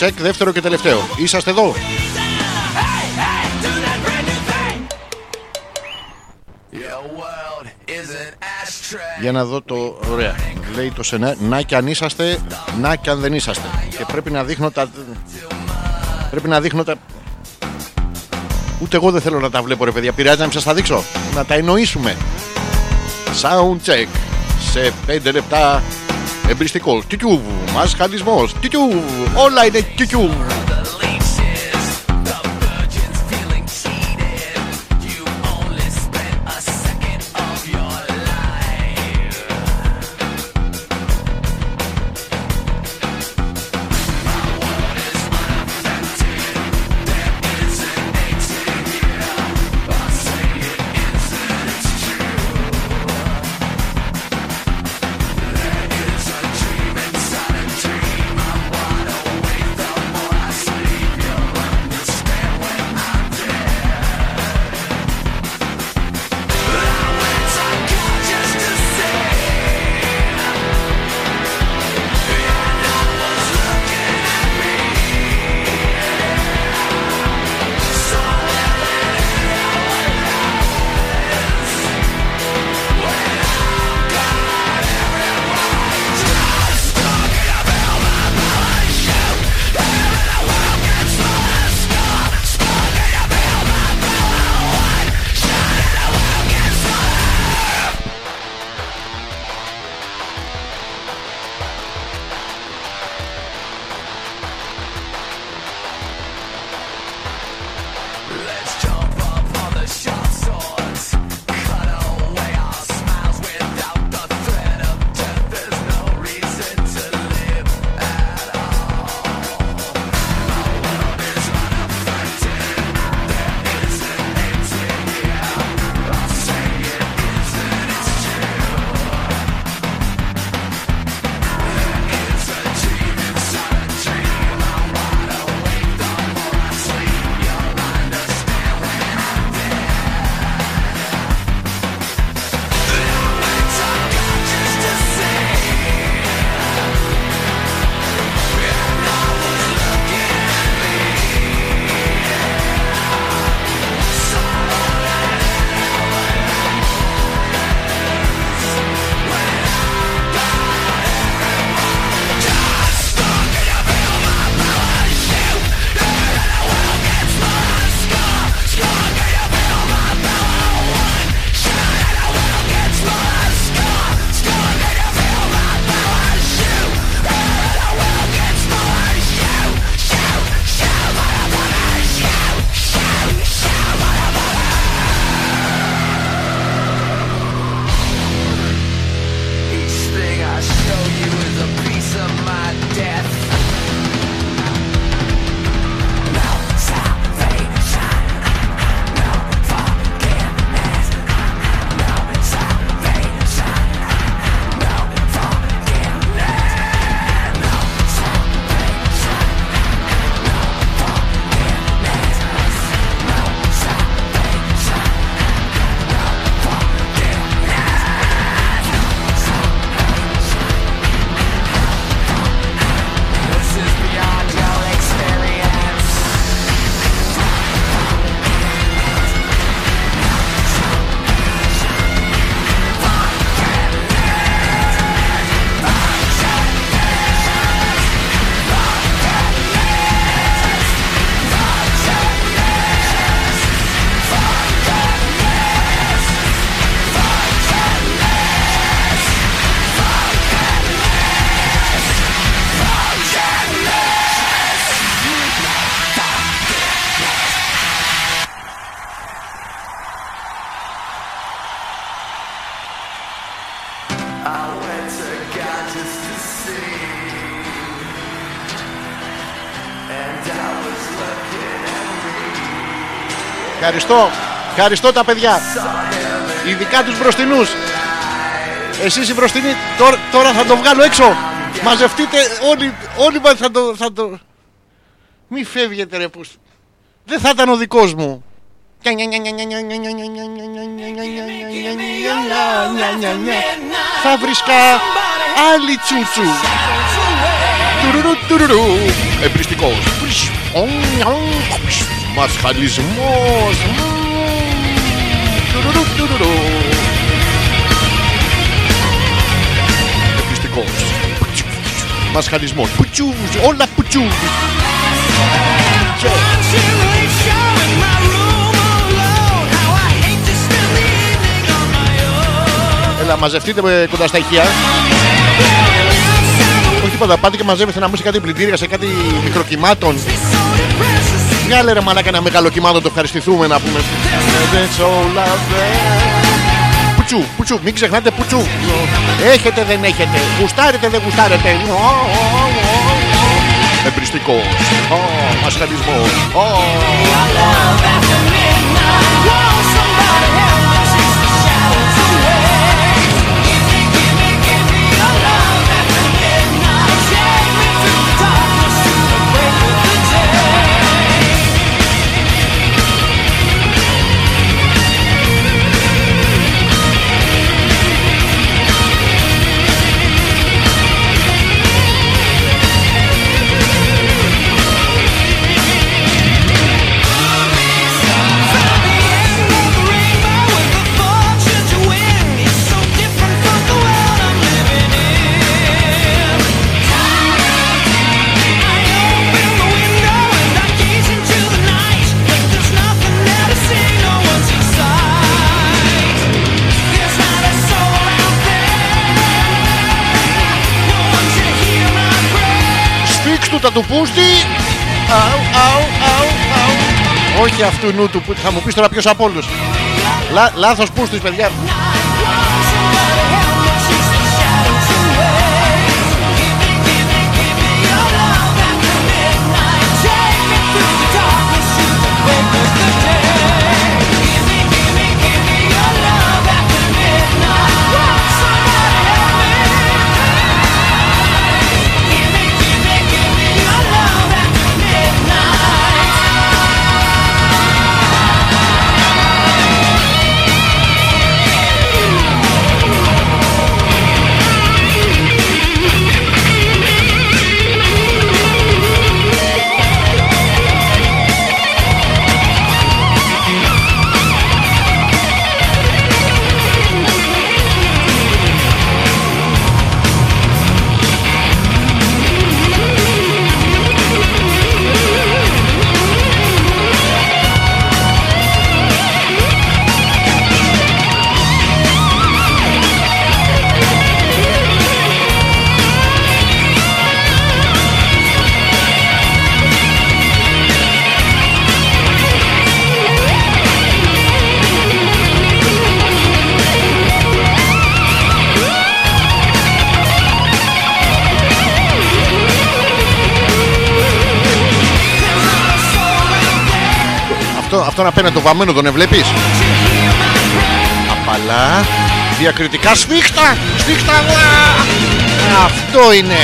Τσεκ, δεύτερο και τελευταίο. Είσαστε εδώ. Για να δω το. Ωραία. Λέει το σενά. Να κι αν είσαστε, να κι αν δεν είσαστε. Και πρέπει να δείχνω τα. Πρέπει να δείχνω τα. Ούτε εγώ δεν θέλω να τα βλέπω, ρε παιδιά. Πειράζει να σας τα δείξω. Να τα εννοήσουμε. Sound check. Σε 5 λεπτά εμπριστικό. Τι μας χαλισμός. Κιου, όλα είναι κιου. Ευχαριστώ. Ευχαριστώ τα παιδιά. Ειδικά τους μπροστινούς. Εσείς οι μπροστινοί τώρα, τώρα θα το βγάλω έξω. Μαζευτείτε όλοι, όλοι μας θα το, θα το... Μη φεύγετε ρε που... Δεν θα ήταν ο δικός μου. Θα βρίσκα άλλη τσούτσου. Τουρουρου, τουρουρου. Εμπριστικός. Μασχαλισμός. Τουρουρου, τουρουρου. Εμπριστικός. Μασχαλισμός. Πουτσού. Όλα πουτσού. Έλα, μαζευτείτε με κοντά στα ηχεία. Όχι τίποτα, πάτε και μαζεύεστε να μου σε κάτι πλυντήρια, σε κάτι μικροκυμάτων. Βγάλε ρε μαλάκα ένα μεγάλο κυμάτο, το ευχαριστηθούμε να πούμε. That's all out there. Πουτσού, πουτσού, μην ξεχνάτε πουτσού. Έχετε, δεν έχετε. Γουστάρετε, δεν γουστάρετε. Εμπριστικός. Ω, αυτού νου του που θα μου πεις τώρα ποιος από όλους. Λά, λάθος πούστης παιδιά. Αυτό, αυτόν απέναντι το βαμμένο τον εβλέπεις. Απαλά. Διακριτικά σφίχτα. Σφίχτα. Ουα! Αυτό είναι.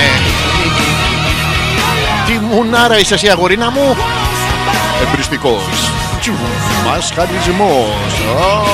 Τι μουνάρα είσαι εσύ αγορίνα μου. Εμπριστικός. Τσου, Μασχαλισμός.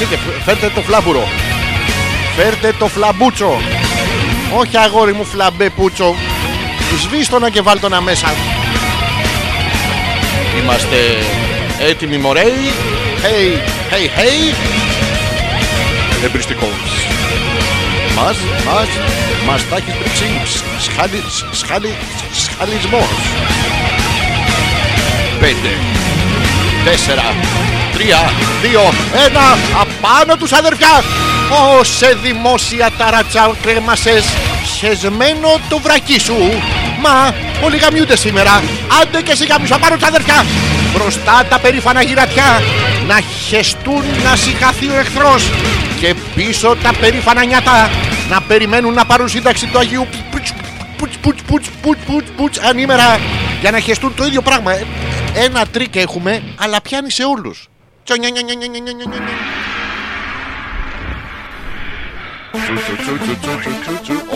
Έλα, μαζευτείτε. Φέρτε το φλάμπουρο. Φέρτε το φλαμπούτσο. Όχι αγόρι μου φλαμπέ πούτσο. Σβήστονα και βάλτονα μέσα. Είμαστε έτοιμοι μωρέοι. Hey, hey, hey. Εμπριστικός. Μας, μας, μας τα έχεις πρίξει Σ- σχάλι, σ- σχάλι, σχαλισμός. Πέντε, τέσσερα, τρία, δύο, ένα, απάνω τους αδερφιά. Ω, σε δημόσια ταράτσα κρέμασες, χεσμένο το βρακί σου. Μα, όλοι γαμιούνται σήμερα. Άντε και εσύ γαμίσου, απάνω τους αδερφιά. Μπροστά τα περήφανα γυρατιά, να χεστούν να συγχαθεί ο εχθρός. Και πίσω τα περήφανα νιάτα, να περιμένουν να πάρουν σύνταξη του Αγίου Πουτς, πουτς, πουτς, πουτς, πουτς, πουτς, πουτς, ανήμερα για να χεστούν το ίδιο πράγμα. Ε, Ένα τρίκ έχουμε, αλλά πιάνει σε όλους.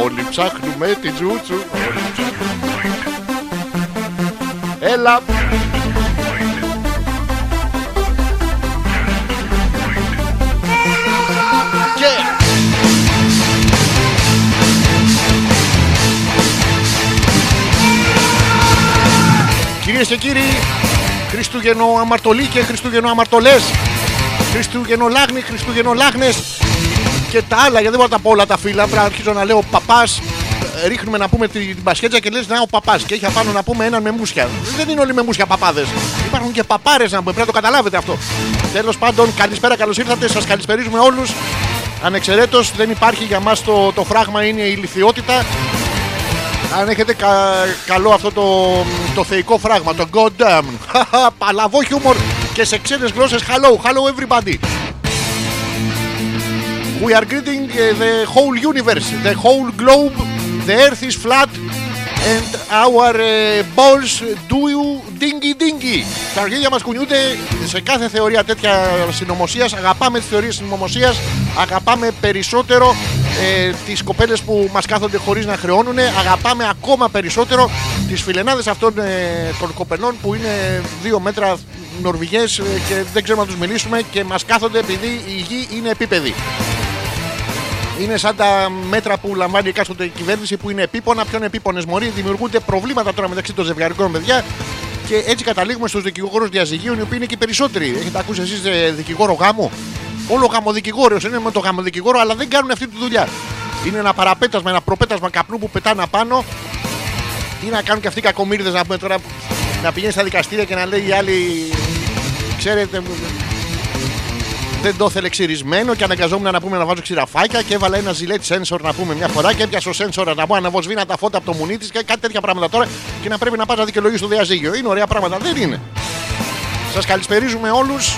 Όλοι ψάχνουμε τη τζούτσου Έλα. Κυρίες και κύριοι Χριστούγεννο αμαρτωλοί και Χριστούγεννο αμαρτωλές, Χριστούγεννο λάγνη, Χριστούγεννο λάγνες και τα άλλα, γιατί δεν μπορώ να τα πω όλα τα φύλλα. Πρέπει να αρχίζω να λέω παπάς, ε, ρίχνουμε να πούμε την, την πασχέτσα και λες να ο παπάς και έχει απάνω να πούμε έναν με μουσια. Δεν είναι όλοι με μουσια παπάδες. Υπάρχουν και παπάρες να πούμε, πρέπει να το καταλάβετε αυτό. Τέλος πάντων, καλησπέρα, καλώς ήρθατε, σας καλησπερίζουμε όλους. Ανεξαιρέτως δεν υπάρχει για μας το, το φράγμα είναι η ηλικιότητα. Αν έχετε κα- καλό αυτό το, το θεϊκό φράγμα, το God damn. Παλαβό χιούμορ και σε ξένες γλώσσες. Hello, hello everybody. We are greeting uh, the whole universe, the whole globe. The earth is flat and our uh, balls do you dingy dingy. Τα αρχίδια μας κουνιούνται σε κάθε θεωρία τέτοια συνωμοσίας. Αγαπάμε τις θεωρίες συνωμοσίας. Αγαπάμε περισσότερο ε, τις κοπέλες που μας κάθονται χωρίς να χρεώνουν. Αγαπάμε ακόμα περισσότερο τις φιλενάδες αυτών ε, των κοπελών που είναι δύο μέτρα Νορβηγές ε, και δεν ξέρουμε να τους μιλήσουμε και μας κάθονται επειδή η γη είναι επίπεδη. Είναι σαν τα μέτρα που λαμβάνει η εκάστοτε κυβέρνηση που είναι επίπονα. Ποιον επίπονες μωροί δημιουργούνται προβλήματα τώρα μεταξύ των ζευγαρικών παιδιά. Και έτσι καταλήγουμε στους δικηγόρους διαζυγίων, οι οποίοι είναι και οι περισσότεροι. Έχετε ακούσει εσείς δικηγόρο γάμου; Όλο γαμοδικηγόριο είναι με το γαμοδικηγόρο, αλλά δεν κάνουν αυτή τη δουλειά. Είναι ένα παραπέτασμα, ένα προπέτασμα καπνού που πετάνε απάνω. Τι να κάνουν και αυτοί οι κακομίριδε να πούμε τώρα να πηγαίνεις στα δικαστήρια και να λέει οι άλλοι. Ξέρετε, δεν το ήθελε ξυρισμένο και αναγκαζόμουν να πούμε να βάζω ξηραφάκια και έβαλα ένα ζηλέτη sensor να πούμε μια φορά και έπιασε ο sensor να πω αναβοσβήνα τα φώτα από το μουνί της και κάτι τέτοια πράγματα τώρα και να πρέπει να πας να δικαιολογεί το διαζύγιο. Είναι ωραία πράγματα, δεν είναι. Σας καλησπερίζουμε όλους.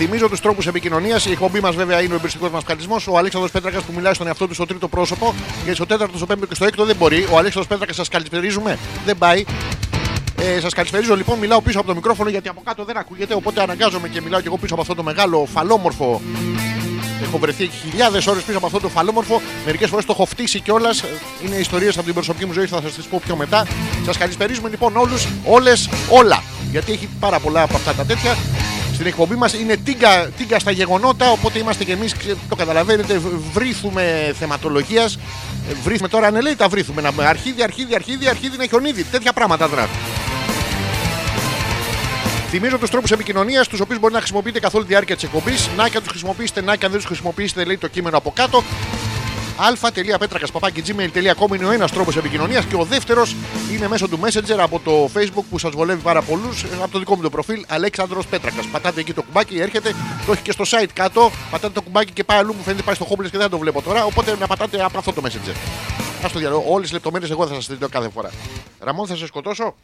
Θυμίζω τους τρόπους επικοινωνίας. Η εκπομπή μας βέβαια είναι ο εμπριστικός μα καλισμό. Ο Αλέξανδρος Πέτρακας που μιλάει στον εαυτό του στο τρίτο πρόσωπο. Γιατί στο τέταρτο, στο πέμπτο και στο έκτο δεν μπορεί. Ο Αλέξανδρος Πέτρακας σας καλησπερίζουμε. Δεν πάει. Ε, σας καλησπερίζω λοιπόν, μιλάω πίσω από το μικρόφωνο γιατί από κάτω δεν ακούγεται. Οπότε αναγκάζομαι και μιλάω και εγώ πίσω από αυτό το μεγάλο φαλόμορφο. Έχω βρεθεί χιλιάδες ώρες πίσω από αυτό το φαλόμορφο. Μερικές φορές το έχω φτύσει κιόλας. Είναι ιστορίες από την προσωπική μου ζωή, θα σας τις πω πιο μετά. Σας καλησπερίζουμε λοιπόν όλους, όλες, όλα. Γιατί έχει πάρα πολλά από αυτά τα τέτοια. Στην εκπομπή μας είναι τίγκα, τίγκα στα γεγονότα. Οπότε είμαστε κι εμείς, το καταλαβαίνετε, βρίθουμε θεματολογίας. Βρίθουμε τώρα, ναι, λέει τα βρίθουμε. Να πούμε αρχίδι, αρχίδι, αρχίδι, αρχίδι είναι χιονίδι. Τέτοια πράγματα τώρα. Θυμίζω τους τρόπους επικοινωνίας, τους οποίους μπορεί να χρησιμοποιείτε καθ' όλη τη διάρκεια της εκπομπής. Να και αν τους χρησιμοποιήσετε, να και αν δεν τους χρησιμοποιήσετε, λέει το κείμενο από κάτω. αλφα.πέτρακα.gmail.com είναι ο ένας τρόπος επικοινωνίας και ο δεύτερος είναι μέσω του Messenger από το Facebook που σας βολεύει πάρα πολλούς. Από το δικό μου το προφίλ Αλέξανδρος Πέτρακας. Πατάτε εκεί το κουμπάκι, έρχεται, το έχει και στο site κάτω. Πατάτε το κουμπάκι και πάει αλλού, μου φαίνεται πάει στο Hobbles και δεν το βλέπω τώρα. Οπότε να πατάτε από αυτό το Messenger. Α το διαλέγω. Όλες τις λεπτομέρειες εγώ θα σας τι λέω κάθε φορά. Ραμόν, θα σε σκοτώσω;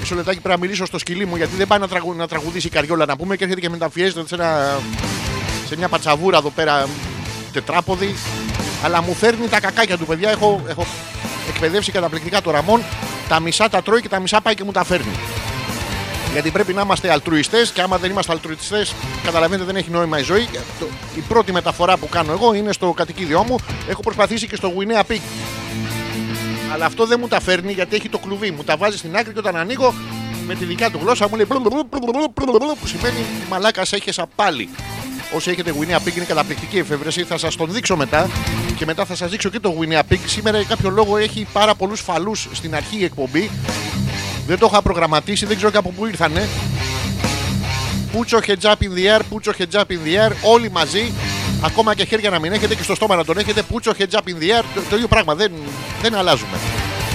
Μισό λεπτάκι πρέπει να μιλήσω στο σκυλί μου γιατί δεν πάει να, τραγου, να τραγουδήσει η καριόλα να πούμε και έρχεται και μεταφιέζεται σε, ένα, σε μια πατσαβούρα εδώ πέρα τετράποδη. Αλλά μου φέρνει τα κακάκια του παιδιά. Έχω, έχω εκπαιδεύσει καταπληκτικά το Ραμόν. Τα μισά τα τρώει και τα μισά πάει και μου τα φέρνει. Γιατί πρέπει να είμαστε αλτρουιστές και άμα δεν είμαστε αλτρουιστές, καταλαβαίνετε δεν έχει νόημα η ζωή. Το- Η πρώτη μεταφορά που κάνω εγώ είναι στο κατοικίδιό μου. Έχω προσπαθήσει και στο Γουινέα Πig. Αλλά αυτό δεν μου τα φέρνει γιατί έχει το κλουβί. Μου τα βάζει στην άκρη και όταν ανοίγω με τη δικιά του γλώσσα μου λέει που σημαίνει μαλάκας έχεις πάλι. Όσοι έχετε Winnie Pig είναι καταπληκτική εφεύρεση. Θα σας τον δείξω μετά και μετά θα σας δείξω και το Winnie Pig. Σήμερα για κάποιο λόγο έχει πάρα πολλούς φαλούς στην αρχή η εκπομπή. Δεν το είχα προγραμματίσει, δεν ξέρω και από πού ήρθανε. Πούτσο heads up in the air, πούτσο heads up in the air, όλοι μαζί. Ακόμα και χέρια να μην έχετε και στο στόμα να τον έχετε. Πούτσο heads up in the air, το, το ίδιο πράγμα. Δεν, δεν αλλάζουμε.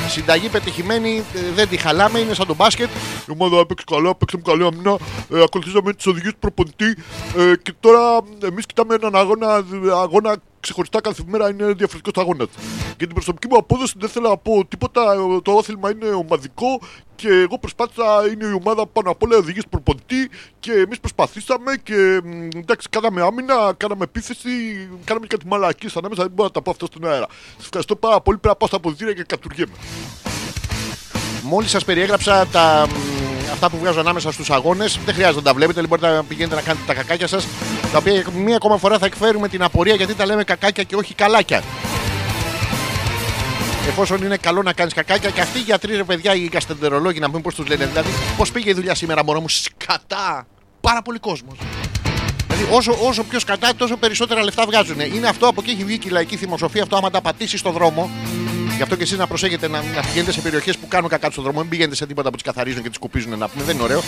Συνταγή πετυχημένη, ε, δεν τη χαλάμε, είναι σαν το μπάσκετ. Η ομάδα έπαιξε καλά, παίξαμε καλή αμυνά. Ε, ακολουθήσαμε τις οδηγίες του προπονητή. Ε, και τώρα εμείς κοιτάμε έναν αγώνα, αγώνα ξεχωριστά κάθε μέρα είναι διαφορετικός αγώνας. Για την προσωπική μου απόδοση δεν θέλω να πω τίποτα. ε, Το όθελμα είναι ομαδικό και εγώ προσπάθησα, είναι η ομάδα πάνω απ' όλα οδηγίε του προπονητή και εμείς προσπαθήσαμε και μ, εντάξει, κάναμε άμυνα, κάναμε επίθεση, κάναμε και κάτι μαλακίες ανάμεσα. Δεν μπορώ να τα πω αυτό στον αέρα. Σας ευχαριστώ πάρα πολύ. Πρέπει να πάω στα αποδητήρια και κατουργέμαι. Μόλις σας περιέγραψα τα, μ, αυτά που βγάζω ανάμεσα στους αγώνες, δεν χρειάζεται να τα βλέπετε. Λοιπόν, μπορείτε να πηγαίνετε να κάνετε τα κακάκια σας. Τα οποία μία ακόμα φορά θα εκφέρουμε την απορία γιατί τα λέμε κακάκια και όχι καλάκια. Εφόσον είναι καλό να κάνεις κακάκια και αυτοί οι γιατροί, ρε παιδιά, οι καστεντερολόγοι, να πούμε πώς τους λένε. Δηλαδή, πώς πήγε η δουλειά σήμερα, μωρό μου, σκατά. Πάρα πολύ κόσμος. Δηλαδή, όσο, όσο πιο σκατά, τόσο περισσότερα λεφτά βγάζουν. Είναι αυτό από εκεί έχει βγει και η λαϊκή θυμοσοφία. Αυτό, άμα τα πατήσεις στον δρόμο, Γι' αυτό και εσείς να προσέχετε να, να πηγαίνετε σε περιοχές που κάνουν κακά στον δρόμο. Μην πηγαίνετε σε τίποτα που τις καθαρίζουν και τις σκουπίζουν να πούμε. Δεν είναι ωραίο.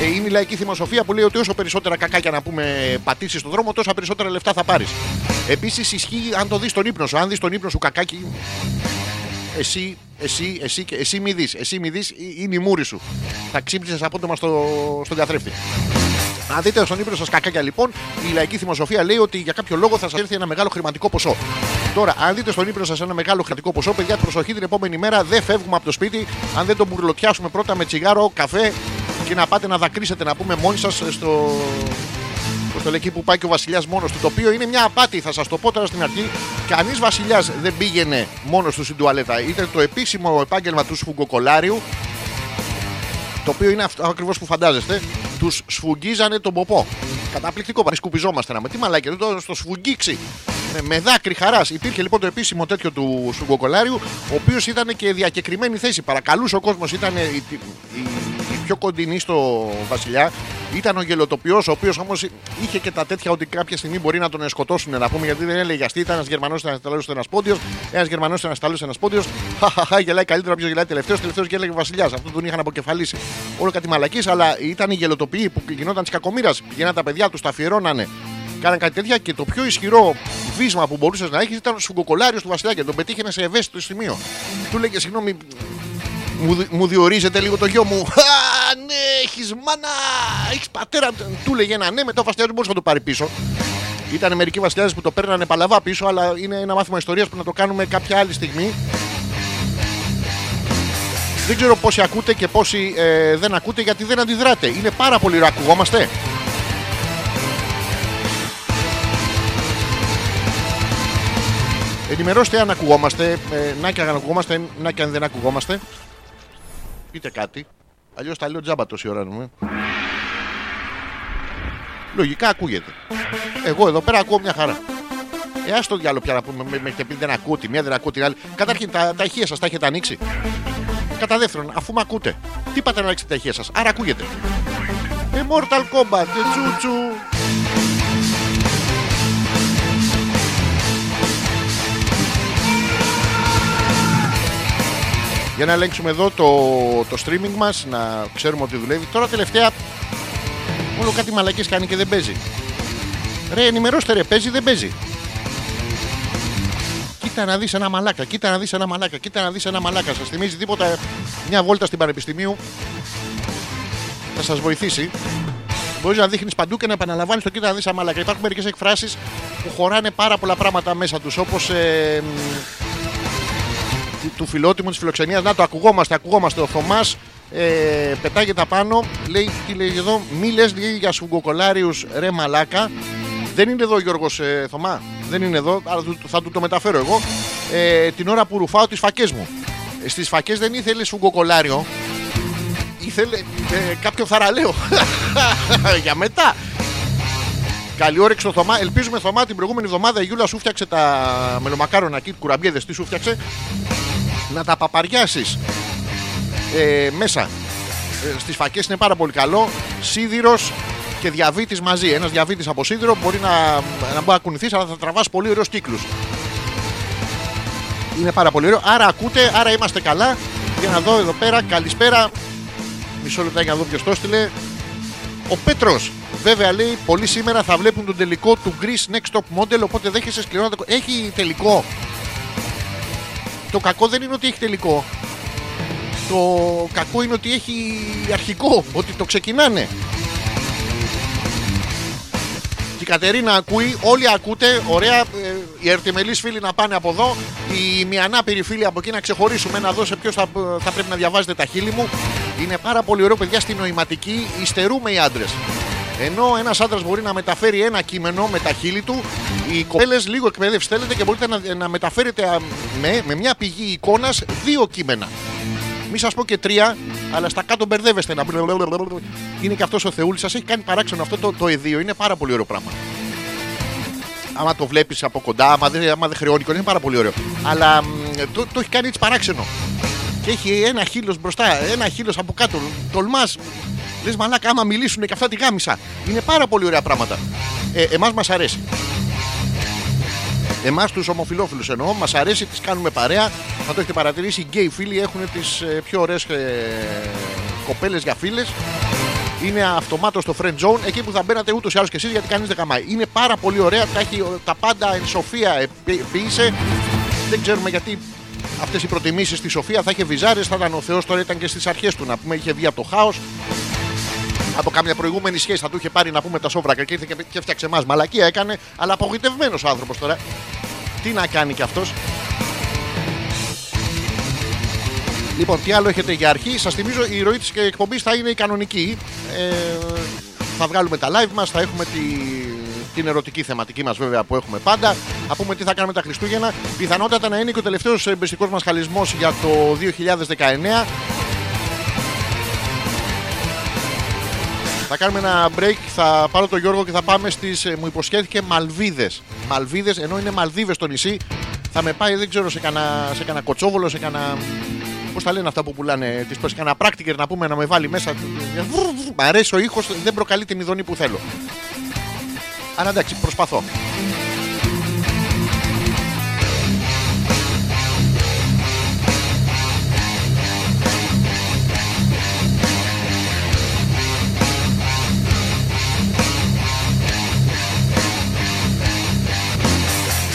Ε, είναι η λαϊκή θυμοσοφία που λέει ότι όσο περισσότερα κακάκια να πούμε πατήσεις στον δρόμο, τόσα περισσότερα λεφτά θα πάρεις. Επίσης ισχύει αν το δεις στον ύπνο σου. Αν δεις τον ύπνο σου κακάκι, εσύ, εσύ, εσύ, και- εσύ μη δεις, εσύ μη δεις, ε- είναι η μούρη σου. Θα ξύπνησες απότομα στο, στον καθρέφτη. Αν δείτε στον ύπνο σας κακάκια λοιπόν, η λαϊκή θυμοσοφία λέει ότι για κάποιο λόγο θα σας έρθει ένα μεγάλο χρηματικό ποσό. Τώρα, αν δείτε στον ύπνο σας ένα μεγάλο χρηματικό ποσό, παιδιά, προσοχή την επόμενη μέρα δεν φεύγουμε από το σπίτι. Αν δεν το μπουρλωτιάσουμε πρώτα με τσιγάρο, καφέ και να πάτε να δακρύσετε να πούμε μόνοι σας στο, Πώ το λέει εκεί που πάει και ο Βασιλιάς μόνος του. Το οποίο είναι μια απάτη, θα σας το πω τώρα στην αρχή. Κανείς Βασιλιάς δεν πήγαινε μόνος του στην τουαλέτα. Ήταν το επίσημο επάγγελμα του σφουγγοκολάριου. Το οποίο είναι αυτό ακριβώς που φαντάζεστε. Τους σφουγγίζανε τον ποπό. Καταπληκτικό, παρή σκουπιζόμαστε να με. Τι μαλάκι, δεν το στο σφουγγίξει. Με, με δάκρυ χαράς. Υπήρχε λοιπόν το επίσημο τέτοιο του σφουγγοκολάριου, ο οποίος ήταν και διακεκριμένη θέση. Παρακαλούσε ο κόσμος, ήταν η, η- η- η πιο κοντινή στο Βασιλιά. Ήταν ο γελοτοποιός, ο οποίος όμως είχε και τα τέτοια ότι κάποια στιγμή μπορεί να τον σκοτώσουν. Να πούμε γιατί δεν έλεγε αστεί. Ήταν ένας Γερμανός, ένας Ιταλός, ένας Πόντιος. Ένας Γερμανός, ένας Ιταλός, ένας Πόντιος. Χαχαχά, γελάει καλύτερα, ποιο γελάει τελευταίος. Τελευταίος γέλεγε ο Βασιλιάς. Αυτό τον είχαν αποκεφαλίσει. Όλο κάτι μαλακής, αλλά ήταν οι γελοτοποιοί που γινόταν τη κακομήρα. Πηγαίναν τα παιδιά τους, τα αφιερώνανε. Κάναν κάτι τέτοια και το πιο ισχυρό βίσμα που μπορούσες να έχεις ήταν ο σφουγγοκολάριο του Βασιλιά και τον πετύχαινε σε ευαίσθητο σημείο. Του λέγε συγγνώμη, μου, δι- μου διορίζετε λίγο το γιο μου. Α, ναι, έχεις μάνα, έχεις πατέρα. Του λέγε ένα ναι, μετά ο Βασιλιά δεν μπορούσε να το πάρει πίσω. Ήταν μερικοί βασιλιάδες που το παίρνανε παλαβά πίσω, αλλά είναι ένα μάθημα ιστορίας που να το κάνουμε κάποια άλλη στιγμή. Δεν ξέρω πόσοι ακούτε και πόσοι ε, δεν ακούτε γιατί δεν αντιδράτε. Είναι πάρα πολύ ωραίο. Ακουγόμαστε; Ενημερώστε αν ακουγόμαστε. Ε, να και αν ακουγόμαστε, να και αν δεν ακουγόμαστε. Πείτε κάτι. Αλλιώς τα λέω τζάμπα τόση ώρα νομίζω. Λογικά ακούγεται. Εγώ εδώ πέρα ακούω μια χαρά. Ε, ας το διάλογο πια να πούμε. Με, με έχετε πει δεν ακούω τη μία, δεν ακούω την άλλη. Καταρχήν τα, τα ηχεία σας τα έχετε ανοίξει. Κατά δεύτερον, αφού με ακούτε, τι πάτε να ανοίξετε τα ηχεία σας; Άρα ακούγεται. Ε, Mortal Kombat, ε, τσούτσου. Για να ελέγξουμε εδώ το, το streaming μας, να ξέρουμε ότι δουλεύει. Τώρα τελευταία όλο κάτι μαλακές κάνει και δεν παίζει. Ρε ενημερώστε ρε, παίζει δεν παίζει; Κοίτα να δεις ένα μαλάκα, κοίτα να δεις ένα μαλάκα, κοίτα να δεις ένα μαλάκα. Σας θυμίζει τίποτα μια βόλτα στην Πανεπιστημίου. Θα σας βοηθήσει. Μπορείς να δείχνεις παντού και να επαναλαμβάνεις το κοίτα να δεις ένα μαλάκα. Υπάρχουν μερικές εκφράσεις που χωράνε πάρα πολλά πράγματα μέσα τους. Όπως ε, μ, του- του φιλότιμου της φιλοξενίας. Να το ακουγόμαστε, ακουγόμαστε. Ο Θωμάς ε, πετάγεται απάνω. Λέει, τι λέει εδώ, μη λες για σφουγγοκολάριου ρε μαλάκα. Δεν είναι εδώ ο Γιώργος ε, Θωμά. Δεν είναι εδώ, αλλά του- θα του το μεταφέρω εγώ. Ε, την ώρα που ρουφάω τις φακές μου. Ε, Στις φακές δεν ήθελε σφουγγοκολάριο. Ήθελε ε, κάποιο θαραλέο. για μετά. Καλή όρεξη στο Θωμά. Ελπίζουμε Θωμά την προηγούμενη εβδομάδα η Γιούλα σου φτιάξε τα μελομακάρονα εκεί, κουραμπιέδες τι σου φτιάξε. Να τα παπαριάσεις ε, μέσα Στις φακές είναι πάρα πολύ καλό. Σίδηρος και διαβήτης μαζί. Ένας διαβήτης από σίδηρο μπορεί να, να μπορεί να κουνηθείς, αλλά θα τραβάς πολύ ωραίους κύκλους. Είναι πάρα πολύ ωραίο. Άρα ακούτε, άρα είμαστε καλά. Για να δω εδώ πέρα, καλησπέρα. Μισό λεπτό για να δω ποιος το έστειλε. Ο Πέτρος. Βέβαια λέει: Πολλοί σήμερα θα βλέπουν τον τελικό του Greece Next Top Model. Οπότε δέχεσαι σκληρό. Έχει τελικό. Το κακό δεν είναι ότι έχει τελικό. Το κακό είναι ότι έχει αρχικό. Ότι το ξεκινάνε. Και η Κατερίνα ακούει, όλοι ακούτε. Ωραία, ε, οι αρτιμελείς φίλοι να πάνε από εδώ. Οι μη ανάπηροι φίλοι από εκεί να ξεχωρίσουμε να δω σε ποιος θα, θα πρέπει να διαβάζετε τα χείλη μου. Είναι πάρα πολύ ωραίο, παιδιά, στην νοηματική. Ιστερούμε οι άντρες. Ενώ ένας άντρας μπορεί να μεταφέρει ένα κείμενο με τα χείλη του, οι κοπέλες λίγο εκπαίδευση θέλετε και μπορείτε να, να μεταφέρετε α, με, με μια πηγή εικόνας δύο κείμενα. Μη σας πω και τρία, αλλά στα κάτω μπερδεύεστε. Να... Είναι και αυτός ο Θεούλης. Σας έχει κάνει παράξενο αυτό το, το εδίο. Είναι πάρα πολύ ωραίο πράγμα. Άμα το βλέπεις από κοντά, άμα δεν, άμα δεν χρεώνει, είναι πάρα πολύ ωραίο. Αλλά μ, το, το έχει κάνει έτσι παράξενο. Και έχει ένα χείλος μπροστά, ένα χείλος από κάτω. Τολμάς. Λες μαλάκα, άμα μιλήσουν και αυτά τη γάμισα. Είναι πάρα πολύ ωραία πράγματα. Ε, Εμάς μας αρέσει. Εμάς τους ομοφυλόφιλους εννοώ, μας αρέσει, τις κάνουμε παρέα. Θα το έχετε παρατηρήσει, οι γκέι φίλοι έχουν τις πιο ωραίες ε, κοπέλες για φίλες. Είναι αυτομάτως στο friend zone, εκεί που θα μπαίνατε ούτως ή άλλως και εσείς γιατί κανείς δεν καμάει. Είναι πάρα πολύ ωραία, τα, έχει, τα πάντα εν σοφία ποιήσε. Δεν ξέρουμε γιατί αυτές οι προτιμήσεις στη Σοφία θα είχε βυζάρες, θα ήταν ο Θεός τώρα ήταν και στις αρχές του να πούμε, είχε βγει από το χάος. Από κάμια προηγούμενη σχέση θα του είχε πάρει να πούμε τα σόβρακα και ήρθε και, και έφτιαξε εμά. Μαλακία έκανε, αλλά απογοητευμένος ο άνθρωπος τώρα. Τι να κάνει κι αυτός. Λοιπόν, τι άλλο έχετε για αρχή. Σας θυμίζω η ροή της εκπομπή θα είναι η κανονική. Ε, θα βγάλουμε τα live μας, θα έχουμε τη, την ερωτική θεματική μας βέβαια που έχουμε πάντα. Θα πούμε τι θα κάνουμε τα Χριστούγεννα. Πιθανότατα να είναι και ο τελευταίος εμπεριστικός μας χαλισμός για το 2019. Θα κάνουμε ένα break, θα πάρω τον Γιώργο και θα πάμε στις, ε, μου υποσχέθηκε Μαλβίδες. Μαλβίδες, ενώ είναι Μαλδίβες το νησί, θα με πάει, δεν ξέρω, σε κανένα, σε κανένα κοτσόβολο, σε κανένα... Πώς τα λένε αυτά που πουλάνε τις προ κανένα πράκτικερ να πούμε να με βάλει μέσα. Μ' αρέσει ο ήχος, δεν προκαλεί την ειδονή που θέλω. Αλλά εντάξει, προσπαθώ.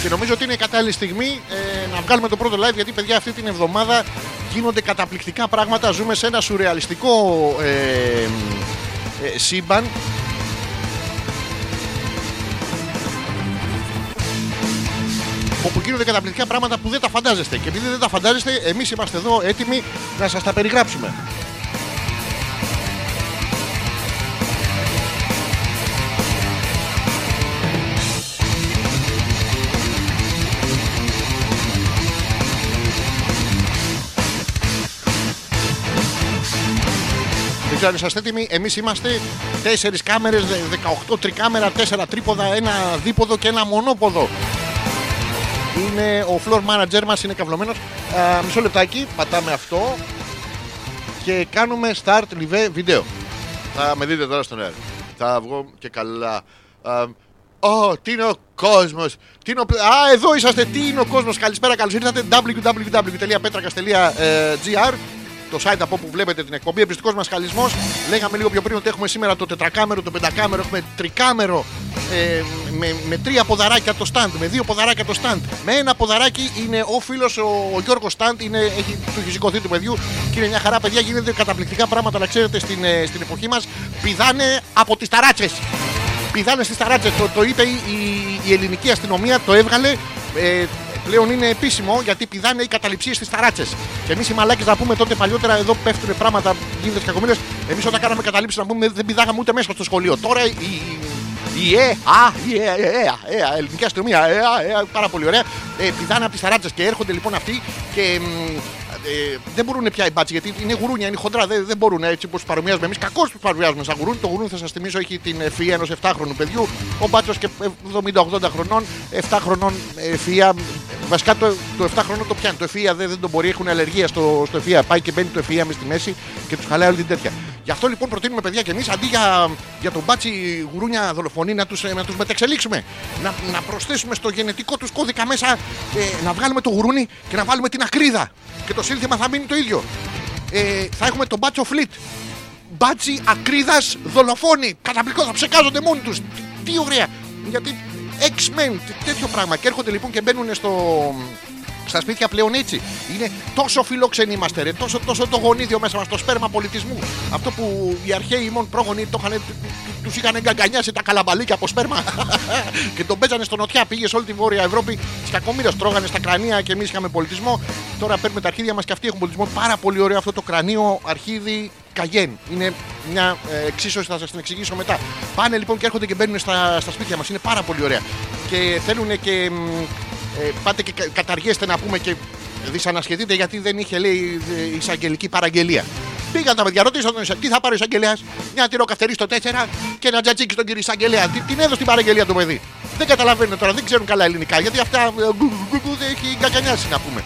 Και νομίζω ότι είναι η κατάλληλη στιγμή ε, να βγάλουμε το πρώτο live γιατί παιδιά αυτή την εβδομάδα γίνονται καταπληκτικά πράγματα. Ζούμε σε ένα σουρεαλιστικό ε, ε, σύμπαν. Όπου γίνονται καταπληκτικά πράγματα που δεν τα φαντάζεστε. Και επειδή δεν τα φαντάζεστε, εμείς είμαστε εδώ έτοιμοι να σας τα περιγράψουμε. Ξέρω αν είσαστε έτοιμοι. Εμείς είμαστε 4 κάμερες, 18 τρικάμερα, 4 τρίποδα, ένα δίποδο και ένα μονόποδο. Είναι ο floor manager μας, είναι καυλωμένος. Μισό λεπτάκι, πατάμε αυτό και κάνουμε start live βίντεο. Θα με δείτε τώρα στον αέρα. Θα βγω και καλά. Α, Ω, τι είναι ο κόσμος; Τι είναι ο... Α, εδώ είσαστε. Τι είναι ο κόσμος; Καλησπέρα, καλώς ήρθατε. www.petrakastelia.gr το site από όπου βλέπετε την εκπομπή. Εμπιστικός μας χαλισμό. Λέγαμε λίγο πιο πριν ότι έχουμε σήμερα το τετρακάμερο, το πεντακάμερο, έχουμε τρικάμερο ε, με, με τρία ποδαράκια το stand, με δύο ποδαράκια το stand. Με ένα ποδαράκι είναι ο φίλος ο, ο Γιώργος Stand, είναι, έχει, του έχει σηκωθεί του παιδιού και είναι μια χαρά, παιδιά. Γίνεται καταπληκτικά πράγματα να ξέρετε στην, ε, στην εποχή μας. Πηδάνε από τις ταράτσες. Πηδάνε στις ταράτσες. Το, το είπε η, η, η ελληνική αστυνομία, το έβγαλε. Ε, πλέον είναι επίσημο γιατί πηδάνε οι καταληψίες στις ταράτσες. Και εμείς οι μαλάκες να πούμε τότε παλιότερα εδώ πέφτουν πράγματα, γίνονται κακομοίρες. Εμείς όταν κάναμε καταλήψεις να πούμε δεν πηδάγαμε ούτε μέσα στο σχολείο. Τώρα η, η, η ΕΑ, η ΕΑ, η ΕΑ, ΕΑ, ελληνική αστυνομία, ΕΑ, ΕΑ, πάρα πολύ ωραία. Ε, πηδάνε από τις ταράτσες και έρχονται λοιπόν αυτοί και μ, ε, δεν μπορούν πια οι μπάτσοι γιατί είναι γουρούνια, είναι χοντρά. Δεν, δεν μπορούν έτσι όπω παρομοιάζουμε εμείς. Κακώς τους παρομοιάζουμε σαν γουρούνι. Το γουρούνι θα σας θυμίσω έχει την ευφυα ενός 7χρονου παιδιού. Ο μπάτσος και 70-80 χρονών, 7 χρονών ευφυα Βασικά το, το 7 χρόνο το πιάνει. Το εφία δεν, δεν τον μπορεί, έχουν αλλεργία στο, στο εφία. Πάει και μπαίνει το εφία μες στη μέση και τους χαλάει όλη την τέτοια. Γι' αυτό λοιπόν προτείνουμε παιδιά και εμείς αντί για, για τον μπάτσι γουρούνια δολοφονή να τους να τους μεταξελίξουμε. Να, να προσθέσουμε στο γενετικό τους κώδικα μέσα ε, να βγάλουμε το γουρούνι και να βάλουμε την ακρίδα. Και το σύνθημα θα μείνει το ίδιο. Ε, θα έχουμε τον μπάτσο φλιτ. Μπάτσι ακρίδας δολοφόνοι. Καταπληκτικός, θα ψεκάζονται μόνοι τους. Τι ωραία. Γιατί X-Men, τ- τέτοιο πράγμα. Και έρχονται λοιπόν και μπαίνουν στο, στα σπίτια πλέον έτσι. Είναι τόσο φιλόξενοι είμαστε, ρε. Τόσο, τόσο το γονίδιο μέσα μας, το σπέρμα πολιτισμού. Αυτό που οι αρχαίοι ημών πρόγονοι το είχαν, του είχαν εγκαγκανιάσει τα καλαμπαλίκια από σπέρμα και τον παίζανε στο νοτιά. Πήγε σε όλη τη Βόρεια Ευρώπη, τη κακομοίρα τρώγανε στα κρανία και εμείς είχαμε πολιτισμό. Τώρα παίρνουμε τα αρχίδια μας και αυτοί έχουν πολιτισμό. Πάρα πολύ ωραίο αυτό το κρανίο αρχίδι Καγέν. Είναι μια ε, εξίσωση, θα σας την εξηγήσω μετά. Πάνε λοιπόν και έρχονται και μπαίνουν στα, στα σπίτια μας. Είναι πάρα πολύ ωραία. Και θέλουν και. Μ, ε, πάτε και κα- καταργέστε να πούμε και δυσανασχετείτε γιατί δεν είχε λέει ε, εισαγγελική παραγγελία. Πήγαν τα παιδιά, ρωτήσαν τον εισαγγελέα, τι θα πάρει ο εισαγγελέας, μια τυροκαυτερή στο 4 και ένα τζατζίκι στον κύριο εισαγγελέα. Τι, την έδωσε την παραγγελία το παιδί. Δεν καταλαβαίνουν τώρα, δεν ξέρουν καλά ελληνικά γιατί αυτά ε, γκου, γκου, γκου, γκου, δεν έχει κακανιάσει να πούμε.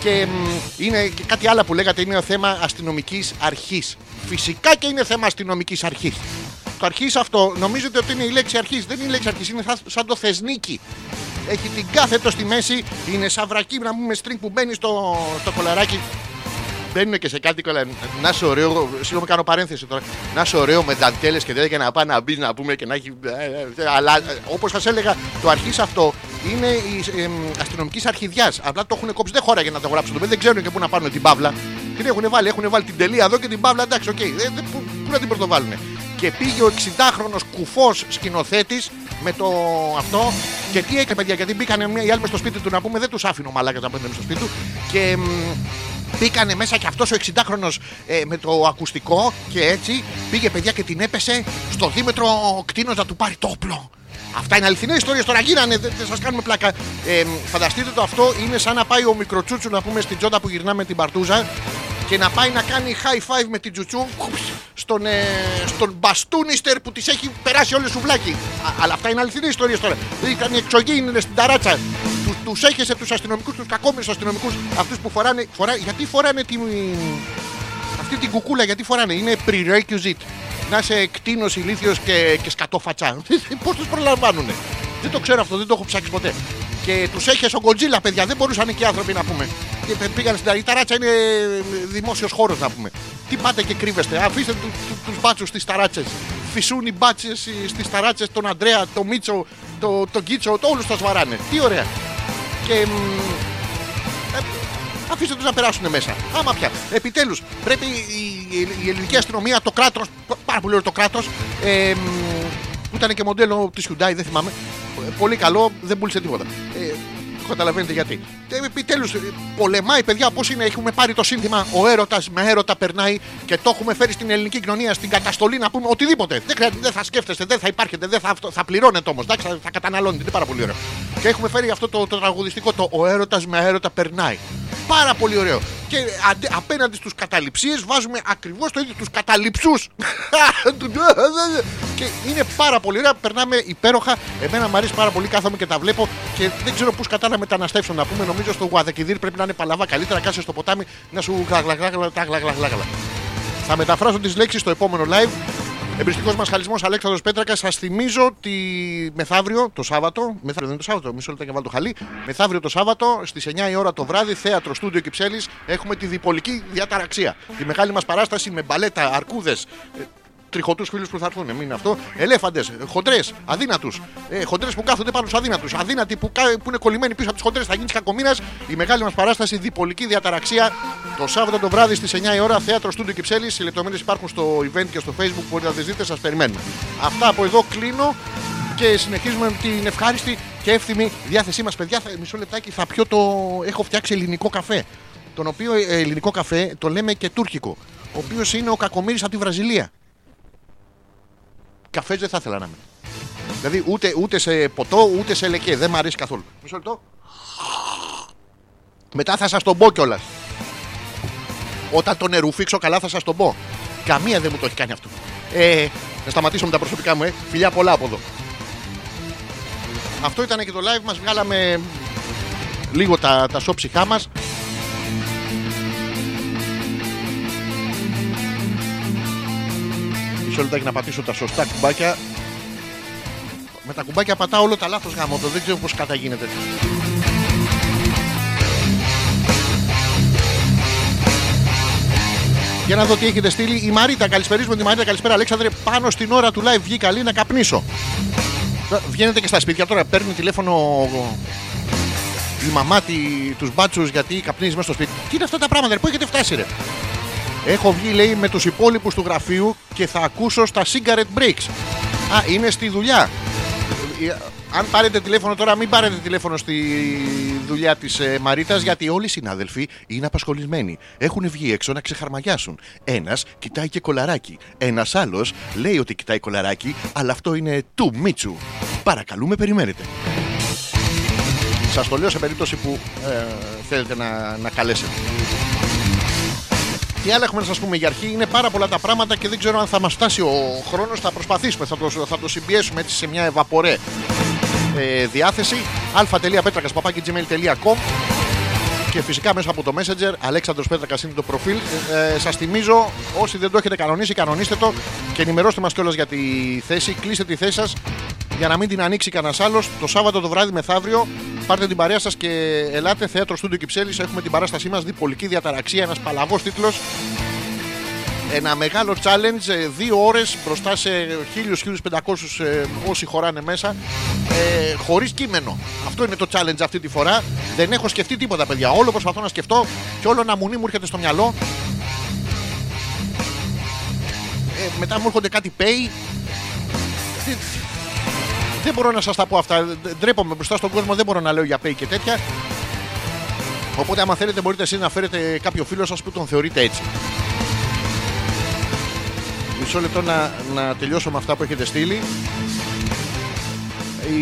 Και μ, είναι και κάτι άλλο που λέγατε είναι το θέμα αστυνομικής αρχής. Φυσικά και είναι θέμα αστυνομικής αρχής. Το αρχής αυτό νομίζετε ότι είναι η λέξη αρχής. Δεν είναι η λέξη αρχής, είναι σαν, σαν το θεσνίκι. Έχει την κάθετο στη μέση, είναι σαν βρακί να πούμε string που μπαίνει στο, στο κολαράκι. Μπαίνουν και σε κάτι κολλά. Να είσαι ωραίο, συγγνώμη κάνω παρένθεση τώρα. Να είσαι ωραίο με δαντέλε και τέτοια και να πάει να μπει να πούμε και να έχει. ε, ε, Αλλά όπως σας έλεγα, το αρχής αυτό είναι η αστυνομικής αρχιδιάς. Απλά το έχουν κόψει. Δεν χώρα για να το γράψουν. Το παιδί δεν ξέρουν και πού να πάρουν την παύλα. Την έχουν βάλει, έχουν βάλει την τελεία εδώ και την παύλα. Εντάξει, οκ. Ε, δεν- πού, πού να την πρωτοβάλουν. Και πήγε ο 60χρονο κουφός σκηνοθέτης με το αυτό. Και τι έκανε, παιδιά, γιατί μπήκαν οι άλλοι μες στο σπίτι του να πούμε, δεν τους άφηνε ο μαλάκας να μπαίνουν στο σπίτι του. Και μ, Μπήκανε μέσα και αυτός ο 60χρονος ε, με το ακουστικό και έτσι πήγε παιδιά και την έπεσε στο δίμετρο κτίνος να του πάρει το όπλο. Αυτά είναι αληθινές ιστορίες τώρα γίνανε, δεν, δεν σας κάνουμε πλάκα. Ε, φανταστείτε το αυτό είναι σαν να πάει ο μικροτσούτσου να πούμε στην τζόντα που γυρνάμε την παρτούζα και να πάει να κάνει high five με την τζουτσού στον, ε, στον μπαστούνιστερ που της έχει περάσει όλη σουβλάκι. Α, αλλά αυτά είναι αληθινές ιστορίες τώρα. Δηλαδή ήταν οι εξωγήινοι στην ταράτσα. Τους, τους έχεσε τους αστυνομικούς, τους κακόμοιρους αστυνομικούς, αυτούς που φοράνε, φορά, γιατί φοράνε την, αυτή την κουκούλα, γιατί φοράνε, είναι prerequisite. Να είσαι εκτείνος, ηλίθιος και, και σκατόφατσα. Πώς τους προλαμβάνουνε; Δεν το ξέρω αυτό, δεν το έχω ψάξει ποτέ. Και τους έχεις ο Γκοτζίλα, παιδιά. Δεν μπορούσαν και οι άνθρωποι να πούμε. Και πε- πήγαν στην ταράτσα. Η ταράτσα είναι δημόσιος χώρος να πούμε. Τι πάτε και κρύβεστε. Αφήστε του τους μπάτσους στις ταράτσες. Φυσούν οι μπάτσες στις ταράτσες τον Αντρέα, τον Μίτσο, τον το Κίτσο, το, όλους τα σβαράνε. Τι ωραία. Και μ, ε, αφήστε τους να περάσουν μέσα. Άμα πια. Επιτέλους, πρέπει η, η, η ελληνική αστυνομία, το κράτος, πάρα πολύ ωραίο το κράτος, ε, μ, που ήταν και μοντέλο της Hyundai, δεν θυμάμαι. ε, Πολύ καλό, δεν πούλησε τίποτα. Ε, καταλαβαίνετε γιατί. Ε, Επιτέλους, πολεμάει, παιδιά, πώς είναι. Έχουμε πάρει το σύνθημα Ο έρωτας με έρωτα περνάει και το έχουμε φέρει στην ελληνική κοινωνία, στην καταστολή να πούμε οτιδήποτε. Δεν, χρειάζεται, δεν θα σκέφτεστε, δεν θα υπάρχετε, δεν θα, αυτό- θα πληρώνετε όμως. Θα, θα καταναλώνετε. Είναι πάρα πολύ ωραίο. Και έχουμε φέρει αυτό το, το τραγουδιστικό, το Ο έρωτας με έρωτα περνάει. Πάρα πολύ ωραίο. Και αντε- απέναντι στους καταληψίες βάζουμε ακριβώς το ίδιο τους καταληψούς. και είναι πάρα πολύ ωραία. Περνάμε υπέροχα. Εμένα μου αρέσει πάρα πολύ. Κάθομαι και τα βλέπω και δεν ξέρω πώς κατά να μεταναστεύσω να πούμε. Νομίζω στο Γουαδεκιδίρ πρέπει να είναι παλαβά καλύτερα. Κάτσε στο ποτάμι να σου γλαγλαγλαγλα, τα γλαγλαγλαγλα. Θα μεταφράσω τις λέξεις στο επόμενο live. Εμπριστικός μα χαλισμό Αλέξανδρος Πέτρακας. Σας θυμίζω ότι μεθαύριο το Σάββατο. Μεθαύριο δεν είναι το Σάββατο, μισό λεπτό και βάλω το χαλί. Μεθαύριο το Σάββατο στις 9 η ώρα το βράδυ, θέατρο στούντιο Κυψέλης, έχουμε τη διπολική διαταραξία. Τη μεγάλη μας παράσταση με μπαλέτα, αρκούδες, τριχωτούς φίλους που θα έρθουν. Μην είναι αυτό. Ελέφαντες, χοντρές, αδύνατους. Ε, χοντρές που κάθονται πάνω στους αδύνατους. Αδύνατοι που, κα- που είναι κολλημένοι πίσω από τι χοντρές. Θα γίνεις κακομήρα. Η μεγάλη μας παράσταση διπολική διαταραξία το Σάββατο το βράδυ στις 9 η ώρα, θέατρο στούντιο Κυψέλης. Οι λεπτομέρειες υπάρχουν στο event και στο facebook. Μπορείτε να τις δείτε, σας περιμένουμε. Αυτά από εδώ κλείνω και συνεχίζουμε με την ευχάριστη και εύθυμη διάθεσή μας. Παιδιά, θα, μισό λεπτάκι θα πιω το. Έχω φτιάξει ελληνικό καφέ. Τον οποίο ε, ελληνικό καφέ το λέμε και τουρκικό. Ο οποίος είναι ο κακομοίρης από τη Βραζιλία. Καφές δεν θα ήθελα να είμαι. Δηλαδή ούτε, ούτε σε ποτό ούτε σε λεκέ. Δεν μου αρέσει καθόλου. Μισό λεπτό. Μετά θα σας τον πω κιόλας. Όταν τον νερουφίξω καλά θα σας τον πω. Καμία δεν μου το έχει κάνει αυτό. Ε, να σταματήσω με τα προσωπικά μου, ε. Φιλιά πολλά από εδώ. Αυτό ήταν και το live μας Βγάλαμε λίγο τα, τα σώψυχά μας. Μισό λεπτάκι να πατήσω τα σωστά κουμπάκια. Με τα κουμπάκια πατάω όλο τα λάθος γάμο, το δεν ξέρω πώς καταγίνεται. Για να δω τι έχετε στείλει. Η Μαρίτα, καλησπερίζουμε τη Μαρίτα. Καλησπέρα, Αλέξανδρε. Πάνω στην ώρα του live βγήκα καλή να καπνίσω. Τώρα, Βγαίνετε και στα σπίτια τώρα, παίρνει τηλέφωνο η μαμά τη, τους μπάτσους γιατί καπνίζει μέσα στο σπίτι. Τι είναι αυτά τα πράγματα, ρε, πού έχετε φτάσει, ρε; Έχω βγει, λέει, με τους υπόλοιπους του γραφείου και θα ακούσω στα cigarette breaks. Α, είναι στη δουλειά. Ε, Αν πάρετε τηλέφωνο τώρα, μην πάρετε τηλέφωνο στη δουλειά της ε, Μαρίτας, γιατί όλοι οι συνάδελφοι είναι απασχολημένοι. Έχουν βγει έξω να ξεχαρμαγιάσουν. Ένας κοιτάει και κολαράκι. Ένας άλλος λέει ότι κοιτάει κολαράκι, αλλά αυτό είναι του Μίτσου. Παρακαλούμε, περιμένετε. Σας το λέω σε περίπτωση που ε, θέλετε να, να καλέσετε. Τι άλλα έχουμε να σας πούμε για αρχή. Είναι πάρα πολλά τα πράγματα και δεν ξέρω αν θα μας φτάσει ο χρόνος. Θα προσπαθήσουμε, θα το, θα το συμπιέσουμε έτσι σε μια ευαπορέ ε, διάθεση. αλφα.πέτρακα.gmail.com και φυσικά μέσα από το Messenger Αλέξανδρος Πέτρακας είναι το προφίλ. Ε, Σας θυμίζω, όσοι δεν το έχετε κανονίσει, κανονίστε το και ενημερώστε μας κιόλας για τη θέση. Κλείστε τη θέση σας για να μην την ανοίξει κανένας άλλος. Το Σάββατο το βράδυ μεθαύριο πάρτε την παρέα σας και ελάτε. Θέατρο Στούντιο Κυψέλης. Έχουμε την παράστασή μας Διπολική Διαταραξία. Ένας παλαβός τίτλος. Ένα μεγάλο challenge, ε, δύο ώρες μπροστά σε 1000-1500 ε, όσοι χωράνε μέσα, ε, χωρίς κείμενο. Αυτό είναι το challenge αυτή τη φορά. Δεν έχω σκεφτεί τίποτα, παιδιά. Όλο προσπαθώ να σκεφτώ και όλο να μουνί μου έρχεται στο μυαλό. Ε, μετά μου έρχονται κάτι pay. Δεν- Δεν μπορώ να σας τα πω αυτά. Δ- Ντρέπομαι μπροστά στον κόσμο, δεν μπορώ να λέω για pay και τέτοια. Οπότε, άμα θέλετε, μπορείτε εσείς να φέρετε κάποιο φίλο σας που τον θεωρείτε έτσι. Μισό λεπτό να, να τελειώσω με αυτά που έχετε στείλει.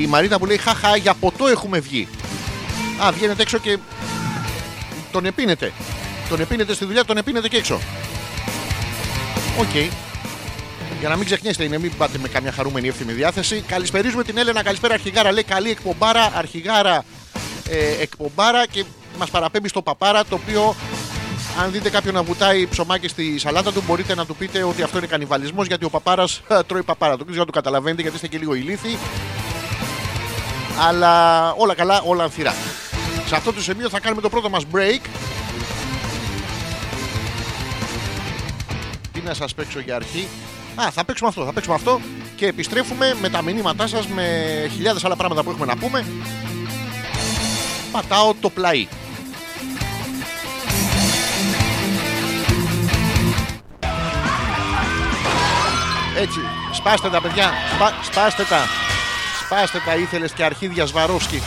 Η Μαρίτα που λέει Χαχά, για ποτό έχουμε βγει. Α, βγαίνετε έξω και τον επίνετε. Τον επίνετε στη δουλειά, τον επίνετε και έξω. Οκ. Για να μην ξεχνιέστε, είναι μην πάτε με καμιά χαρούμενη εύθυμη διάθεση. Καλησπερίζουμε την Έλενα, καλησπέρα αρχηγάρα. Λέει καλή εκπομπάρα, αρχηγάρα ε, εκπομπάρα και μας παραπέμπει στο παπάρα το οποίο αν δείτε κάποιον να βουτάει ψωμάκι στη σαλάτα του, μπορείτε να του πείτε ότι αυτό είναι κανιβαλισμός γιατί ο παπάρας τρώει παπάρα. Το ξέρω να το καταλαβαίνετε γιατί είστε και λίγο ηλίθιοι. Αλλά όλα καλά, όλα ανθυρά. Σε αυτό το σημείο θα κάνουμε το πρώτο μας break. Τι να σας παίξω για αρχή; Α, θα παίξουμε αυτό, θα παίξουμε αυτό και επιστρέφουμε με τα μηνύματά σας με χιλιάδες άλλα πράγματα που έχουμε να πούμε. Πατάω το πλαί. Έτσι, σπάστε τα παιδιά, σπα, σπάστε τα. Σπάστε τα ήθελες και αρχίδια Σβαρόσκι.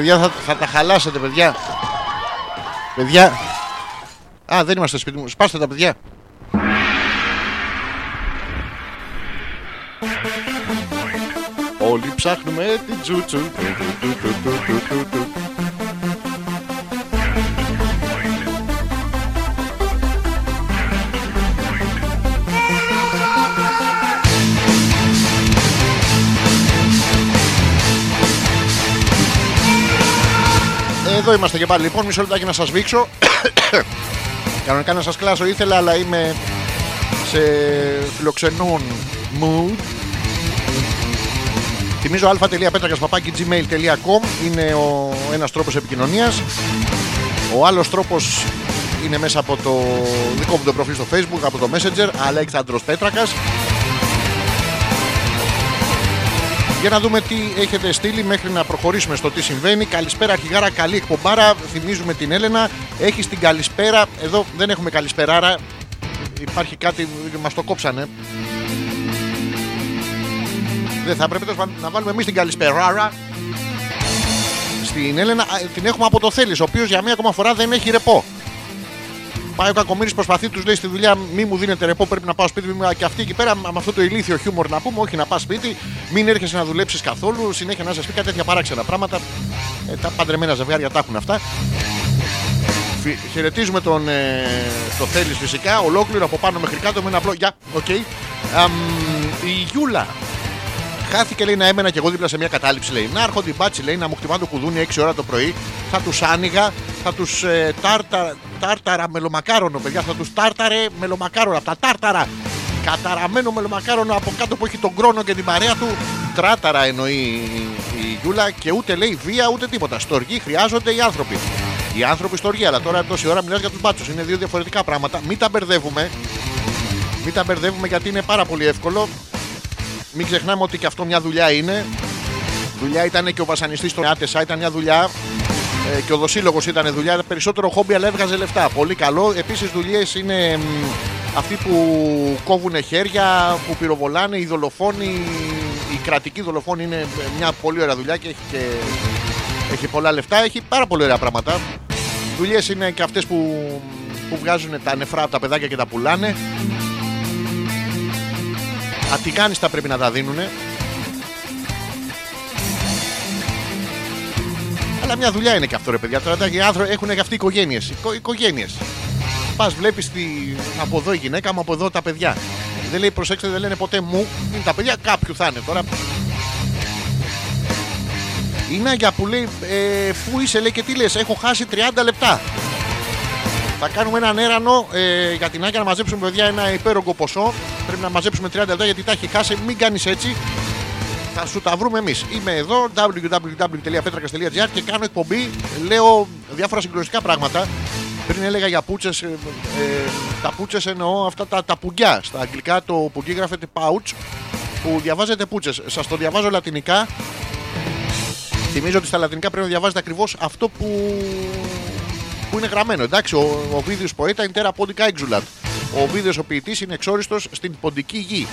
Παιδιά, θα, θα τα χαλάσετε, παιδιά. Παιδιά. Α, δεν είμαστε σπίτι μου. Σπάστε τα παιδιά. Όλοι ψάχνουμε την τζούτσου. Εδώ είμαστε και πάλι. Λοιπόν, μισό λεπτάκι να σας βήξω. Κανονικά να σας κλάσω ήθελα, αλλά είμαι σε φιλοξενών mood. Θυμίζω αλφα.πέτρακα.gmail.com είναι ο ένας τρόπος επικοινωνίας. Ο άλλος τρόπος είναι μέσα από το δικό μου το προφίλ στο facebook, από το messenger, Αλέξανδρος Πέτρακας. Για να δούμε τι έχετε στείλει μέχρι να προχωρήσουμε στο τι συμβαίνει. Καλησπέρα, αρχηγάρα, καλή εκπομπάρα. Θυμίζουμε την Έλενα. Έχεις την καλησπέρα. Εδώ δεν έχουμε καλησπεράρα. Υπάρχει κάτι, μας το κόψανε. Δεν θα έπρεπε τέλος πάντων να βάλουμε εμείς την καλησπεράρα. Στην Έλενα Α, την έχουμε από το Θέλει, ο οποίος για μία ακόμα φορά δεν έχει ρεπό. Πάει ο Κακομήρη, προσπαθεί, τους λέει στη δουλειά: Μη μου δίνετε ρεπό, πρέπει να πάω σπίτι. Μη... μου-» Και αυτή εκεί πέρα, με αυτό το ηλίθιο χιούμορ να πούμε: Όχι να πας σπίτι, μην έρχεσαι να δουλέψεις καθόλου. Συνέχεια να σα πει κάτι τέτοια παράξενα πράγματα. Ε, τα παντρεμένα ζευγάρια τα έχουν αυτά. Φι- Χαιρετίζουμε τον ε, το Θέλει φυσικά, ολόκληρο από πάνω μέχρι κάτω με ένα απλό γεια. Οκ. Αμ, η Γιούλα Χάθηκε λέει να έμενα και εγώ δίπλα σε μια κατάληψη. Λέει να έρχονται οι μπάτσι λέει να μου χτυπάνε το κουδούνι 6 ώρα το πρωί. Θα τους άνοιγα, θα τους ε, τάρτα, τάρταρα μελομακάρονο, παιδιά. Θα τους τάρταρε μελομακάρονο από τα τάρταρα. Καταραμένο μελομακάρονο από κάτω που έχει τον κρόνο και την παρέα του. Τράταρα εννοεί η, η Γιούλα και ούτε λέει βία ούτε τίποτα. Στοργή χρειάζονται οι άνθρωποι. Οι άνθρωποι στοργή, αλλά τώρα τόση ώρα μιλάς για τους μπάτσους. Είναι δύο διαφορετικά πράγματα. Μην τα μπερδεύουμε. Μην τα μπερδεύουμε γιατί είναι πάρα πολύ εύκολο. Μην ξεχνάμε ότι και αυτό μια δουλειά είναι. Δουλειά ήταν και ο βασανιστής στον Άτεσα, ήταν μια δουλειά. Ε, και ο δοσύλλογος ήταν δουλειά. Περισσότερο χόμπι, αλλά έβγαζε λεφτά. Πολύ καλό. Επίσης, δουλειές είναι μ, αυτοί που κόβουν χέρια, που πυροβολάνε, οι δολοφόνοι. Οι κρατικοί δολοφόνοι είναι μια πολύ ωραία δουλειά και έχει, και... έχει πολλά λεφτά. Έχει πάρα πολύ ωραία πράγματα. Δουλειές είναι και αυτές που, που βγάζουν τα νεφρά από τα παιδάκια και τα πουλάνε. Αττικάνιστα πρέπει να τα δίνουν. Αλλά μια δουλειά είναι και αυτό ρε παιδιά. Τώρα οι άνθρωποι έχουν και αυτοί οικογένειες. Οικο, οικογένειες. Πας βλέπεις τη... από εδώ η γυναίκα μου, από εδώ τα παιδιά. Δεν λέει προσέξτε, δεν λένε ποτέ μου. Είναι τα παιδιά κάποιου θα είναι τώρα. Η Νάγια που λέει ε, Πού είσαι λέει και τι λες Έχω χάσει 30 λεπτά θα κάνουμε έναν έρανο ε, για την Άκια να μαζέψουμε παιδιά ένα υπέρογκο ποσό. Πρέπει να μαζέψουμε 30 λεπτά γιατί τα έχει χάσει. Μην κάνεις έτσι. Θα σου τα βρούμε εμείς. Είμαι εδώ www.petrakas.gr και κάνω εκπομπή. Λέω διάφορα συγκλονιστικά πράγματα. Πριν έλεγα για πούτσες. Ε, ε, τα πούτσες εννοώ αυτά τα, τα πουγκιά. Στα αγγλικά το πουγκί γράφεται pouch που διαβάζετε πούτσες. Σας το διαβάζω λατινικά. Θυμίζω ότι στα λατινικά πρέπει να διαβάζετε ακριβώς αυτό που που είναι γραμμένο. Εντάξει, ο, ο Βίδιος Ποέτα είναι τέρα πόντικα έξουλαντ. Ο Βίδιος ο ποιητής είναι εξόριστος στην ποντική γη.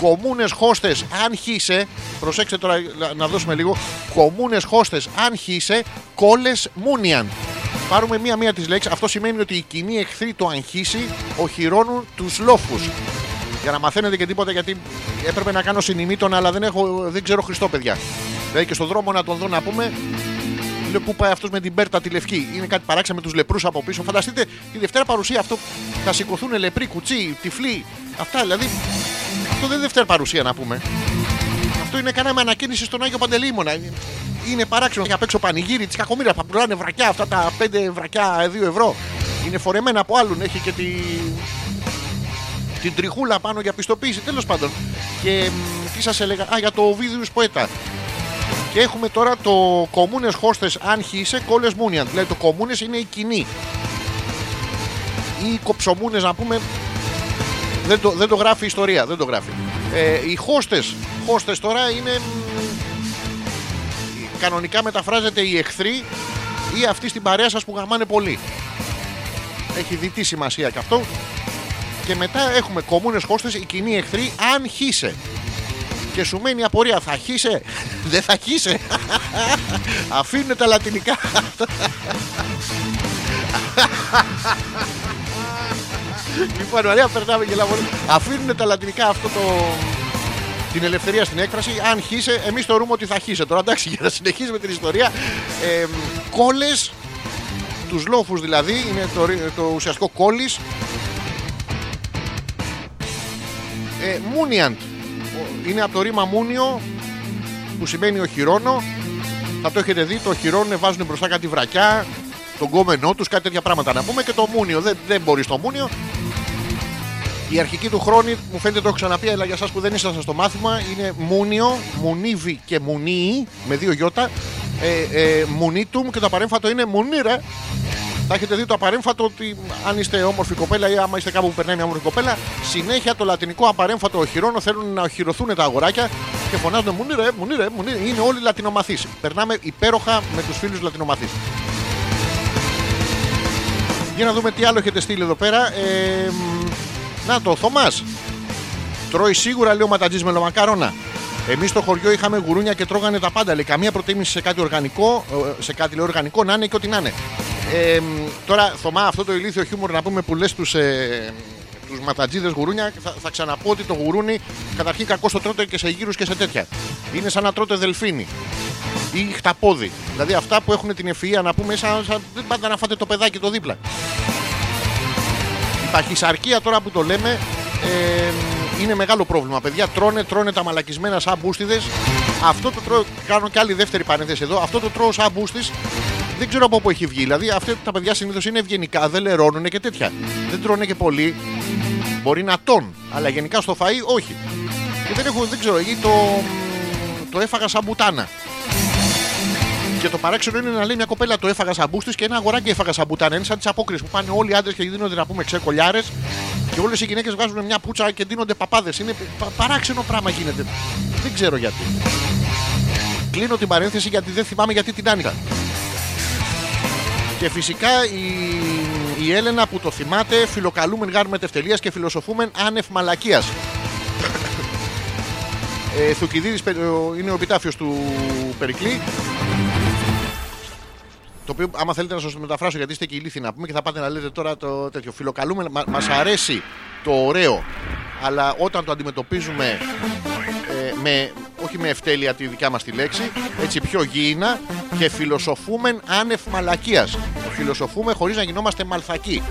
Κομούνες χώστες, αν χύσε. Προσέξτε τώρα να- να δώσουμε λίγο. Κομούνες χώστες, αν χύσε, κόλε μούνιαν. Πάρουμε μία-μία τις λέξεις. Αυτό σημαίνει ότι οι κοινοί εχθροί το αγχύσει οχυρώνουν τους λόφους. Για να μαθαίνετε και τίποτα, γιατί έπρεπε να κάνω συνημήτων, αλλά δεν, έχω, δεν ξέρω Χριστό, παιδιά. Δηλαδή και στον δρόμο να τον δω να πούμε, Λέω πού πάει αυτός με την Μπέρτα τη λευκή. Είναι κάτι παράξενο με τους λεπρούς από πίσω. Φανταστείτε τη Δευτέρα παρουσία αυτό. Θα σηκωθούν λεπροί, κουτσί, τυφλοί. Αυτά δηλαδή. Αυτό δεν είναι Δευτέρα παρουσία να πούμε. Αυτό είναι κάναμε ανακαίνιση στον Άγιο Παντελήμωνα. Είναι παράξενο. Έχει απ' έξω πανηγύρι τη κακομήρα. Θα πουλάνε βρακιά αυτά τα 5 βρακιά 2 ευρώ. Είναι φορεμένα από άλλον. Έχει και τη... την τριχούλα πάνω για πιστοποίηση. Τέλος πάντων. Και μ, τι σας έλεγα; Α, για το Βίδιου Ποέτα. Και έχουμε τώρα το κομμούνες χώστες αν χύσε κόλλες μούνιαν. Δηλαδή το κομμούνες είναι οι κοινοί. Ή οι κοψομούνες να πούμε. Δεν το, δεν το γράφει η ιστορία. Δεν το γράφει. Ε, οι χώστες. Χώστες τώρα είναι. μ, Κανονικά μεταφράζεται οι εχθροί ή αυτοί στην παρέα σας που γαμάνε πολύ. Έχει διτή σημασία και αυτό. Και μετά έχουμε κομμούνες χώστες, οι κοινοί εχθροί αν χύσε. Και σου μένει η απορία, θα χύσε; Δεν θα χύσε. Αφήνουν τα λατινικά. λοιπόν, ωραία, περνάμε και λαβό. Αφήνουν τα λατινικά αυτό το. Την ελευθερία στην έκφραση. Αν χύσε, εμείς θεωρούμε ότι θα χύσε. Τώρα εντάξει, για να συνεχίσουμε την ιστορία. Ε, Κόλλες, τους λόφους δηλαδή, είναι το, ρι- το ουσιαστικό κόλλης. Ε, Μούνιαντ. Ο- Είναι από το ρήμα Μούνιο που σημαίνει οχυρώνω. Θα το έχετε δει, το οχυρώνουν, βάζουν μπροστά κάτι βρακιά, τον κόμενό τους, κάτι τέτοια πράγματα να πούμε και το Μούνιο. Δεν, δεν μπορεί στο Μούνιο. Η αρχική του χρόνη, μου φαίνεται το έχω ξαναπεί, αλλά για εσάς που δεν ήσασταν στο μάθημα, είναι Μούνιο, Μουνίβι και Μουνίι με δύο γιώτα. Ε, ε, Μουνίτουμ και το απαρέμφατο είναι Μουνίρε. Θα έχετε δει το απαρέμφατο ότι αν είστε όμορφη κοπέλα ή άμα είστε κάπου που περνάει μια όμορφη κοπέλα, συνέχεια το λατινικό απαρέμφατο οχυρώνω θέλουν να οχυρωθούν τα αγοράκια και φωνάζουν Μουνίρε, Μουνίρε, Μουνίρε. Είναι όλοι λατινομαθείς. Περνάμε υπέροχα με τους φίλους λατινομαθείς. Για να δούμε τι άλλο έχετε στείλει εδώ πέρα. Ε, μ, να το, Θωμάς. Τρώει σίγουρα λέει ο ματατζής με λομακάρονα. Εμείς στο χωριό είχαμε γουρούνια και τρώγανε τα πάντα. Λέει καμία προτίμηση σε κάτι οργανικό, ε, σε κάτι λέει, οργανικό να είναι και ό,τι να είναι. Ε, μ, τώρα, Θωμά, αυτό το ηλίθιο χιούμορ να πούμε που λες τους ε, τους ματατζίδες γουρούνια, θα, θα ξαναπώ ότι το γουρούνι καταρχήν κακό το τρώτε και σε γύρους και σε τέτοια. Είναι σαν να τρώτε δελφίνι ή χταπόδι. Δηλαδή αυτά που έχουν την ευφυΐα να πούμε, σαν, σαν δεν πάτε να φάτε το παιδάκι το δίπλα. Η παχυσαρκία τώρα που το λέμε ε, είναι μεγάλο πρόβλημα. Παιδιά τρώνε, τρώνε τα μαλακισμένα σαν μπούστιδες. Αυτό το τρώω, κάνω και άλλη δεύτερη παρένθεση εδώ. Αυτό το τρώω σαν μπούστης. Δεν ξέρω από πού έχει βγει. Δηλαδή αυτά τα παιδιά συνήθως είναι ευγενικά, δεν λερώνουν και τέτοια. Δεν τρώνε και πολύ. Μπορεί να τόν, αλλά γενικά στο φαΐ όχι. Και δεν έχω, δεν ξέρω, ή το, το έφαγα σαν μπουτάνα. Και το παράξενο είναι να λέει μια κοπέλα το έφαγα σαν μπούστης και ένα αγοράκι έφαγα σαν μπουτάνα. Είναι σαν τις απόκριες που πάνε όλοι οι άντρες και δίνονται να πούμε ξεκολιάρες και όλες οι γυναίκες βγάζουν μια πουτσα και δίνονται παπάδες. Είναι πα- παράξενο πράγμα γίνεται. Δεν ξέρω γιατί. Κλείνω την παρένθεση γιατί δεν θυμάμαι γιατί την άνοιγα. Και φυσικά η, η Έλενα που το θυμάται, φιλοκαλούμεν γάρ μετευτελείας και φιλοσοφούμεν άνευ μαλακίας. ε, Θουκυδίδης πε- ο- είναι ο επιτάφιος του Περικλή. Το οποίο, άμα θέλετε να σας το μεταφράσω, γιατί είστε και ηλίθιοι να πούμε και θα πάτε να λέτε τώρα το τέτοιο. Φιλοκαλούμε, μα μας αρέσει το ωραίο, αλλά όταν το αντιμετωπίζουμε ε, με, όχι με ευτέλεια τη δικιά μας τη λέξη, έτσι πιο γήινα και φιλοσοφούμε άνευ μαλακίας. Φιλοσοφούμε χωρίς να γινόμαστε μαλθακοί.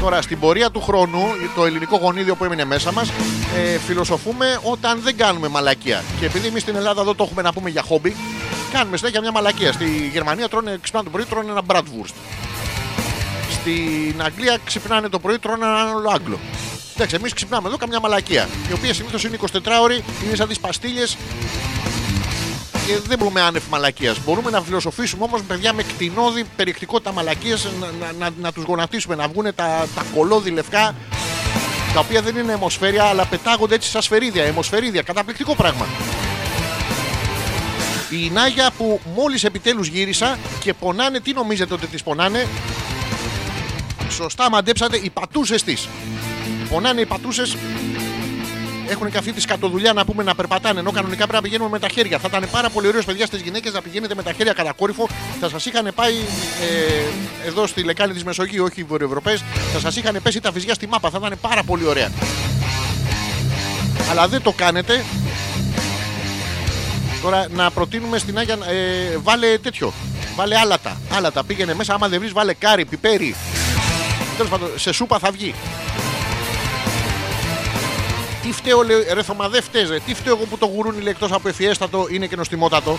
Τώρα στην πορεία του χρόνου, το ελληνικό γονίδιο που έμεινε μέσα μας, ε, φιλοσοφούμε όταν δεν κάνουμε μαλακία. Και επειδή εμείς στην Ελλάδα εδώ το έχουμε να πούμε για χόμπι, κάνουμε συνέχεια μια μαλακία. Στη Γερμανία τρώνε, ξυπνάνε το πρωί, τρώνε ένα bratwurst. Στην Αγγλία ξυπνάνε το πρωί, τρώνε ένα άλλο Άγγλο. Εντάξει, εμείς ξυπνάμε εδώ καμιά μαλακία. Η οποία συνήθως είναι 24 ώρη, είναι σαν τις παστίλε. Και δεν μπορούμε άνευ μαλακίας. Μπορούμε να φιλοσοφήσουμε όμως παιδιά με κτηνώδη περιεκτικότητα μαλακίας να, να, να, να τους γονατίσουμε, να βγουν τα, τα κολόδι λευκά τα οποία δεν είναι αιμοσφαίρια αλλά πετάγονται έτσι σαν σφαιρίδια. Αιμοσφαιρίδια, καταπληκτικό πράγμα. Η Νάγια που μόλις επιτέλους γύρισα και πονάνε, τι νομίζετε ότι τις πονάνε; Σωστά μαντέψατε οι πατούσες της. Πονάνε οι πατούσες έχουν και αυτή τη σκατοδουλειά να πούμε να περπατάνε. Ενώ κανονικά πρέπει να πηγαίνουμε με τα χέρια. Θα ήταν πάρα πολύ ωραίος, παιδιά, στις γυναίκες να πηγαίνετε με τα χέρια κατακόρυφο. Θα σας είχαν πάει ε, εδώ στη λεκάνη της Μεσογείου, όχι οι Βορειοευρωπαίες. Θα σας είχαν πέσει τα βυζιά στη μάπα. Θα ήταν πάρα πολύ ωραία. Αλλά δεν το κάνετε. Τώρα να προτείνουμε στην Άγια ε, βάλε τέτοιο. Βάλε άλατα. Άλατα. Πήγαινε μέσα. Άμα δεν βρεις, βάλε κάρι, πιπέρι. Τέλος πάντων, σε σούπα θα βγει. Τι φταίω, λέει, ρε Θωμά, δεν φταίς, ρε. Τι φταίω εγώ που το γουρούνι λέει εκτός από ευφιέστατο είναι και νοστιμότατο.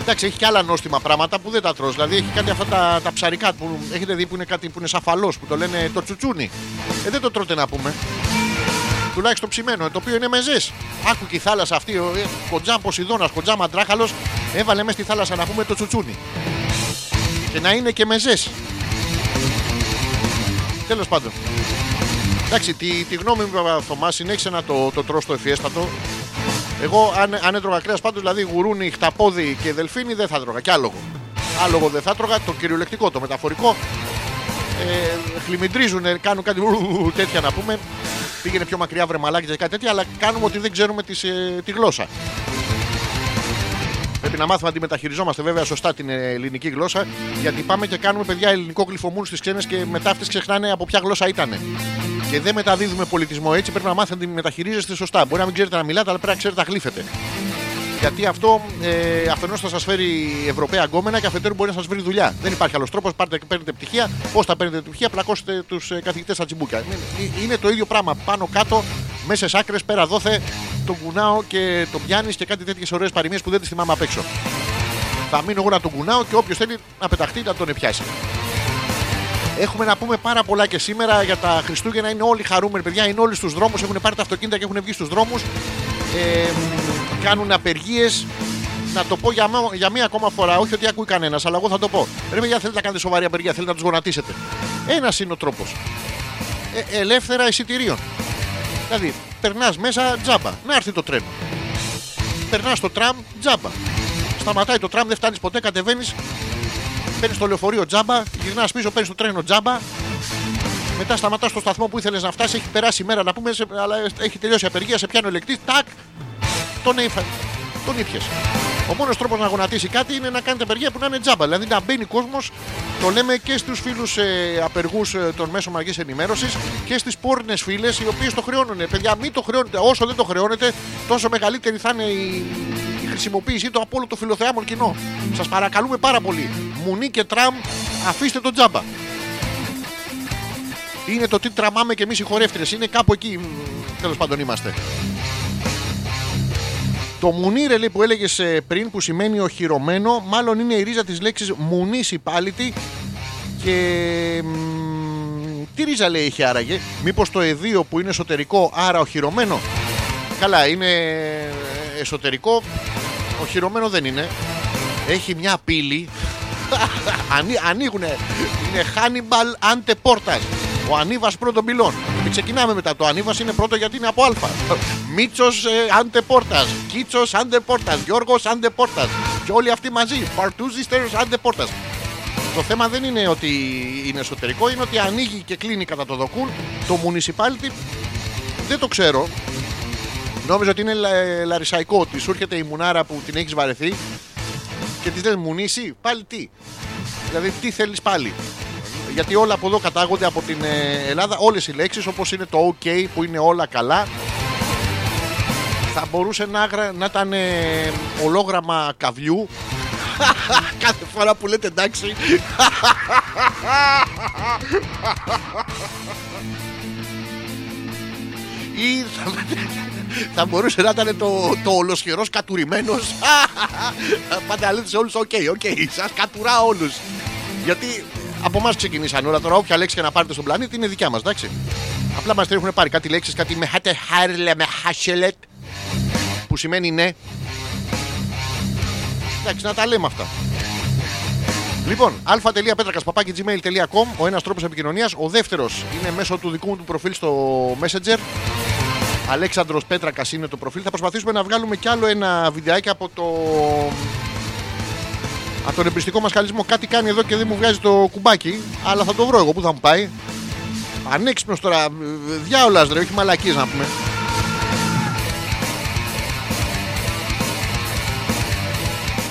Εντάξει, έχει και άλλα νόστιμα πράγματα που δεν τα τρως. Δηλαδή έχει κάτι αυτά τα, τα ψαρικά που έχετε δει που είναι κάτι που είναι σαφαλός που το λένε το τσουτσούνι. Ε, δεν το τρώτε να πούμε. Τουλάχιστον ψημένο, το οποίο είναι μεζέ. Άκου και η θάλασσα αυτή, ο ε, κοντζά Ποσειδώνας, κοντζά Μαντράχαλος, έβαλε μέσα στη θάλασσα να πούμε το τσουτσούνι. Και να είναι και μεζέ. Τέλος πάντων. Εντάξει, τη, τη γνώμη μου, βέβαια, Θωμάς, συνέχισε να το, το τρως το εφιέστατο. Εγώ, αν, αν έτρωγα κρέας πάντως, δηλαδή γουρούνι, χταπόδι και δελφίνι, δεν θα έτρωγα. Κι άλογο. Άλογο δεν θα έτρωγα, το κυριολεκτικό, το μεταφορικό. Ε, χλιμιντρίζουν, κάνουν κάτι ου, τέτοια να πούμε. πήγαινε πιο μακριά βρε μαλάκι και κάτι τέτοια, αλλά κάνουμε ότι δεν ξέρουμε τις, ε, τη γλώσσα. Πρέπει να μάθουμε να τη μεταχειριζόμαστε βέβαια σωστά την ε, ελληνική γλώσσα, γιατί πάμε και κάνουμε παιδιά ελληνικό γλυφομούρ στις ξένες και μετά αυτές ξεχνάνε από ποια γλώσσα ήταν. Και δεν μεταδίδουμε πολιτισμό έτσι, πρέπει να μάθετε να τη μεταχειρίζεστε σωστά. Μπορεί να μην ξέρετε να μιλάτε, αλλά πρέπει να ξέρετε να γλύφετε. Γιατί αυτό ε, αφενός θα σας φέρει Ευρωπαία γκόμενα και αφετέρου μπορεί να σας βρει δουλειά. Δεν υπάρχει άλλος τρόπος. Πάρτε και παίρνετε πτυχία. Πώς θα παίρνετε πτυχία, πλακώσετε τους ε, καθηγητές στα τσιμπούκια. Είναι, είναι το ίδιο πράγμα. Πάνω κάτω, μέσα άκρες, πέρα δόθε, τον κουνάω και τον πιάνεις και κάτι τέτοιες ωραίες παροιμίες που δεν τις θυμάμαι απ' έξω. Θα μείνω εγώ να τον κουνάω και όποιος θέλει να πεταχτεί να τον πιάσει. Έχουμε να πούμε πάρα πολλά και σήμερα για τα Χριστούγεννα. Είναι όλοι χαρούμενοι, παιδιά. Είναι όλοι στους δρόμους. Έχουν πάρει τα αυτοκίνητα και έχουν βγει στους δρόμους. Ε, κάνουν απεργίες. Να το πω για, μέ- για μία ακόμα φορά. Όχι ότι ακούει κανένας, αλλά εγώ θα το πω. Ρε παιδιά, θέλετε να κάνετε σοβαρή απεργία, θέλετε να τους γονατίσετε. Ένας είναι ο τρόπος. Ε, ελεύθερα εισιτηρίων. Δηλαδή, περνάς μέσα τζάμπα. Να έρθει το τρένο. Περνάς το τραμ τζάμπα. Σταματάει το τραμ, δεν φτάνεις ποτέ, κατεβαίνεις. Παίρνεις το λεωφορείο τζάμπα, γυρνάς πίσω, παίρνεις το τρένο τζάμπα. Μετά σταματάς στο σταθμό που ήθελες να φτάσεις, έχει περάσει η μέρα να πούμε, σε- αλλά έχει τελειώσει η απεργία, σε πιάνει ο ελεκτή, τάκ, τον, ήφα, τον ήπιες. Ο μόνος τρόπος να γονατίσει κάτι είναι να κάνετε απεργία που να είναι τζάμπα. Δηλαδή να μπαίνει κόσμος, το λέμε και στους φίλους ε, απεργούς ε, των μέσων μαζική ενημέρωσης και στις πόρνες φίλες οι οποίες το χρεώνουν. Παιδιά, μην το χρεώνετε. Όσο δεν το χρεώνετε, τόσο μεγαλύτερη θα είναι η, η χρησιμοποίησή του από όλο το φιλοθεάμον κοινό. Σας παρακαλούμε πάρα πολύ. Μουνί και τραμ, αφήστε το τζάμπα. Είναι το τι τραμάμε και εμείς οι χορεύτρε. Είναι κάπου εκεί. Τέλος πάντων είμαστε. Το μουνίρε λέει, που έλεγες πριν που σημαίνει οχυρωμένο, μάλλον είναι η ρίζα της λέξης municipality και. μ, Τι ρίζα λέει είχε άραγε, Μήπως το εδίο που είναι εσωτερικό, άρα οχυρωμένο; Καλά, είναι εσωτερικό, οχυρωμένο δεν είναι. Έχει μια πύλη. Ανοί, ανοίγουνε. Είναι Hannibal Ante Portas. Ο Ανίβας πρώτων πυλών. Και ξεκινάμε μετά. Το Ανίβας είναι πρώτο γιατί είναι από Α. Μίτσος Άντε Πόρτας. Κίτσος Άντε Πόρτας. Γιώργος Άντε Πόρτας. Και όλοι αυτοί μαζί. Παρτούζιστερ Άντε Πόρτας. Το θέμα δεν είναι ότι είναι εσωτερικό, είναι ότι ανοίγει και κλείνει κατά το δοκούν. Το municipality δεν το ξέρω. Νόμιζα ότι είναι λα- λαρισαϊκό, ότι σου έρχεται η μουνάρα που την έχεις βαρεθεί και της λες μουνίσι, πάλι τι. Δηλαδή, τι θέλεις πάλι. Γιατί όλα από εδώ κατάγονται από την ε, Ελλάδα, όλες οι λέξεις όπως είναι το OK που είναι όλα καλά. Θα μπορούσε να, γρα- να ήταν ε, ολόγραμμα καβλιού κάθε φορά που λέτε εντάξει. Ή θα, θα μπορούσε να ήταν το, το ολοσχερώς κατουρημένος. Πάτε να λέτε σε όλους ok, ok, σας κατουρά όλους Γιατί από εμάς ξεκινήσαν όλα τώρα όποια λέξη και να πάρετε στον πλανήτη είναι δικιά μας, εντάξει Απλά μας την έχουν πάρει κάτι λέξεις, κάτι με χάτε χάρλε με χάσελετ Που σημαίνει ναι Εντάξει, να τα λέμε αυτά Λοιπόν, α.πέτρακα.gmail.com ο ένας τρόπος επικοινωνίας. Ο δεύτερος είναι μέσω του δικού μου του προφίλ στο Messenger. Αλέξανδρος Πέτρακας είναι το προφίλ. Θα προσπαθήσουμε να βγάλουμε κι άλλο ένα βιντεάκι από το. Από τον εμπριστικό μας χαλισμό. Κάτι κάνει εδώ και δεν μου βγάζει το κουμπάκι. Αλλά θα το βρω εγώ. Πού θα μου πάει. Ανέξυπνος τώρα. Διάολας ρε, όχι μαλακίες να πούμε.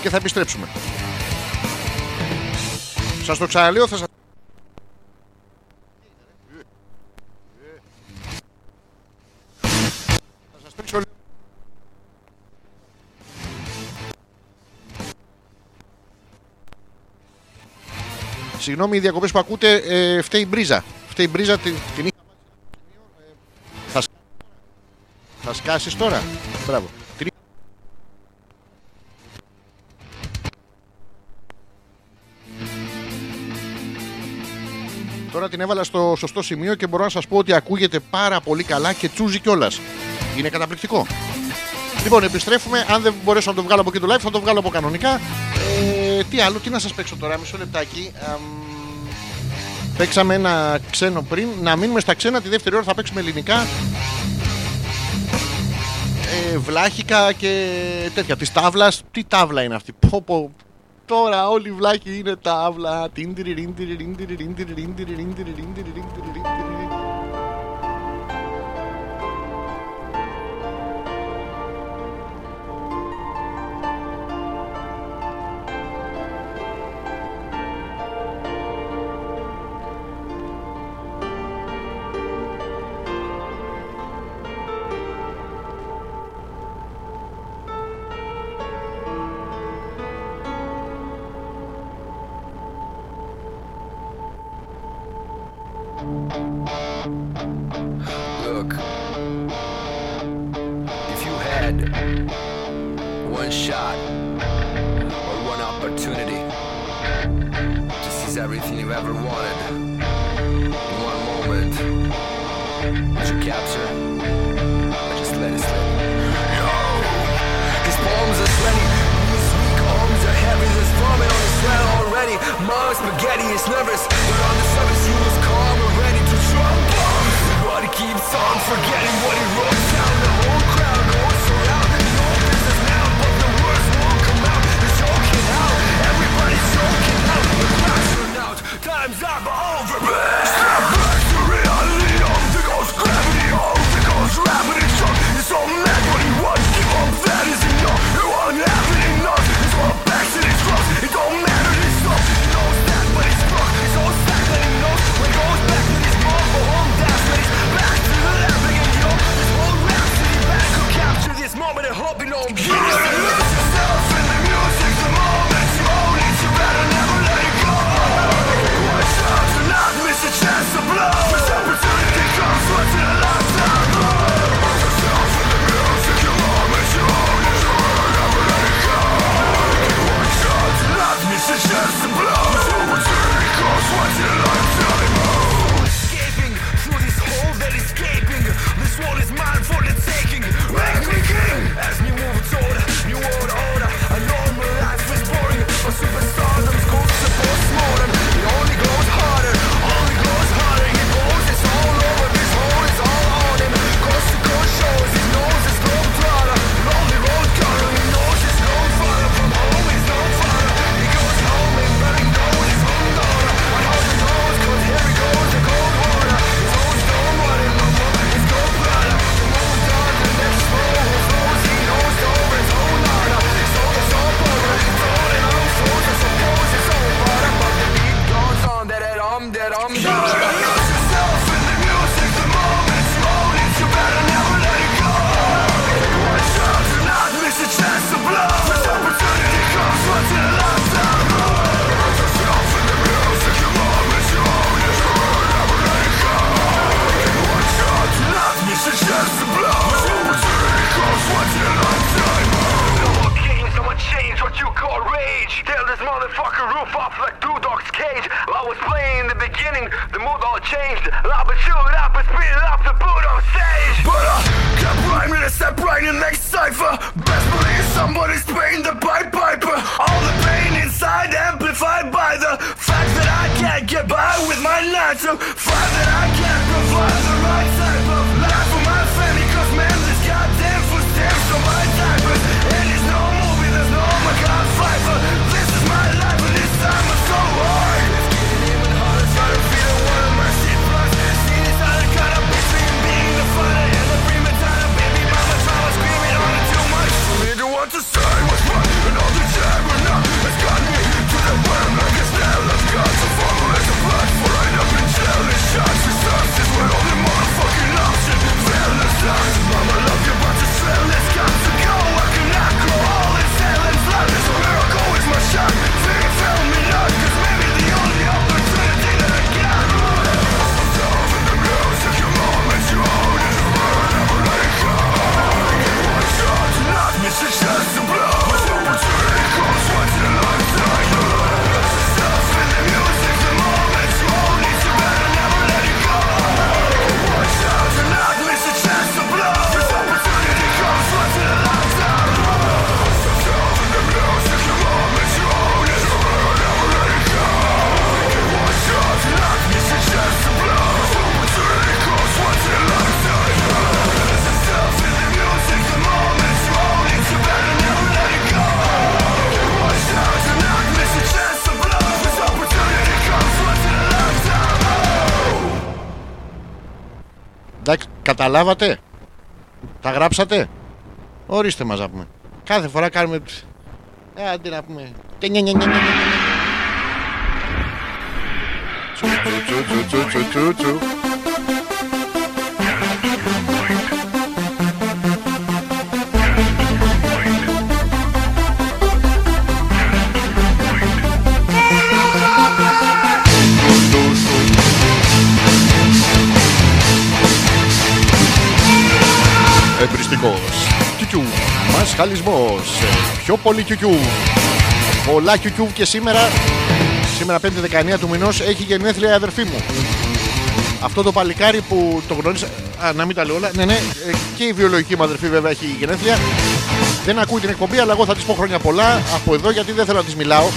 Και θα επιστρέψουμε. Σας το ξαναλέω, θα σας... Θα σας Συγγνώμη, οι διακοπές που ακούτε ε, φταίει η μπρίζα. Φταίει η μπρίζα, την, την είχα βάλει σε ένα σημείο, ε, θα, σ- θα σκάσεις τώρα. Μπράβο. Την είχα- Τώρα την έβαλα στο σωστό σημείο και μπορώ να σας πω ότι ακούγεται πάρα πολύ καλά και τσούζει κιόλας. Είναι καταπληκτικό. Λοιπόν, επιστρέφουμε. Αν δεν μπορέσω να το βγάλω από εκεί το live, θα το βγάλω από κανονικά. Ε, τι άλλο, τι να σας παίξω τώρα, μισό λεπτάκι. Αμ, παίξαμε ένα ξένο πριν. Να μείνουμε στα ξένα, τη δεύτερη ώρα θα παίξουμε ελληνικά. Ε, βλάχικα και τέτοια. Τη τάβλα. Τι τάβλα είναι αυτή. Πω, πω. Τώρα όλοι οι βλάχοι είναι τάβλα. Τιν, τυριριν, τυριριν, τυριριν, τυριριν, τυριριν, τυριριν, τυριριν, τυριριν, τυριριν, τυριριν. service, but on the surface you was calm and ready to trump But he keeps on forgetting what he wrote down. The whole crowd goes around, and no business now, but the words won't come out. They're choking out, everybody's choking out. The crowd's out, time's up, over. Like two dogs cage. I was playing in the beginning. The mood all changed. I've been up and spitting up the boot on stage. But I kept rhyming and step right in next cipher. Best believe somebody's paying the pipe piper. All the pain inside amplified by the Fact that I can't get by with my nonsense Fact that I can't provide the right Καταλάβατε; Τα γράψατε; Ορίστε μας να πούμε. Κάθε φορά κάνουμε... Ε, αντί να πούμε... Μυστικό. Κιουκιού. Μασχαλισμό. Πιο πολύ κιουκιού. Πολλά κιουκιού και σήμερα. Σήμερα 5η 19 του μηνός έχει γενέθλια η αδερφή μου. Αυτό το παλικάρι που το γνώρισα. Α, να μην τα λέω όλα. Ναι, ναι. ε, Και η βιολογική μου αδερφή βέβαια έχει γενέθλια. Δεν ακούει την εκπομπή, αλλά εγώ θα της πω χρόνια πολλά από εδώ γιατί δεν θέλω να της μιλάω.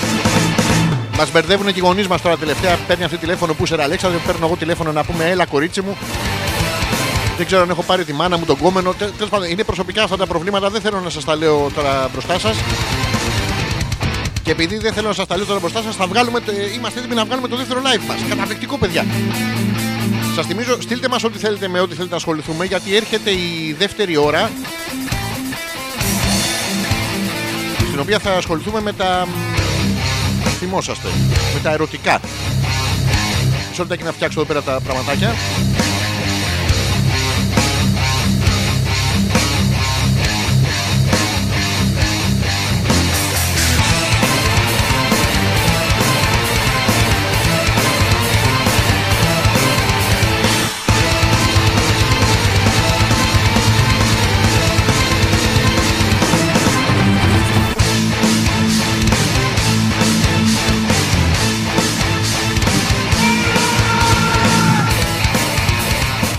Μας μπερδεύουν και οι γονείς μας τώρα τελευταία. Παίρνει αυτή τηλέφωνο που είσαι ρε Αλέξανδρε, παίρνω εγώ τηλέφωνο να πούμε Έλα, κορίτσι μου. Δεν ξέρω αν έχω πάρει τη μάνα μου, τον κόμενο. Τέλος πάντων, είναι προσωπικά αυτά τα προβλήματα. Δεν θέλω να σας τα λέω τώρα μπροστά σας. Και επειδή δεν θέλω να σας τα λέω τώρα μπροστά σας, θα βγάλουμε. το- Είμαστε έτοιμοι να βγάλουμε το δεύτερο live μας. Καταπληκτικό, παιδιά. Σας θυμίζω, στείλτε μας ό,τι θέλετε με ό,τι θέλετε να ασχοληθούμε, γιατί έρχεται η δεύτερη ώρα. Στην οποία θα ασχοληθούμε με τα. μ, Θυμόσαστε. Με τα ερωτικά. Μισό λεπτάκι να φτιάξω εδώ πέρα τα πραγματάκια.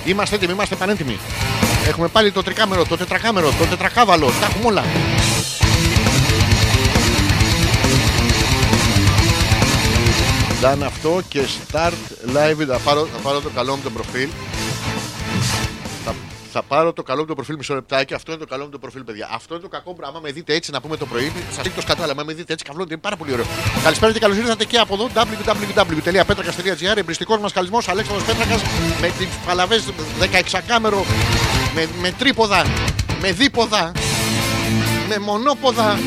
Είμαστε έτοιμοι, είμαστε πανέτοιμοι. Έχουμε πάλι το τρικάμερο, το τετρακάμερο, το τετρακάβαλο. Τα έχουμε όλα. Done αυτό και start live. Θα πάρω, θα πάρω το καλό μου το προφίλ. Θα, θα πάρω το καλό μου το προφίλ μισό λεπτάκι. Αυτό είναι το καλό μου το προφίλ, παιδιά. Αυτό είναι το κακό πράγμα. Με δείτε έτσι να πούμε το πρωί. Σας δείχνω το σκατάλα. άμα Με δείτε έτσι καβλώνει. Είναι πάρα πολύ ωραίο. Καλησπέρα και καλώς ήρθατε και από εδώ. www.petrakas.gr Εμπριστικός μας καλισμός Αλέξανδρος Πέτρακας με τι παλαβέ 16 κάμερο. Με, με τρίποδα. Με δίποδα. Με μονόποδα.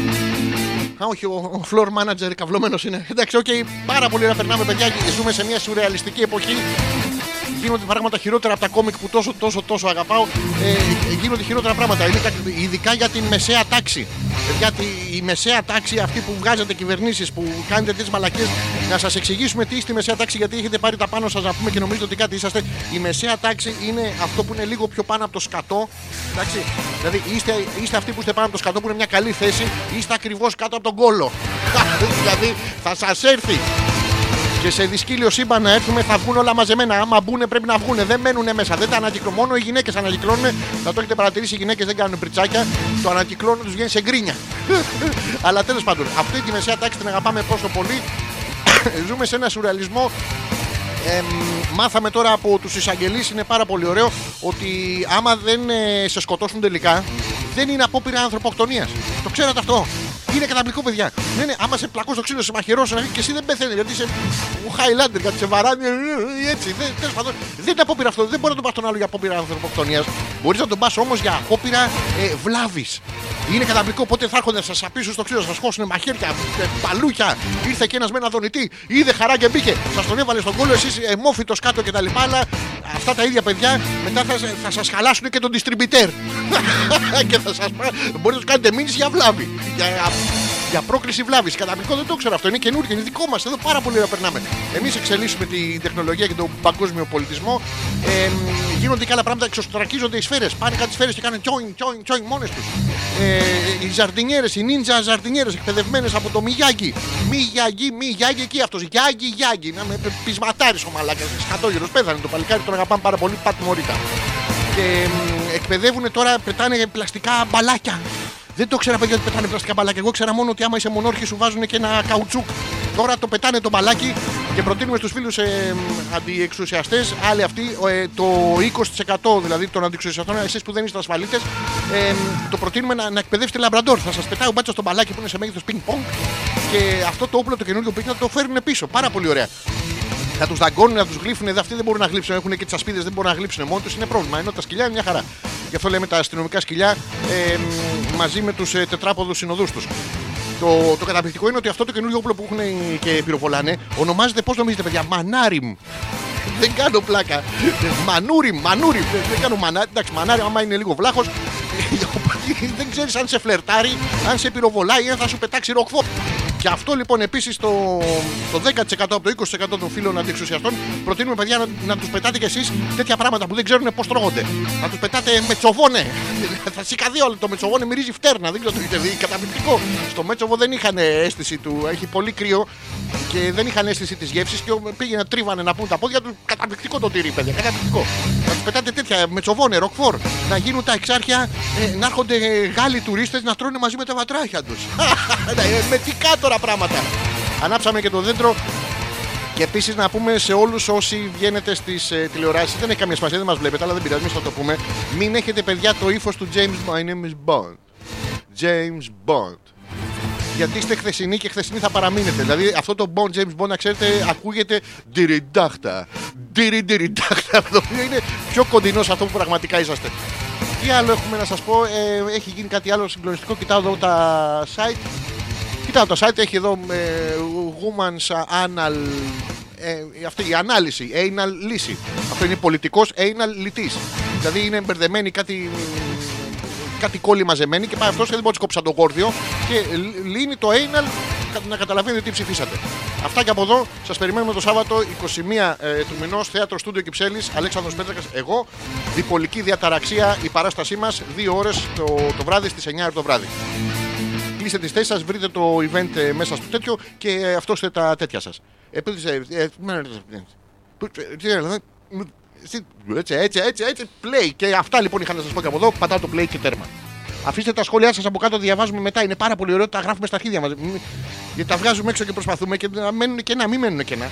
Α, όχι, ο, ο floor manager καυλωμένο είναι. Εντάξει, οκ, πάρα πολύ να περνάμε, παιδιά. Ζούμε σε μια σουρεαλιστική εποχή. Γίνονται πράγματα χειρότερα από τα κόμικ που τόσο, τόσο, τόσο αγαπάω. Ε, γίνονται χειρότερα πράγματα. Είναι κάτι- ειδικά για την μεσαία τάξη. Γιατί η μεσαία τάξη, αυτή που βγάζετε κυβερνήσεις, που κάνετε τις μαλακίες, να σας εξηγήσουμε τι είστε η μεσαία τάξη, γιατί έχετε πάρει τα πάνω σας να πούμε και νομίζετε ότι κάτι είσαστε. Η μεσαία τάξη είναι αυτό που είναι λίγο πιο πάνω από το σκατό. Εντάξει, δηλαδή είστε, είστε αυτοί που είστε πάνω από το σκατό, που είναι μια καλή θέση, είστε ακριβώς κάτω από τον κόλο. δηλαδή θα σας έρθει και σε δυσκύλιο σύμπαν να έρθουμε θα βγουν όλα μαζεμένα. Άμα μπουν πρέπει να βγουν. Δεν μένουν μέσα. Δεν τα ανακυκλώνουν. Μόνο οι γυναίκες ανακυκλώνουν. Θα το έχετε παρατηρήσει. Οι γυναίκες δεν κάνουν πριτσάκια. Το ανακυκλώνουν τους βγαίνει σε γκρίνια. Αλλά τέλος πάντων, αυτή τη μεσαία τάξη την αγαπάμε τόσο πολύ. Ζούμε σε ένα σουρεαλισμό Εμ, μάθαμε τώρα από τους εισαγγελείς είναι πάρα πολύ ωραίο ότι άμα δεν ε, σε σκοτώσουν τελικά δεν είναι απόπειρα ανθρωποκτονίας το ξέρατε αυτό είναι καταπληκτικό παιδιά. Ναι, ναι, άμα σε πλακώ στο ξύλο σε μαχαιρώσει και εσύ δεν πεθαίνει γιατί είσαι ο Highlander κάτι σε βαράνει ε, ε, έτσι δεν, τέλος πάντων, δεν είναι απόπειρα αυτό δεν μπορεί να τον πας τον άλλο για απόπειρα ανθρωποκτονίας. Μπορείς να τον πας όμως για απόπειρα ε, βλάβης είναι καταπληκτικό. Οπότε θα έρχονται να σας απίσουν στο ξύλο, σας χώσουν μαχαίρια, ε, παλούκια. Ήρθε και ένας με ένα δονητή, είδε χαρά και μπήκε. Σας τον έβαλε στον κόλλο, εσείς εμόφυτο κάτω κτλ. Αλλά αυτά τα ίδια παιδιά μετά θα, θα σας χαλάσουν και τον distributor. και θα σας, μπορείτε να τους κάνετε μήνυση για βλάβη. Για, για πρόκληση βλάβης. Καταπληκτικό δεν το ξέρω αυτό. Είναι καινούργιο, είναι δικό μας. Εδώ πάρα πολύ να περνάμε. Εμείς εξελίσσουμε την τεχνολογία και τον παγκόσμιο πολιτισμό. Ε, γίνονται και άλλα πράγματα, εξωστρακίζονται οι σφαίρες. Πάνε κάτι σφαίρες και κάνουν τσόιν, τσόιν, τσόιν μόνες τους. Ε, οι ζαρτινιέρε, οι νίντζα ζαρτινιέρε, εκπαιδευμένες από το Μιγιάγκι. Μιγιάγκι, Μιγιάγκι εκεί αυτός. Γιάγκι, Γιάγκι. Να με πεισματάρι ο μαλάκας. Σκατόγερος πέθανε το παλικάρι, τον αγαπάμε πάρα πολύ. Πατ μωρίτα. Και μ, εκπαιδεύουν τώρα, πετάνε πλαστικά μπαλάκια. Δεν το ξέρα παιδιά ότι πετάνε πλαστικά μπαλάκια. Εγώ ξέρα μόνο ότι άμα είσαι μονόρχη σου βάζουν και ένα καουτσούκ. Τώρα το πετάνε το μπαλάκι και προτείνουμε στους φίλους ε, αντιεξουσιαστές, άλλοι αυτοί, ε, το 20% δηλαδή των αντιεξουσιαστών, εσείς που δεν είστε ασφαλίτες, ε, το προτείνουμε να, να εκπαιδεύσετε λαμπραντόρ. Θα σας πετάει ο μπάτσος στο μπαλάκι που είναι σε μέγεθος ping-pong και αυτό το όπλο το καινούργιο που έχει να το φέρουν πίσω. Πάρα πολύ ωραία. Να τους δαγκώνουν, να τους γλύφουν. Δε αυτοί δεν μπορούν να γλύψουν. Έχουν και τις ασπίδες, δεν μπορούν να γλύψουν μόνοι τους. Είναι πρόβλημα. Ενώ τα σκυλιά είναι μια χαρά. Γι' αυτό λέμε τα αστυνομικά σκυλιά ε, μ, μαζί με τους ε, τετράποδους συνοδούς τους. Το, το καταπληκτικό είναι ότι αυτό το καινούργιο όπλο που έχουν και πυροβολάνε ονομάζεται πώς νομίζετε, παιδιά, Μανάριμ. Δεν κάνω πλάκα. Μανούριμ, μανούριμ. Δεν, δεν κάνω μανάρι. Εντάξει, μανάρι, άμα είναι λίγο βλάχος. Δεν ξέρεις αν σε φλερτάρει, αν σε πυροβολάει ή αν θα σου πετάξει ροκφό. Και αυτό λοιπόν επίσης το, το 10% από το 20% των φίλων αντιεξουσιαστών προτείνουμε παιδιά να, να τους πετάτε κι εσείς τέτοια πράγματα που δεν ξέρουν πώς τρώγονται. Να τους πετάτε μετσοβόνε. Θα σηκαδεί όλο το μετσοβόνε μυρίζει φτέρνα. Δεν ξέρω το έχετε δει. Καταπληκτικό. Στο μέτσοβο δεν είχαν αίσθηση του. Έχει πολύ κρύο και δεν είχαν αίσθηση της γεύσης και πήγαινε τρίβανε να πούν τα πόδια του. Καταπληκτικό το τυρί, παιδιά. Καταπληκτικό. Να τους πετάτε τέτοια μετσοβόνε, ροκφόρ. Να γίνουν τα εξάρχεια, ε, να έρχονται ε, Γάλλοι τουρίστες να τρώνε μαζί με τα βατράχια τους. με τι κάτωρα πράγματα. Ανάψαμε και το δέντρο και επίσης να πούμε σε όλους όσοι βγαίνετε στις ε, τηλεοράσεις, δεν έχει καμία σημασία, δεν μας βλέπετε, αλλά δεν πειράζει, εμείς θα το πούμε. Μην έχετε παιδιά το ύφος του James My name is Bond. James Bond. Γιατί είστε χθεσινοί και χθεσινοί θα παραμείνετε. Δηλαδή αυτό το Bond, James Bond, να ξέρετε, ακούγεται ντυριντάχτα. Ντυριντάχτα. Το οποίο είναι πιο κοντινό σε αυτό που πραγματικά είσαστε. Τι άλλο έχουμε να σας πω, ε, έχει γίνει κάτι άλλο συγκλονιστικό. Κοιτάω εδώ τα site. Κοιτάω το site, έχει εδώ ε, Woman's Anal. Ε, αυτή η ανάλυση, anal λύση. Αυτό είναι πολιτικός anal λυτή. Δηλαδή είναι μπερδεμένοι κάτι, κάτι κόλλη μαζεμένοι και πάει αυτό και δεν μπορεί να της κόψει σαν το γόρδιο και λ- λύνει το anal κα- να καταλαβαίνετε τι ψηφίσατε. Αυτά και από εδώ σα περιμένουμε το Σάββατο 21 ε, του μηνό, θέατρο Στούντιο Κυψέλη, Αλέξανδρος Πέτρακα, εγώ. Διπολική διαταραξία, η παράστασή μα, δύο ώρε το, το βράδυ στι 9 το βράδυ κλείστε τι θέσει σα, βρείτε το event ε, μέσα στο τέτοιο και ε, αυτόστε τα τέτοια σα. Επίση. Έτσι, έτσι, έτσι, έτσι, play. Και αυτά λοιπόν είχα να σας πω και από εδώ. Πατάω το play και τέρμα. Αφήστε τα σχόλιά σας από κάτω, διαβάζουμε μετά. Είναι πάρα πολύ ωραίο, τα γράφουμε στα αρχίδια μας. Γιατί τα βγάζουμε έξω και προσπαθούμε και να μένουν κενά, μην μένουν κενά.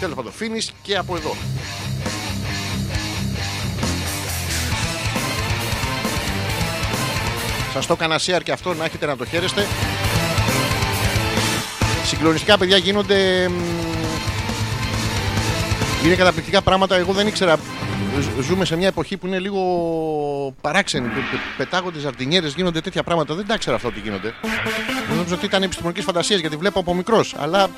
Τέλος πάντων, finish και από εδώ. Σας το έκανα share και αυτό να έχετε να το χαίρεστε. Συγκλονιστικά παιδιά γίνονται. Μ, Είναι καταπληκτικά πράγματα. Εγώ δεν ήξερα. Ζ- Ζούμε σε μια εποχή που είναι λίγο παράξενη. Πε- πε- Πετάγονται ζαρτινιέρες, γίνονται τέτοια πράγματα. Δεν τα ήξερα αυτό ότι γίνονται. Νομίζω ότι ήταν επιστημονικής φαντασίας γιατί βλέπω από μικρός. Αλλά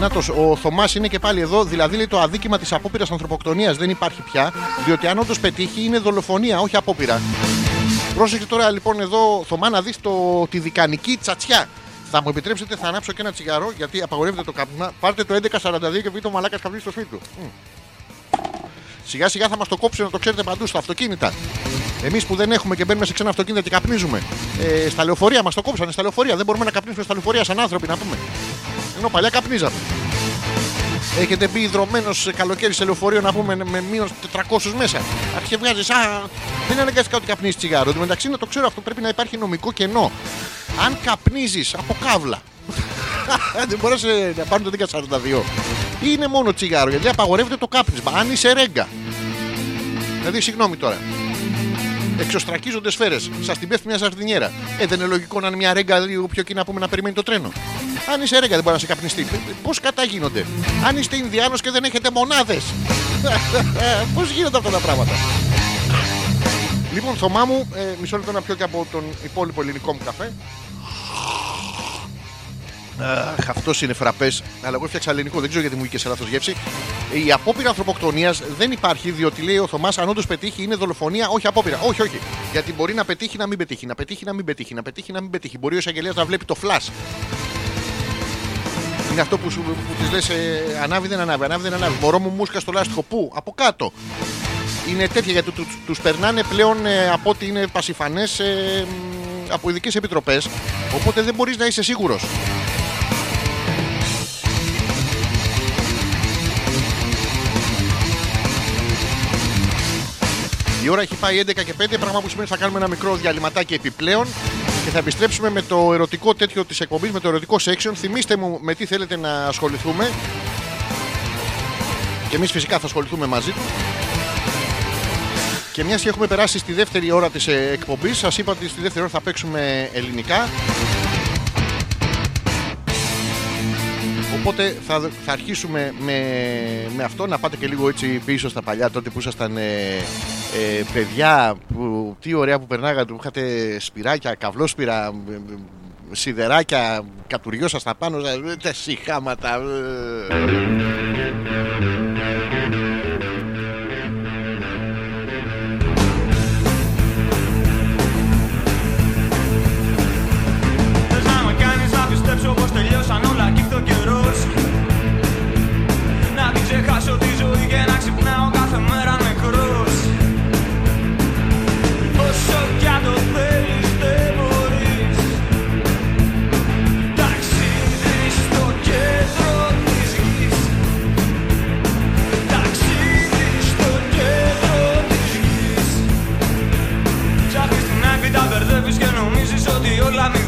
Νάτος, ο Θωμάς είναι και πάλι εδώ. Δηλαδή λέει το αδίκημα της απόπειρας ανθρωποκτονίας δεν υπάρχει πια. Διότι αν όντως πετύχει είναι δολοφονία, όχι απόπειρα. Πρόσεχε τώρα λοιπόν εδώ, Θωμά, να δεις τη δικανική τσατσιά. Θα μου επιτρέψετε, θα ανάψω και ένα τσιγάρο γιατί απαγορεύεται το κάπνισμα. Πάρτε το 1142 και βρείτε το μαλάκας καπνί στο σπίτι του. Μμ. Σιγά σιγά θα μας το κόψουν να το ξέρετε παντού στα αυτοκίνητα. Εμείς που δεν έχουμε και μπαίνουμε σε ξένα αυτοκίνητα και καπνίζουμε. Ε, στα λεωφορεία μας το κόψανε, στα λεωφορεία. Δεν μπορούμε να καπνίσουμε στα λεωφορεία σαν άνθρωποι να πούμε. Ενώ παλιά καπνίζαμε. Έχετε μπει ιδρωμένο καλοκαίρι σε λεωφορείο να πούμε με μείον 400 μέσα. Άρχισε βγάζει. Α, δεν είναι αναγκαστικά ότι καπνίζεις τσιγάρο. Εν τω μεταξύ να το ξέρω αυτό πρέπει να υπάρχει νομικό κενό. Αν καπνίζεις από κάβλα. δεν μπορείς ε, να πάρουν το 1042. Ή είναι μόνο τσιγάρο γιατί απαγορεύεται το κάπνισμα. Αν είσαι ρέγγα. Δηλαδή, συγγνώμη τώρα. Εξωστρακίζονται σφαίρες. Σα την πέφτει μια σαρδινιέρα. Ε, δεν είναι λογικό να είναι μια ρέγγα λίγο πιο εκεί να πούμε να περιμένει το τρένο. Αν είσαι ρέγγα, δεν μπορεί να σε καπνιστεί. Πώς κατά γίνονται. Αν είστε Ινδιάνος και δεν έχετε μονάδες. Πώς γίνονται αυτά τα πράγματα; Λοιπόν, Θωμά μου, ε, μισό λεπτό να πιω και από τον υπόλοιπο ελληνικό μου καφέ. Αχ, αυτός είναι φραπές. Αλλά εγώ φτιάξα ελληνικό, δεν ξέρω γιατί μου βγήκε σε λάθος γεύση. Η απόπειρα ανθρωποκτονίας δεν υπάρχει, διότι λέει ο Θωμάς, αν όντως πετύχει, είναι δολοφονία, όχι απόπειρα. Όχι, όχι. Γιατί μπορεί να πετύχει να μην πετύχει, να πετύχει να μην πετύχει, να πετύχει να μην πετύχει. Μπορεί ο εισαγγελέας να βλέπει το flash. Είναι αυτό που, σου, που της λες: ε, Ανάβει, δεν ανάβει, ανάβει, δεν ανάβει. Μωρό μου μουσκα στο λάστιχο. Πού, από κάτω. Είναι τέτοια γιατί τους, τους περνάνε πλέον ε, από ότι είναι πασιφανές ε, μ, από ειδικές επιτροπές. Οπότε δεν μπορείς να είσαι σίγουρος. Η ώρα έχει πάει 11 και 5, πράγμα που σημαίνει ότι θα κάνουμε ένα μικρό διαλυματάκι επιπλέον και θα επιστρέψουμε με το ερωτικό τέτοιο της εκπομπής, με το ερωτικό section. Θυμήστε μου με τι θέλετε να ασχοληθούμε. Και εμείς φυσικά θα ασχοληθούμε μαζί του. Και μιας και έχουμε περάσει στη δεύτερη ώρα της ε, εκπομπής, σας είπα ότι στη δεύτερη ώρα θα παίξουμε ελληνικά. Οπότε θα, θα αρχίσουμε με, με αυτό να πάτε και λίγο έτσι πίσω στα παλιά τότε που ήσασταν ε, ε, παιδιά που, τι ωραία που περνάγατε που είχατε σπυράκια, καυλόσπυρα ε, ε, σιδεράκια κατουριώσασταν πάνω ε, τα συχάματα Irlanda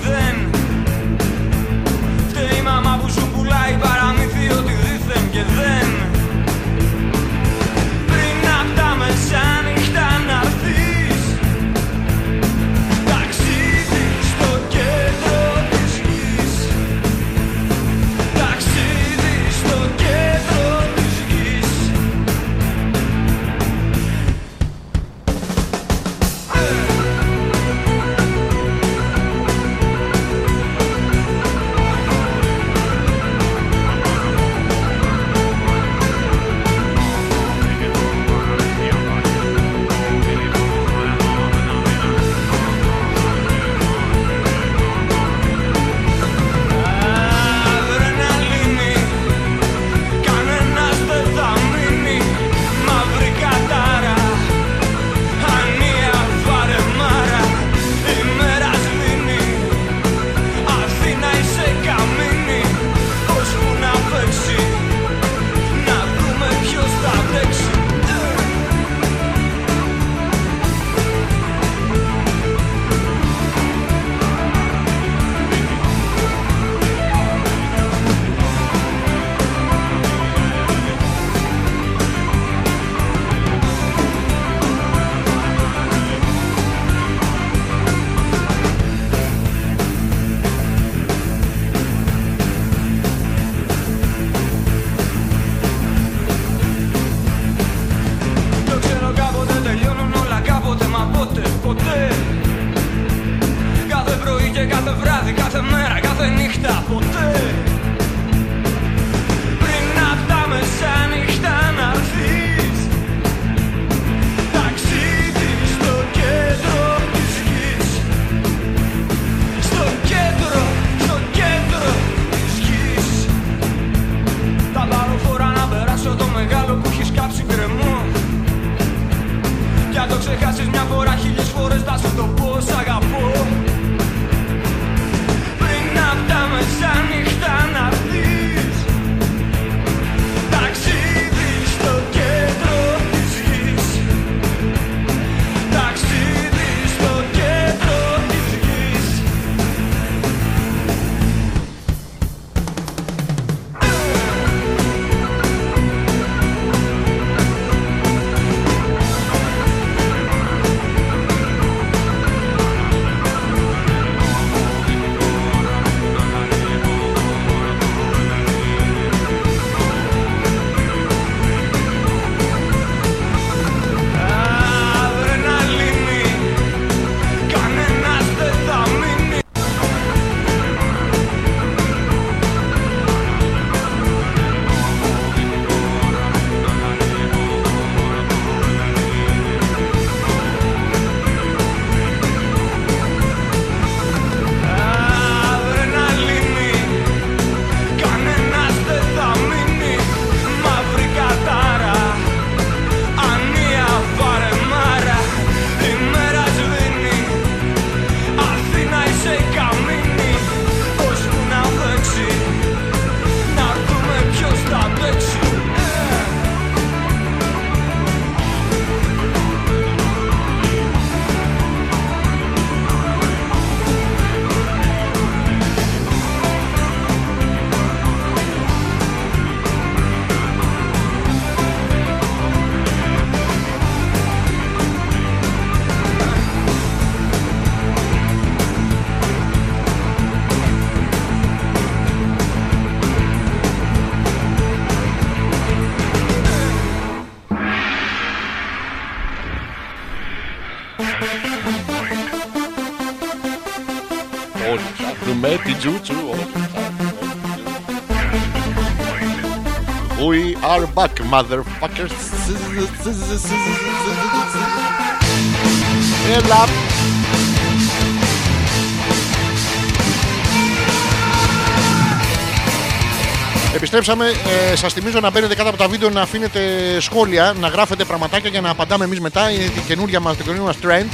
Επιστρέψαμε. Ε, Σας θυμίζω να μπαίνετε κάτω από τα βίντεο να αφήνετε σχόλια, να γράφετε πραγματάκια για να απαντάμε εμείς μετά. Είναι η καινούργια μας, το καινούργιο μας trend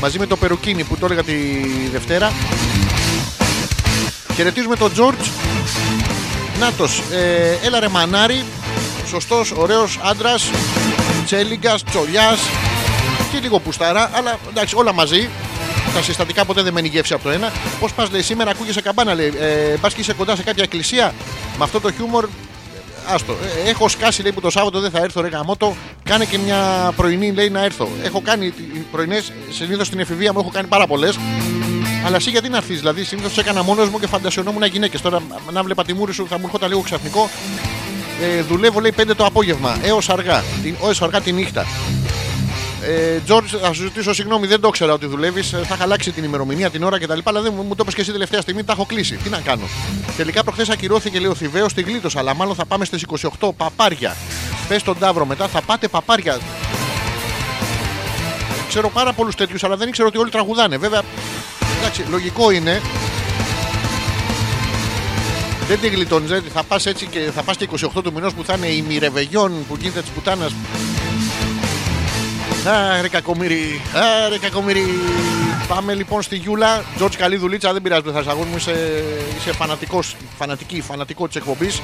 μαζί με το περουκίνι που το έλεγα τη Δευτέρα. Χαιρετίζουμε τον Τζόρτζ. Νάτος, ε, έλα ρε μανάρι. Σωστός, ωραίος άντρας. Τσέλιγκας, τσολιάς. Και λίγο πουσταρά, αλλά εντάξει όλα μαζί. Τα συστατικά ποτέ δεν μένει γεύση από το ένα. Πώς πας, λέει, σήμερα ακούγεσαι καμπάνα, λέει. Ε, πας και είσαι κοντά σε κάποια εκκλησία. Με αυτό το χιούμορ ε, Άστο. Ε, έχω σκάσει λέει που το Σάββατο δεν θα έρθω ρε γαμότο. Κάνε και μια πρωινή λέει να έρθω. Έχω κάνει πρωινές συνήθως στην εφηβεία μου, έχω κάνει πάρα πολλές. Αλλά εσύ γιατί να έρθεις, δηλαδή συνήθως έκανα μόνος μου και φαντασιωνόμουν γυναίκες. Τώρα, να βλέπα τη μούρη σου, θα μου έρχονταν λίγο ξαφνικό. Ε, δουλεύω, λέει, 5 το απόγευμα έως αργά. Την, έως αργά τη νύχτα. Ε, Τζόρτζ, θα σου ζητήσω συγγνώμη, δεν το ήξερα ότι δουλεύεις. Θα είχα αλλάξει την ημερομηνία, την ώρα κτλ. Αλλά δεν μου, μου το είπες και εσύ τελευταία στιγμή, τα έχω κλείσει. Τι να κάνω. Τελικά προχθές ακυρώθηκε, λέει ο Θηβαίος, τη γλίτωσα. Αλλά μάλλον θα πάμε στις 28 παπάρια. Πες τον Ταύρο μετά, θα πάτε παπάρια. Ξέρω πάρα πολλούς τέτοιους, αλλά δεν ήξερα ότι όλοι τραγουδάνε. Βέβαια, εντάξει, λογικό είναι. Δεν τη γλιτώνεις, δηλαδή θα πας έτσι και θα πας και 28 του μηνός που θα είναι η μοιρεβεγιόν που γίνεται της πουτάνας. Άρε κακομύρι, άρε κακομύρι. Πάμε λοιπόν στη Γιούλα. Τζορτζ, καλή δουλίτσα, δεν πειράζει, δεν θα εισαγούν μου. Είσαι, είσαι φανατικός, φανατική, φανατικό της εκπομπής.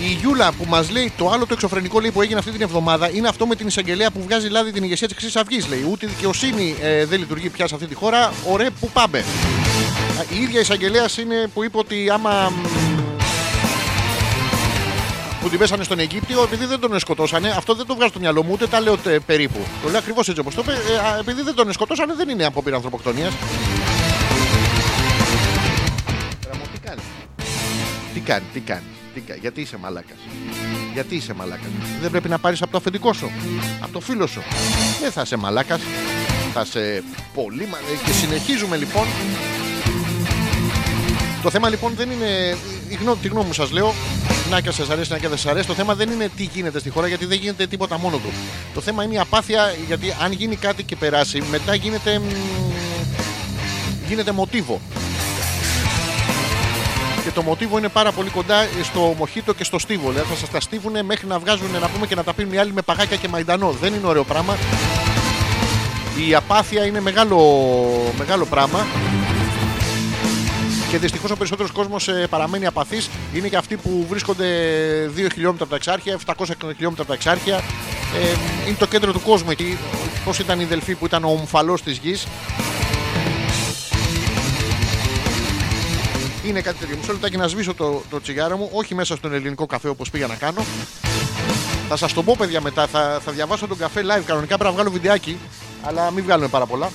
Η Γιούλα που μας λέει το άλλο το εξωφρενικό λέει, που έγινε αυτή την εβδομάδα είναι αυτό με την εισαγγελέα που βγάζει λάδι την ηγεσία της Χρυσής Αυγής. Λέει ούτε η δικαιοσύνη ε, δεν λειτουργεί πια σε αυτή τη χώρα. Ωραία, που πάμε. Α, Η ίδια εισαγγελέα είναι που είπε ότι άμα μ, που την πέσανε στον Αιγύπτιο, επειδή δεν τον σκοτώσανε, αυτό δεν το βγάζω στο μυαλό μου, ούτε τα λέω τε- περίπου. Το λέω ακριβώς έτσι όπως το είπε. ε, α, επειδή δεν τον σκοτώσανε, δεν είναι απόπειρα ανθρωποκτονίας. Τι κάνει. Τι κάνει, τι κάνει. Τι κάνει. Γιατί είσαι μαλάκας; Γιατί είσαι μαλάκας; Δεν πρέπει να πάρεις από το αφεντικό σου. Από το φίλο σου. Δεν θα είσαι μαλάκας. Θα σε πολύ μα... ε, Και συνεχίζουμε λοιπόν. Το θέμα λοιπόν δεν είναι. Η γνώμη, τη γνώμη μου σας λέω. Να και σας αρέσει, να και δεν σας αρέσει. Το θέμα δεν είναι τι γίνεται στη χώρα γιατί δεν γίνεται τίποτα μόνο του. Το θέμα είναι η απάθεια γιατί αν γίνει κάτι και περάσει, μετά γίνεται. μ, γίνεται μοτίβο. Και το μοτίβο είναι πάρα πολύ κοντά στο μοχίτο και στο στίβο. Δηλαδή θα σας τα στίβουν μέχρι να βγάζουν να πούμε και να τα πίνουν οι άλλοι με παγάκια και μαϊντανό. Δεν είναι ωραίο πράγμα. Η απάθεια είναι μεγάλο, μεγάλο πράγμα. Και δυστυχώς ο περισσότερος κόσμος παραμένει απαθής. Είναι και αυτοί που βρίσκονται 2 χιλιόμετρα από τα εξάρχεια, 700 χιλιόμετρα από τα εξάρχεια. Ε, είναι το κέντρο του κόσμου εκεί. Πώς ήταν η Δελφή που ήταν ο ομφαλός της γης. Είναι κάτι τέτοιο. Μισό λεπτάκι να σβήσω το, το τσιγάρο μου, όχι μέσα στον ελληνικό καφέ όπως πήγα να κάνω. Θα σας το πω, παιδιά, μετά. Θα, θα διαβάσω τον καφέ live. Κανονικά πρέπει να βγάλω βιντεάκι, αλλά μην βγάλουμε πάρα πολλά.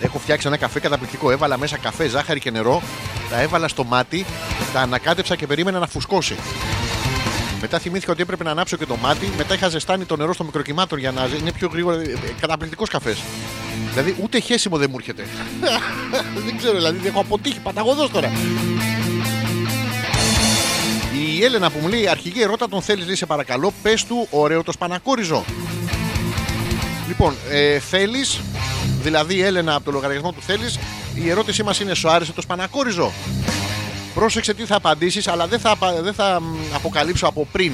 Έχω φτιάξει ένα καφέ καταπληκτικό. Έβαλα μέσα καφέ, ζάχαρη και νερό. Τα έβαλα στο μάτι, τα ανακάτεψα και περίμενα να φουσκώσει. Μετά θυμήθηκα ότι έπρεπε να ανάψω και το μάτι. Μετά είχα ζεστάνει το νερό στο μικροκυμάτων για να είναι πιο γρήγορα. Καταπληκτικός καφές. Δηλαδή ούτε χέσιμο δεν μου έρχεται. δεν ξέρω, δηλαδή έχω αποτύχει παταγωδός τώρα. Η Έλενα που μου λέει αρχηγή ερώτα τον θέλεις, λέει σε παρακαλώ, πες του ωραίο το σπανακόριζο. Λοιπόν, ε, θέλεις, δηλαδή Έλενα από το λογαριασμό του θέλεις, η ερώτησή μας είναι: Σου άρεσε το σπανακόριζο. Πρόσεξε τι θα απαντήσεις, αλλά δεν θα, απα- δεν θα μ, αποκαλύψω από πριν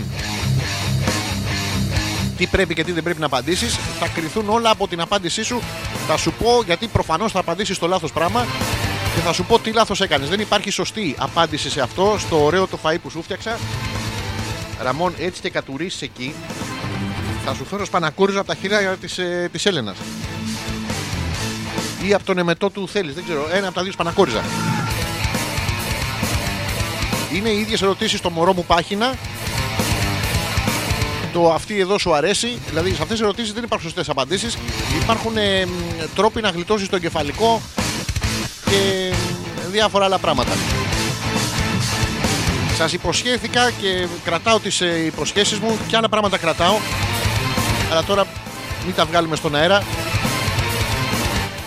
τι πρέπει και τι δεν πρέπει να απαντήσεις. Θα κρυθούν όλα από την απάντησή σου. Θα σου πω γιατί προφανώς θα απαντήσεις το λάθος πράγμα και θα σου πω τι λάθος έκανες. Δεν υπάρχει σωστή απάντηση σε αυτό, στο ωραίο το φαΐ που σου φτιάξα. Ραμόν, έτσι και κατουρίσεις εκεί, θα σου φέρω σπανακόριζο από τα χέρια της ε, της Έλενας. Ή από τον εμετό του θέλεις, δεν ξέρω. Ένα από τα δύο σπανακόριζα. Είναι οι ίδιες ερωτήσεις στο μωρό μου πάχυνα. Το αυτή εδώ σου αρέσει. Δηλαδή σε αυτές τις ερωτήσεις δεν υπάρχουν σωστές απαντήσεις. Υπάρχουν ε, μ, τρόποι να γλιτώσεις το εγκεφαλικό και μ, διάφορα άλλα πράγματα. Σας υποσχέθηκα και κρατάω τις ε, υποσχέσεις μου και άλλα πράγματα κρατάω. Αλλά τώρα μην τα βγάλουμε στον αέρα.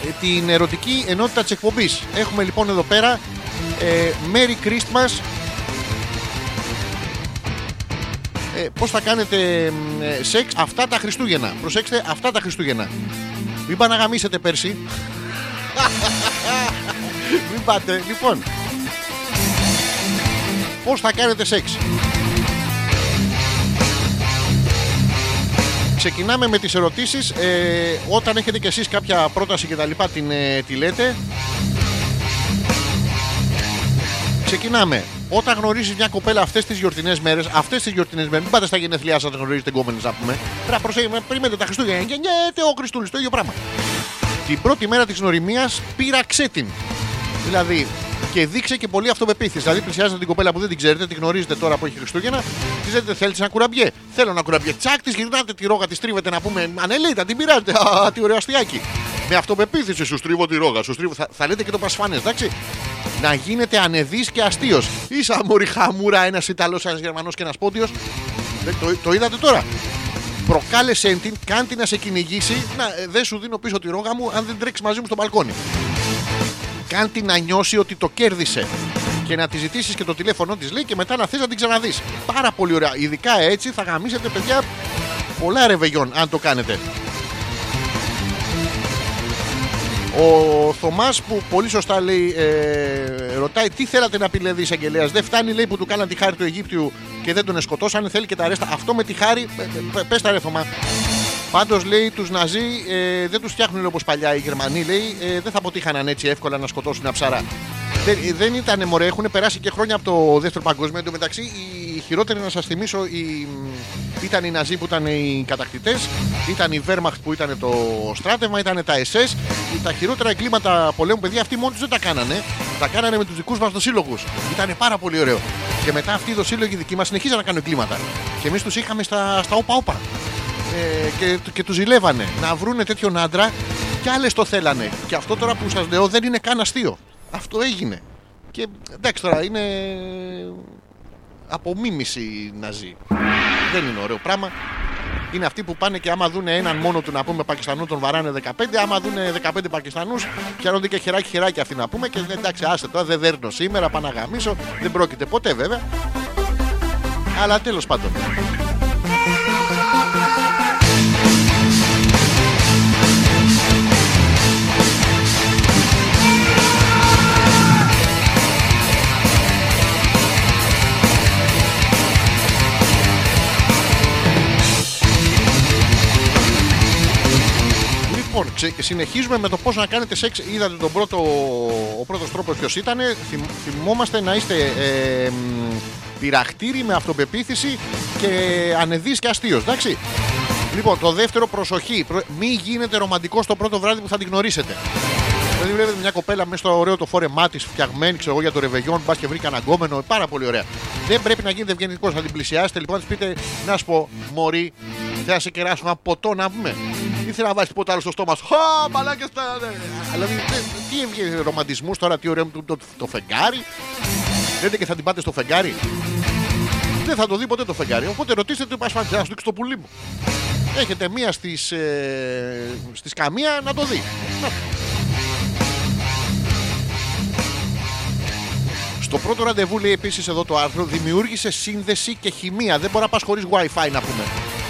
Ε, την ερωτική ενότητα της εκπομπής. Έχουμε λοιπόν εδώ πέρα ε, Merry Christmas ε, πώς θα κάνετε μ, ε, σεξ αυτά τα Χριστούγεννα; Προσέξτε, αυτά τα Χριστούγεννα. Μην πάνε να γαμίσετε πέρσι. Μην πάτε. Λοιπόν, πώς θα κάνετε σεξ; Ξεκινάμε με τις ερωτήσεις. Ε, όταν έχετε κι εσείς κάποια πρόταση και τα λοιπά την, ε, τη λέτε. Ξεκινάμε. Όταν γνωρίζεις μια κοπέλα αυτές τις γιορτινές μέρες, αυτές τις γιορτινές μέρες, μην πάτε στα γενέθλιά σας να γνωρίζετε γκόμενες να πούμε. Πρέπει να προσέχετε, περιμένετε τα Χριστούγεννα. Γεννιέται ο Χριστούλης, το ίδιο πράγμα. Την πρώτη μέρα της γνωριμίας πήραξε την. Δηλαδή, και δείξε και πολύ αυτοπεποίθηση. Δηλαδή, πλησιάζετε την κοπέλα που δεν την ξέρετε, τη γνωρίζετε τώρα που έχει Χριστούγεννα, τη λέτε θέλεις ένα κουραμπιέ; Θέλω ένα κουραμπιέ. Τσακ, της γυρνάτε τη ρόγα, της τρίβετε να πούμε Ανελίτα, την πειράζετε. Α, τι ωραίο αστιάκι. Με αυτοπεποίθηση σου στρίβω τη ρόγα, σου στρίβω. Θα, θα λέτε και το πασφανέ, εντάξει. Να γίνετε ανεδής και αστείος. Ίσα μωρή χαμούρα ένας Ιταλός, ένας Γερμανός και ένας Πόντιος. Το, το είδατε τώρα. Προκάλεσέ την, κάντε να σε κυνηγήσει. Να, ε, δεν σου δίνω πίσω τη ρόγα μου αν δεν τρέξεις μαζί μου στο μπαλκόνι. Κάντε να νιώσει ότι το κέρδισε. Και να τη ζητήσεις και το τηλέφωνο της λέει και μετά να θες να την ξαναδείς. Πάρα πολύ ωραία. Ειδικά έτσι θα γαμίσετε παιδιά πολλά ρεβεγιόν αν το κάνετε. Ο Θωμάς που πολύ σωστά λέει, ε, ρωτάει τι θέλατε να πει λέει εισαγγελέας; Δεν φτάνει λέει που του κάναν τη χάρη του Αιγύπτιου και δεν τον σκοτώσανε. Θέλει και τα αρέστα. Αυτό με τη χάρη, πες τα ρε Θωμά. Πάντως λέει τους Ναζί ε, δεν τους φτιάχνουν όπως παλιά οι Γερμανοί. Λέει ε, δεν θα αποτύχαναν έτσι εύκολα να σκοτώσουν ένα ψαρά. Δεν, ε, δεν ήταν μωρέ, έχουν περάσει και χρόνια από το δεύτερο παγκόσμιο. Εν τω μεταξύ, οι χειρότεροι να σας θυμίσω οι, ήταν οι Ναζί που ήταν οι κατακτητές, ήταν η Wehrmacht που ήταν το στράτευμα, ήταν τα SS. Τα χειρότερα εγκλήματα πολέμου, παιδιά, αυτοί μόνοι τους δεν τα κάνανε. Τα κάνανε με τους δικούς μας δοσύλλογου. Ήταν πάρα πολύ ωραίο. Και μετά αυτοί οι δοσύλλογοι δικοί μας συνεχίζαν να κάνουν εγκλήματα. Και εμείς τους είχαμε στα, στα όπα-όπα ε, και, και τους ζηλεύανε να βρούνε τέτοιον άντρα και άλλες το θέλανε. Και αυτό τώρα που σας λέω δεν είναι καν αστείο. Αυτό έγινε. Και εντάξει τώρα είναι απομίμηση ναζί. Δεν είναι ωραίο πράγμα. Είναι αυτοί που πάνε και άμα δουν έναν μόνο του να πούμε Πακιστανού τον βαράνε 15. Άμα δουν 15 Πακιστανούς, πιάνονται και χεράκι χεράκι αυτοί να πούμε. Και λένε, εντάξει, άστε τώρα δεν δέρνω σήμερα, πάω να γαμίσω. Δεν πρόκειται ποτέ βέβαια. Αλλά τέλος πάντων. Λοιπόν, ξε- συνεχίζουμε με το πώς να κάνετε σεξ. Είδατε τον πρώτο, ο πρώτος τρόπος ποιος ήταν. Θυμ- θυμόμαστε να είστε ε, μ, πειραχτήρι με αυτοπεποίθηση και ανεδής και αστείο. Εντάξει. Λοιπόν, το δεύτερο, προσοχή. Προ- Μη γίνετε ρομαντικός το πρώτο βράδυ που θα την γνωρίσετε. Δηλαδή, βλέπετε μια κοπέλα μέσα στο ωραίο το φόρεμά της, φτιαγμένη ξέρω εγώ για το ρεβεγιόν, μπας και βρήκε αναγκόμενο, πάρα πολύ ωραία. Δεν πρέπει να γίνετε ευγενικός, θα την πλησιάσετε λοιπόν, να της πείτε, να σου πω, Μωρή, θέλω να σε κεράσω ένα ποτό να πούμε. Ή θέλω να βάλει τίποτα άλλο στο στόμα σου. Χα, μαλάκια στα. Δηλαδή, δεν- τι έβγαινε ρομαντισμούς τώρα, τι ωραίο το, το, το φεγγάρι. Λέτε και θα την πάτε στο φεγγάρι. Δεν θα το δει ποτέ το φεγγάρι. Οπότε ρωτήστε το, πας να σου δείξει το πουλί μου. Έχετε μία στις, ε, στις καμία να το δει. Να. Στο πρώτο ραντεβού λέει επίσης εδώ το άρθρο δημιούργησε σύνδεση και χημεία. Δεν μπορεί να πας χωρίς WiFi να πούμε.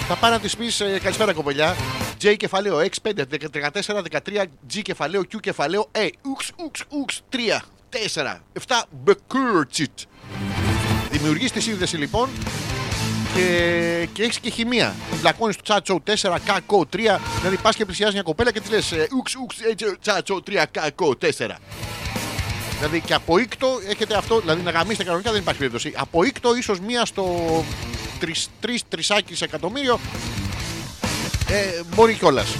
Θα πάει να της πεις καλησπέρα κοπελιά. J κεφαλαίο X5, 14, 13, G κεφαλαίο Q κεφαλαίο A. Ουξ, ουξ, ουξ, 3, 4, 7, Μπεκούρτσιτ. Δημιουργείς τη σύνδεση λοιπόν και, και έχεις και χημεία. Την πλακώνει του τσάτσο 4, κακό 3. Δηλαδή πας και πλησιάζεις μια κοπέλα και της λες Ουξ, ουξ, έτσι, τσάτσο 3, κακό 4. Δηλαδή και από ήκτο έχετε αυτό, δηλαδή να γαμίσετε κανονικά δεν υπάρχει περίπτωση. Από ήκτο ίσως μία στο 3 τρισάκις σε εκατομμύριο ε, μπορεί κιόλας.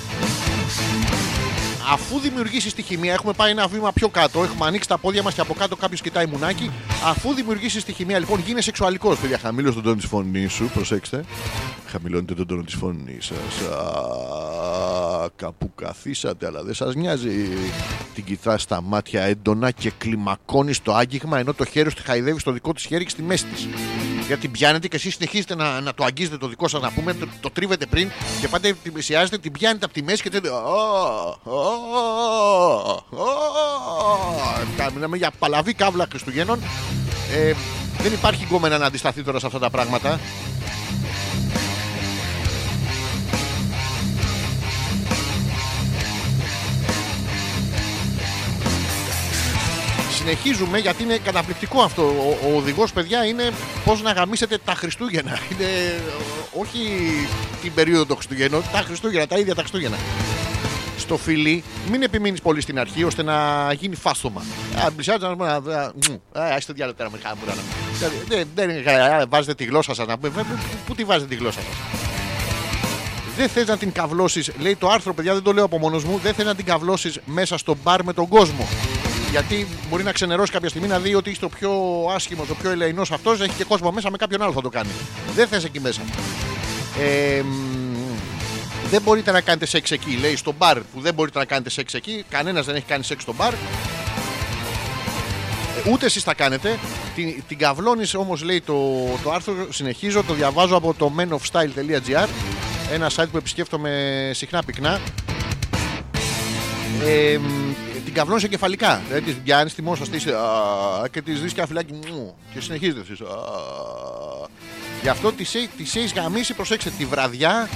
Αφού δημιουργήσει τη χημεία, έχουμε πάει ένα βήμα πιο κάτω. Έχουμε ανοίξει τα πόδια μας και από κάτω κάποιος κοιτάει μουνάκι. Αφού δημιουργήσει τη χημεία, λοιπόν, γίνει σεξουαλικός. Παιδιά, χαμήλωσε τον τόνο της φωνής σου, προσέξτε. Χαμηλώνετε τον τόνο της φωνής σας. Κάπου καθίσατε, αλλά δεν σας νοιάζει. Την κοιτάς στα μάτια έντονα και κλιμακώνεις το άγγιγμα ενώ το χέρι σου τη χαϊδεύει στο δικό της χέρι και στη μέση της. Γιατί την πιάνετε και εσείς συνεχίζετε να, να το αγγίζετε το δικό σας να πούμε, το, το τρίβετε πριν και πάτε την πλησιάζετε, την πιάνετε από τη μέση και λέτε. Μιλάμε για παλαβή κάβλα Χριστουγέννων. Ε, δεν υπάρχει γκόμενα να αντισταθεί τώρα σε αυτά τα πράγματα. Συνεχίζουμε γιατί είναι καταπληκτικό αυτό. Ο, ο οδηγός, παιδιά, είναι πώς να γαμίσετε τα Χριστούγεννα. Είναι ε, όχι την περίοδο των Χριστουγέννων, τα Χριστούγεννα, τα ίδια τα Χριστούγεννα. Στο φιλί, μην επιμείνεις πολύ στην αρχή ώστε να γίνει φάστομα. Α, πλησιάζεις να πούμε. Α, είστε διάλεπτα με χάμουρα. Δηλαδή, Δεν, δεν είναι καλά, βάζετε τη γλώσσα σας να πούμε. Πού- Πού τη βάζετε τη γλώσσα σας; Δεν θες να την καυλώσει, λέει το άρθρο, παιδιά, δεν το λέω από μόνος μου. Δεν θες να την καυλώσει μέσα στο μπαρ με τον κόσμο. Γιατί μπορεί να ξενερώσει κάποια στιγμή να δει ότι είσαι το πιο άσχημος, το πιο ελεηνός αυτός, έχει και κόσμο μέσα με κάποιον άλλο θα το κάνει. Δεν θες εκεί μέσα. Ε, μ, δεν μπορείτε να κάνετε σεξ εκεί, λέει στο μπαρ που δεν μπορείτε να κάνετε σεξ εκεί. Κανένας δεν έχει κάνει σεξ στο μπαρ. Ε, Ούτε εσείς τα κάνετε. Την, την καυλώνει όμως, λέει το, το άρθρο. Συνεχίζω, το διαβάζω από το menofstyle.gr. Ένα site που επισκέφτομαι συχνά πυκνά. Ε, μ, την καυλώνει εγκεφαλικά. Δηλαδή τη πιάνεις, τη μόσα τη και τη δεις και ένα φυλάκι μου και συνεχίζετε εσείς. Α. Γι' αυτό τη έχεις γαμίσει, προσέξτε, τη βραδιά,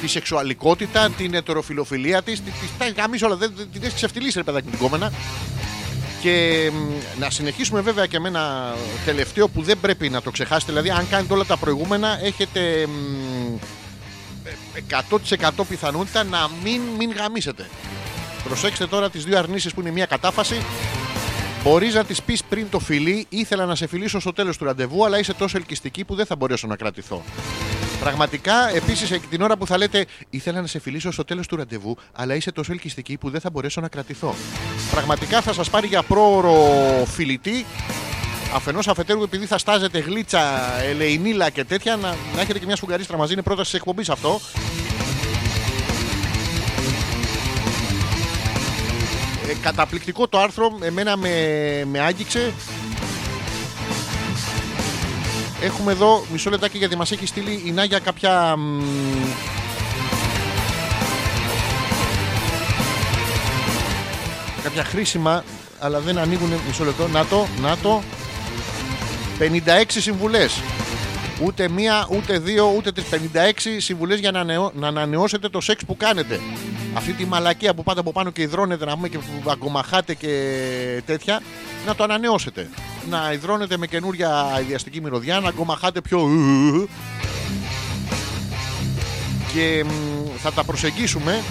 τη σεξουαλικότητα, την ετεροφιλοφιλία της. Τη τα έχεις γαμίσει όλα. Δεν δεν- την έχεις ξεφτυλίσει, ρε παιδάκι, την κόμενα. Και μ, να συνεχίσουμε βέβαια και με ένα τελευταίο που δεν πρέπει να το ξεχάσετε. Δηλαδή, αν κάνετε όλα τα προηγούμενα, έχετε μ, ε, 100% πιθανότητα να μην, μην γαμίσετε. Προσέξτε τώρα τις δύο αρνήσεις που είναι μια κατάφαση. Μπορείς να τη πεις πριν το φιλί, ήθελα να σε φιλήσω στο τέλος του ραντεβού, αλλά είσαι τόσο ελκυστική που δεν θα μπορέσω να κρατηθώ. Πραγματικά, επίσης, την ώρα που θα λέτε Ήθελα να σε φιλήσω στο τέλος του ραντεβού, αλλά είσαι τόσο ελκυστική που δεν θα μπορέσω να κρατηθώ. Πραγματικά θα σας πάρει για πρόωρο φιλητή. Αφενός αφετέρου, επειδή θα στάζετε γλίτσα, ελεηνίλα και τέτοια, να, να έχετε και μια σφουγγαρίστρα μαζί. Είναι πρόταση της εκπομπής αυτό. Καταπληκτικό το άρθρο, εμένα με, με άγγιξε. Έχουμε εδώ μισό λεπτάκι γιατί μας έχει στείλει η Νάγια κάποια... μ, κάποια χρήσιμα, αλλά δεν ανοίγουν μισό λεπτό. Να το, να το. 56 συμβουλές. Ούτε μία, ούτε δύο, ούτε τρεις. 56 συμβουλές για να, ανανεώ- να ανανεώσετε το σεξ που κάνετε. Αυτή τη μαλακία που πάτε από πάνω και υδρώνετε να πούμε και που αγκομαχάτε και τέτοια, να το ανανεώσετε. Να υδρώνετε με καινούρια ιδιαστική μυρωδιά, να αγκομαχάτε πιο... Και μ, θα τα προσεγγίσουμε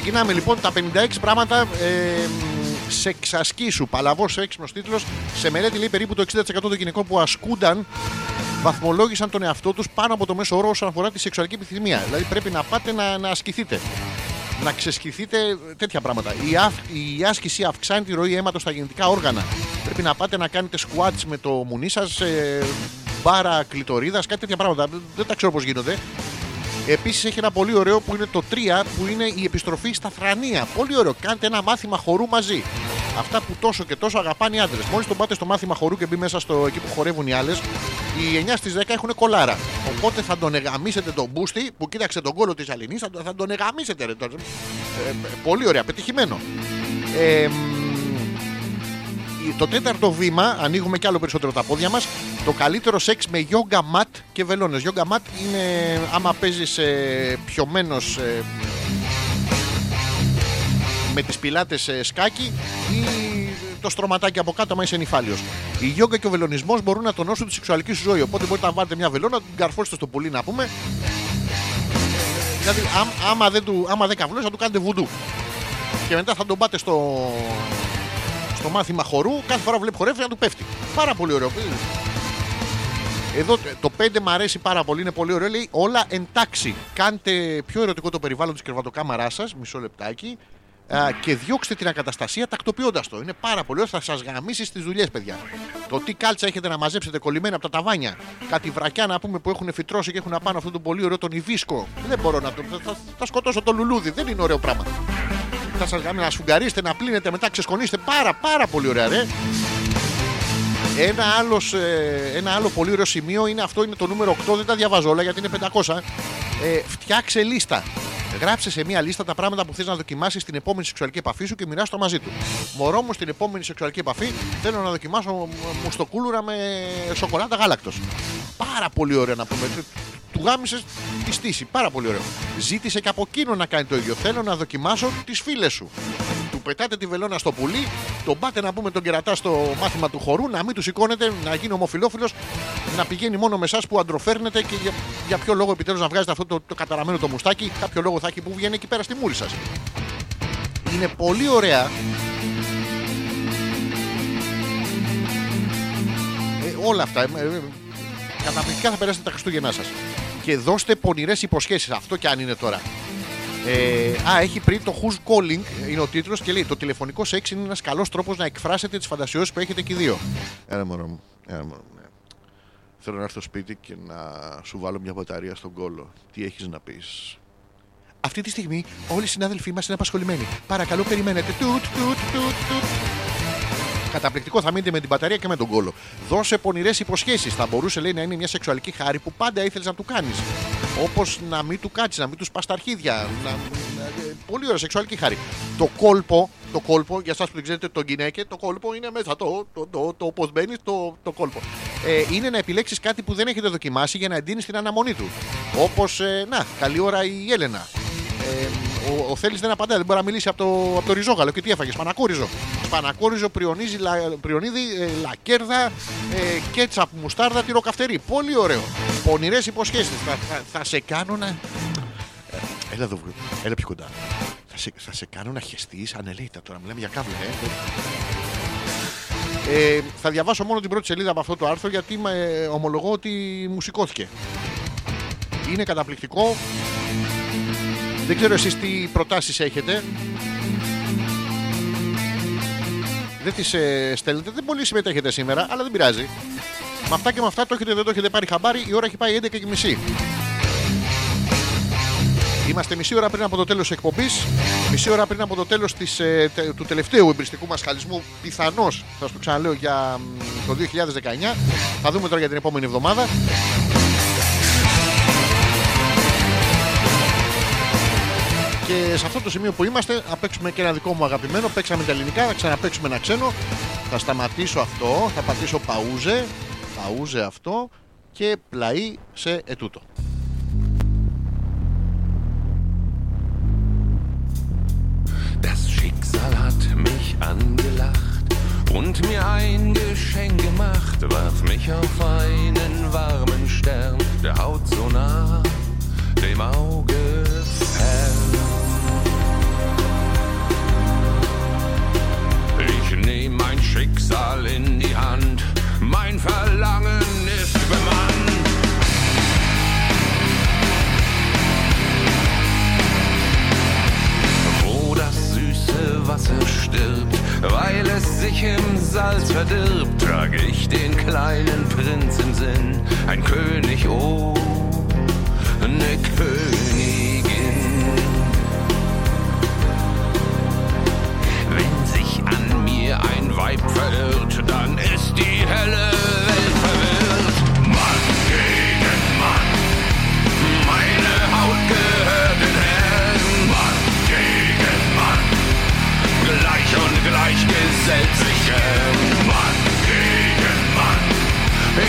Ξεκινάμε λοιπόν τα 56 πράγματα ε, σε εξασκήσου. Παλαβός έξυπνος τίτλος. Σε μελέτη λέει περίπου το 60% των γυναικών που ασκούνταν βαθμολόγησαν τον εαυτό τους πάνω από το μέσο όρο όσον αφορά τη σεξουαλική επιθυμία. Δηλαδή πρέπει να πάτε να, να ασκηθείτε. Να ξεσχηθείτε τέτοια πράγματα. Η, αυ, η άσκηση αυξάνει τη ροή αίματος στα γεννητικά όργανα. Πρέπει να πάτε να κάνετε squats με το μουνί σας, ε, μπάρα κλητορίδας, κάτι τέτοια πράγματα. Δεν τα ξέρω πώς γίνονται. Επίσης έχει ένα πολύ ωραίο που είναι το 3 που είναι η επιστροφή στα θρανία. Πολύ ωραίο. Κάντε ένα μάθημα χορού μαζί. Αυτά που τόσο και τόσο αγαπάνε οι άντρες. Μόλις τον πάτε στο μάθημα χορού και μπει μέσα στο εκεί που χορεύουν οι άλλες, οι 9 στις 10 έχουν κολάρα. Οπότε θα τον εγαμίσετε τον μπούστι που κοίταξε τον κόλο της Αλληνής, θα, τον- θα τον εγαμίσετε. Ρε. Ε, ε, πολύ ωραία, πετυχημένο. Ε, μ, το τέταρτο βήμα, ανοίγουμε κι άλλο περισσότερο τα πόδια μας. Το καλύτερο σεξ με yoga mat και βελόνες. Yoga mat είναι άμα παίζεις ε, πιωμένος ε, με τις πιλάτες ε, σκάκι ή το στρωματάκι από κάτω άμα είσαι νυφάλιος. Η γιόγκα και ο βελονισμός μπορούν να τονώσουν τη σεξουαλική σου ζωή. Οπότε μπορείτε να βάλετε μια βελόνα, να την καρφώσετε στο πουλί να πούμε. Δηλαδή άμ- άμα δεν, του, άμα δεν καβλώσει θα του κάνετε βουντού. Και μετά θα τον πάτε στο, στο μάθημα χορού, κάθε φορά που βλέπει χορεύει να του πέφτει. Πάρα πολύ ωραίο. Εδώ το 5 μου αρέσει πάρα πολύ, είναι πολύ ωραίο. Λέει όλα εντάξει. Κάντε πιο ερωτικό το περιβάλλον της κρεβατοκάμαράς σας, μισό λεπτάκι, α, και διώξτε την ακαταστασία τακτοποιώντας το. Είναι πάρα πολύ ωραίο, θα σας γαμίσει στις δουλειές, παιδιά. Το τι κάλτσα έχετε να μαζέψετε κολλημένα από τα ταβάνια, κάτι βρακιά να πούμε που έχουν φυτρώσει και έχουν απάνω αυτό το πολύ ωραίο τον Ιβίσκο. Δεν μπορώ να το. Θα, θα, θα σκοτώσω το λουλούδι, δεν είναι ωραίο πράγμα. Θα σας γάμει να σφουγγαρίσετε, να πλύνετε, μετά ξεσκονίστε. Πάρα πάρα πολύ ωραία, ρε. Ένα, άλλος, ε, ένα άλλο πολύ ωραίο σημείο είναι αυτό, είναι το νούμερο 8. Δεν τα διαβάζω όλα γιατί είναι 500. Ε, φτιάξε λίστα. Γράψε σε μία λίστα τα πράγματα που θες να δοκιμάσεις στην επόμενη σεξουαλική επαφή σου και μοιράσου το μαζί του. Μωρό μου στην επόμενη σεξουαλική επαφή θέλω να δοκιμάσω μουστοκούλουρα με σοκολάτα γάλακτος. Πάρα πολύ ωραία να πούμε. Του γάμισες τη στήση. Πάρα πολύ ωραίο. Ζήτησε και από εκείνο να κάνει το ίδιο. Θέλω να δοκιμάσω τις φίλες σου. Του πετάτε τη βελόνα στο πουλί, τον πάτε να πούμε τον κερατά στο μάθημα του χορού, να μην του σηκώνετε, να γίνει ομοφυλόφιλος, να πηγαίνει μόνο με εσάς που αντροφέρνετε και για, για ποιο λόγο επιτέλους να βγάζετε αυτό το, το καταραμένο το μουστάκι, κάποιο λόγο θα έχει που βγαίνει εκεί πέρα στη μούρη σας. Είναι πολύ ωραία Ε, όλα αυτά. Ε, ε, καταπληκτικά θα περάσετε τα Χριστούγεννά σας. Και δώστε πονηρές υποσχέσεις. Αυτό και αν είναι τώρα. Ε, α, έχει πριν το Who's Calling, ε, είναι ο τίτλος και λέει: Το τηλεφωνικό σεξ είναι ένας καλός τρόπος να εκφράσετε τις φαντασιώσεις που έχετε και οι δύο. Έλα, μωρό μου. Έλα, μωρό μου. ναι. Θέλω να έρθω σπίτι και να σου βάλω μια μπαταρία στον κόλο. Τι έχεις να πεις; Αυτή τη στιγμή όλοι οι συνάδελφοί μας είναι απασχολημένοι. Παρακαλώ, περιμένετε. Τουτ, τουτ, τουτ, τουτ. Καταπληκτικό θα μείνετε με την μπαταρία και με τον κόλο. Δώσε πονηρές υποσχέσεις. Θα μπορούσε λέει να είναι μια σεξουαλική χάρη που πάντα ήθελες να του κάνεις. Όπως να μην του κάτσεις, να μην τους πας τα αρχίδια. Να... να- ε, Πολύ ωραία σεξουαλική χάρη. Το κόλπο, το κόλπο, για εσάς που δεν ξέρετε τον γυναίκε, το κόλπο είναι μέσα. Το, το, το, το, πώ μπαίνεις, το, το κόλπο. Ε, είναι να επιλέξεις κάτι που δεν έχετε δοκιμάσει για να εντείνεις την αναμονή του. Όπως, ε, να, καλή ώρα η Έλενα. Ε, ο, ο Θέλει δεν απαντάει, δεν μπορεί να μιλήσει από το, από το ριζόγαλο. Και τι έφαγες, σπανακόριζο. Σπανακόριζο, πριονίζει, λα, πριονίδι, ε, λακέρδα, ε, κέτσαπ, μουστάρδα, τυροκαυτερή. Πολύ ωραίο. Πονηρές υποσχέσεις. Θα, θα, θα σε κάνω να. Ε, Έλα εδώ, βγω. έλα πιο κοντά. Θα σε, θα σε κάνω να χεστεί ανελέητα τώρα. Μιλάμε για κάβλα, ε. Ε, θα διαβάσω μόνο την πρώτη σελίδα από αυτό το άρθρο γιατί με, ομολογώ ότι μου σηκώθηκε. Είναι καταπληκτικό. Δεν ξέρω εσείς τι προτάσεις έχετε. Δεν τις ε, στέλνετε, δεν πολύ συμμετέχετε σήμερα, αλλά δεν πειράζει. Με αυτά και με αυτά το έχετε, δεν το έχετε πάρει χαμπάρι, η ώρα έχει πάει 11 και μισή. Είμαστε μισή ώρα πριν από το τέλος της εκπομπής, μισή ώρα πριν από το τέλος της, ε, τε- του τελευταίου εμπριστικού μας χαλισμού, πιθανώς, θα σας το ξαναλέω, για μ, το 2019. Θα δούμε τώρα για την επόμενη εβδομάδα. Και σε αυτό το σημείο που είμαστε, θα παίξουμε και ένα δικό μου αγαπημένο. Παίξαμε τα ελληνικά, θα ξαναπαίξουμε ένα ξένο. Θα σταματήσω αυτό, θα πατήσω παούζε, παούζε αυτό και πλαεί σε ετούτο. Das Schicksal hat mich angelacht und mir ein Geschenk gemacht, warf mich auf einen warmen Stern, der Haut so nah, dem Auge Schicksal in die Hand, mein Verlangen ist bemannt. wo das süße Wasser stirbt, weil es sich im Salz verdirbt, trage ich den kleinen Prinz im Sinn, ein König, oh, eine Königin. Wenn sich an mir ein Weib verirrt, dann ist die helle Welt verwirrt. Mann gegen Mann, meine Haut gehört den Herren. Mann gegen Mann, gleich und gleich gesellt sich gern. Mann gegen Mann,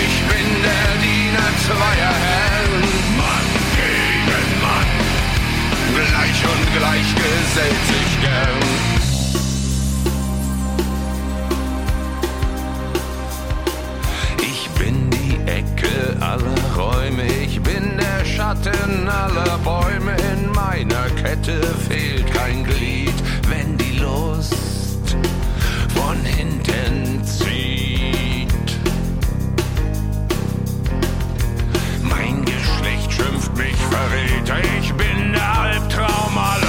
ich bin der Diener zweier Herren. Mann gegen Mann, gleich und gleich gesellt sich gern. Aller Räume, ich bin der Schatten aller Bäume. In meiner Kette fehlt kein Glied, wenn die Lust von hinten zieht. Mein Geschlecht schimpft mich Verräter, ich bin der Albtraum aller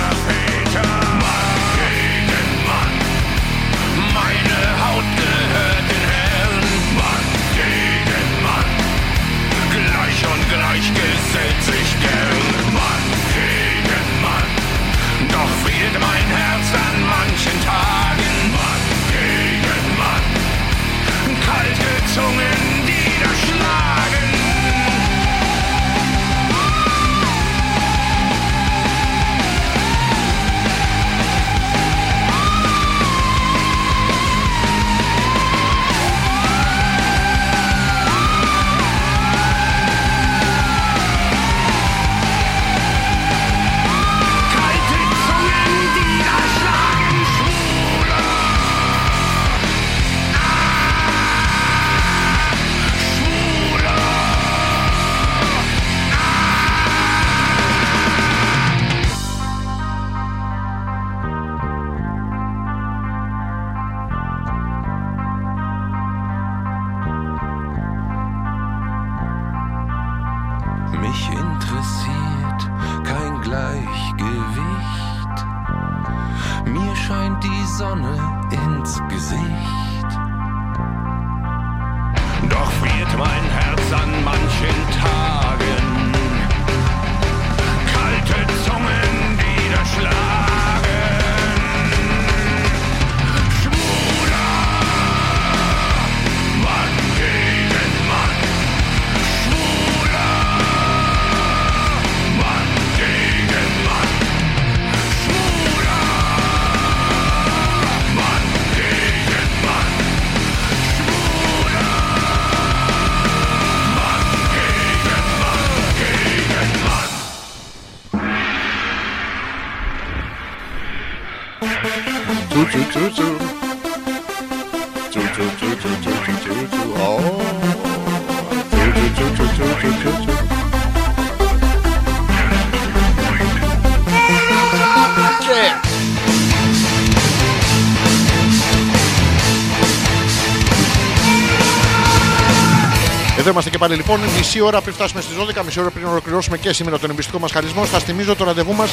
πάλι λοιπόν. Μισή ώρα πριν φτάσουμε στις 12, μισή ώρα πριν ολοκληρώσουμε και σήμερα τον εμπιστικό μας χαρισμό. Θα θυμίζω το ραντεβού μας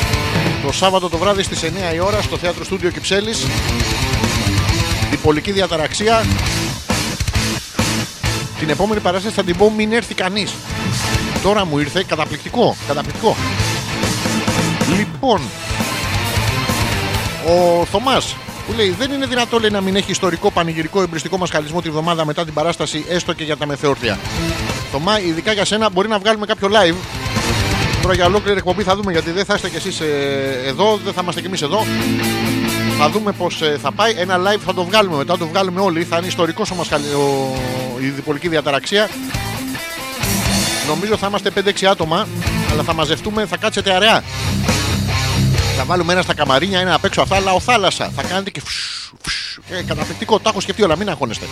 το Σάββατο το βράδυ στις 9 η ώρα στο θέατρο Στούντιο Κυψέλης. Διπολική διαταραξία. Την επόμενη παράσταση θα την πω μην έρθει κανείς. Τώρα μου ήρθε καταπληκτικό. Καταπληκτικό. Λοιπόν, ο Θωμάς που λέει: Δεν είναι δυνατό λέει, να μην έχει ιστορικό πανηγυρικό εμπριστικό μας χαλισμό τη βδομάδα μετά την παράσταση, έστω και για τα μεθεόρθια. Θωμά, ειδικά για σένα, μπορεί να βγάλουμε κάποιο live. Τώρα για ολόκληρη εκπομπή θα δούμε γιατί δεν θα είστε κι εσείς εδώ, δεν θα είμαστε κι εμείς εδώ. Θα δούμε πώς θα πάει. Ένα live θα το βγάλουμε μετά, το βγάλουμε όλοι. Θα είναι ιστορικός ο, μας χαλι- ο... η διπολική διαταραξία. Νομίζω θα είμαστε 5-6 άτομα, αλλά θα μαζευτούμε, θα κάτσετε αραιά. Θα βάλουμε ένα στα καμαρίνια, ένα απ' έξω αυτά, αλλά ο θάλασσα. Θα κάνετε και φσου, φσου. Ε, καταπληκτικό, το έχω σκεφτεί όλα, μην αγχώνεστε.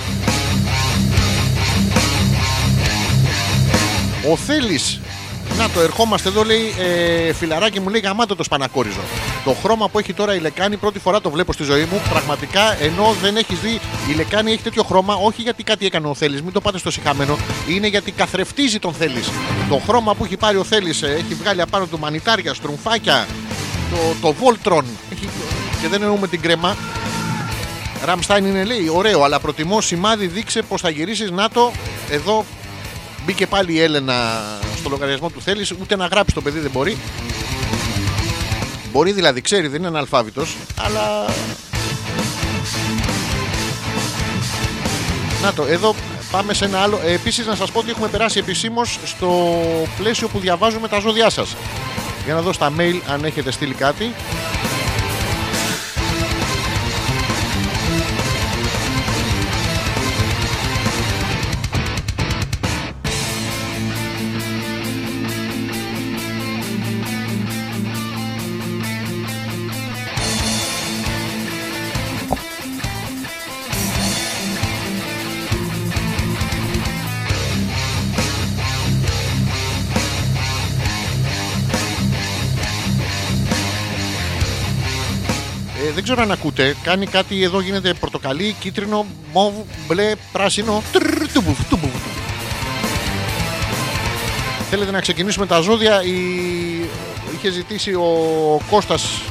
Ο Θέλης να το ερχόμαστε εδώ λέει ε, φιλαράκι μου λέει γαμάτο το σπανακόριζο. Το χρώμα που έχει τώρα η λεκάνη πρώτη φορά το βλέπω στη ζωή μου. Πραγματικά ενώ δεν έχεις δει η λεκάνη έχει τέτοιο χρώμα, όχι γιατί κάτι έκανε ο Θέλει, μην το πάτε στο συχαμένο. Είναι γιατί καθρεφτίζει τον Θέλει. Το χρώμα που έχει πάρει ο Θέλει έχει βγάλει απάνω του μανιτάρια, στρουμφάκια, το, το Voltron. Έχει, και δεν εννοούμε την κρέμα. Ραμστάιν είναι λέει ωραίο, αλλά προτιμώ σημάδι δείξε πως θα γυρίσεις. Να το εδώ Μπήκε πάλι η Έλενα στο λογαριασμό του θέλεις, ούτε να γράψει το παιδί δεν μπορεί. Μπορεί δηλαδή, ξέρει, δεν είναι αναλφάβητος, αλλά. Να το, εδώ πάμε σε ένα άλλο. Επίσης, να σας πω ότι έχουμε περάσει επισήμως στο πλαίσιο που διαβάζουμε τα ζώδιά σας. Για να δω στα mail αν έχετε στείλει κάτι. Ξέρω αν ακούτε. Κάνει κάτι εδώ γίνεται πορτοκαλί, κίτρινο, μοβ, μπλε, πράσινο. Τρρρ, τουμπουφ, τουμπουφ. Θέλετε να ξεκινήσουμε τα ζώδια. Η... Είχε ζητήσει ο Κώστας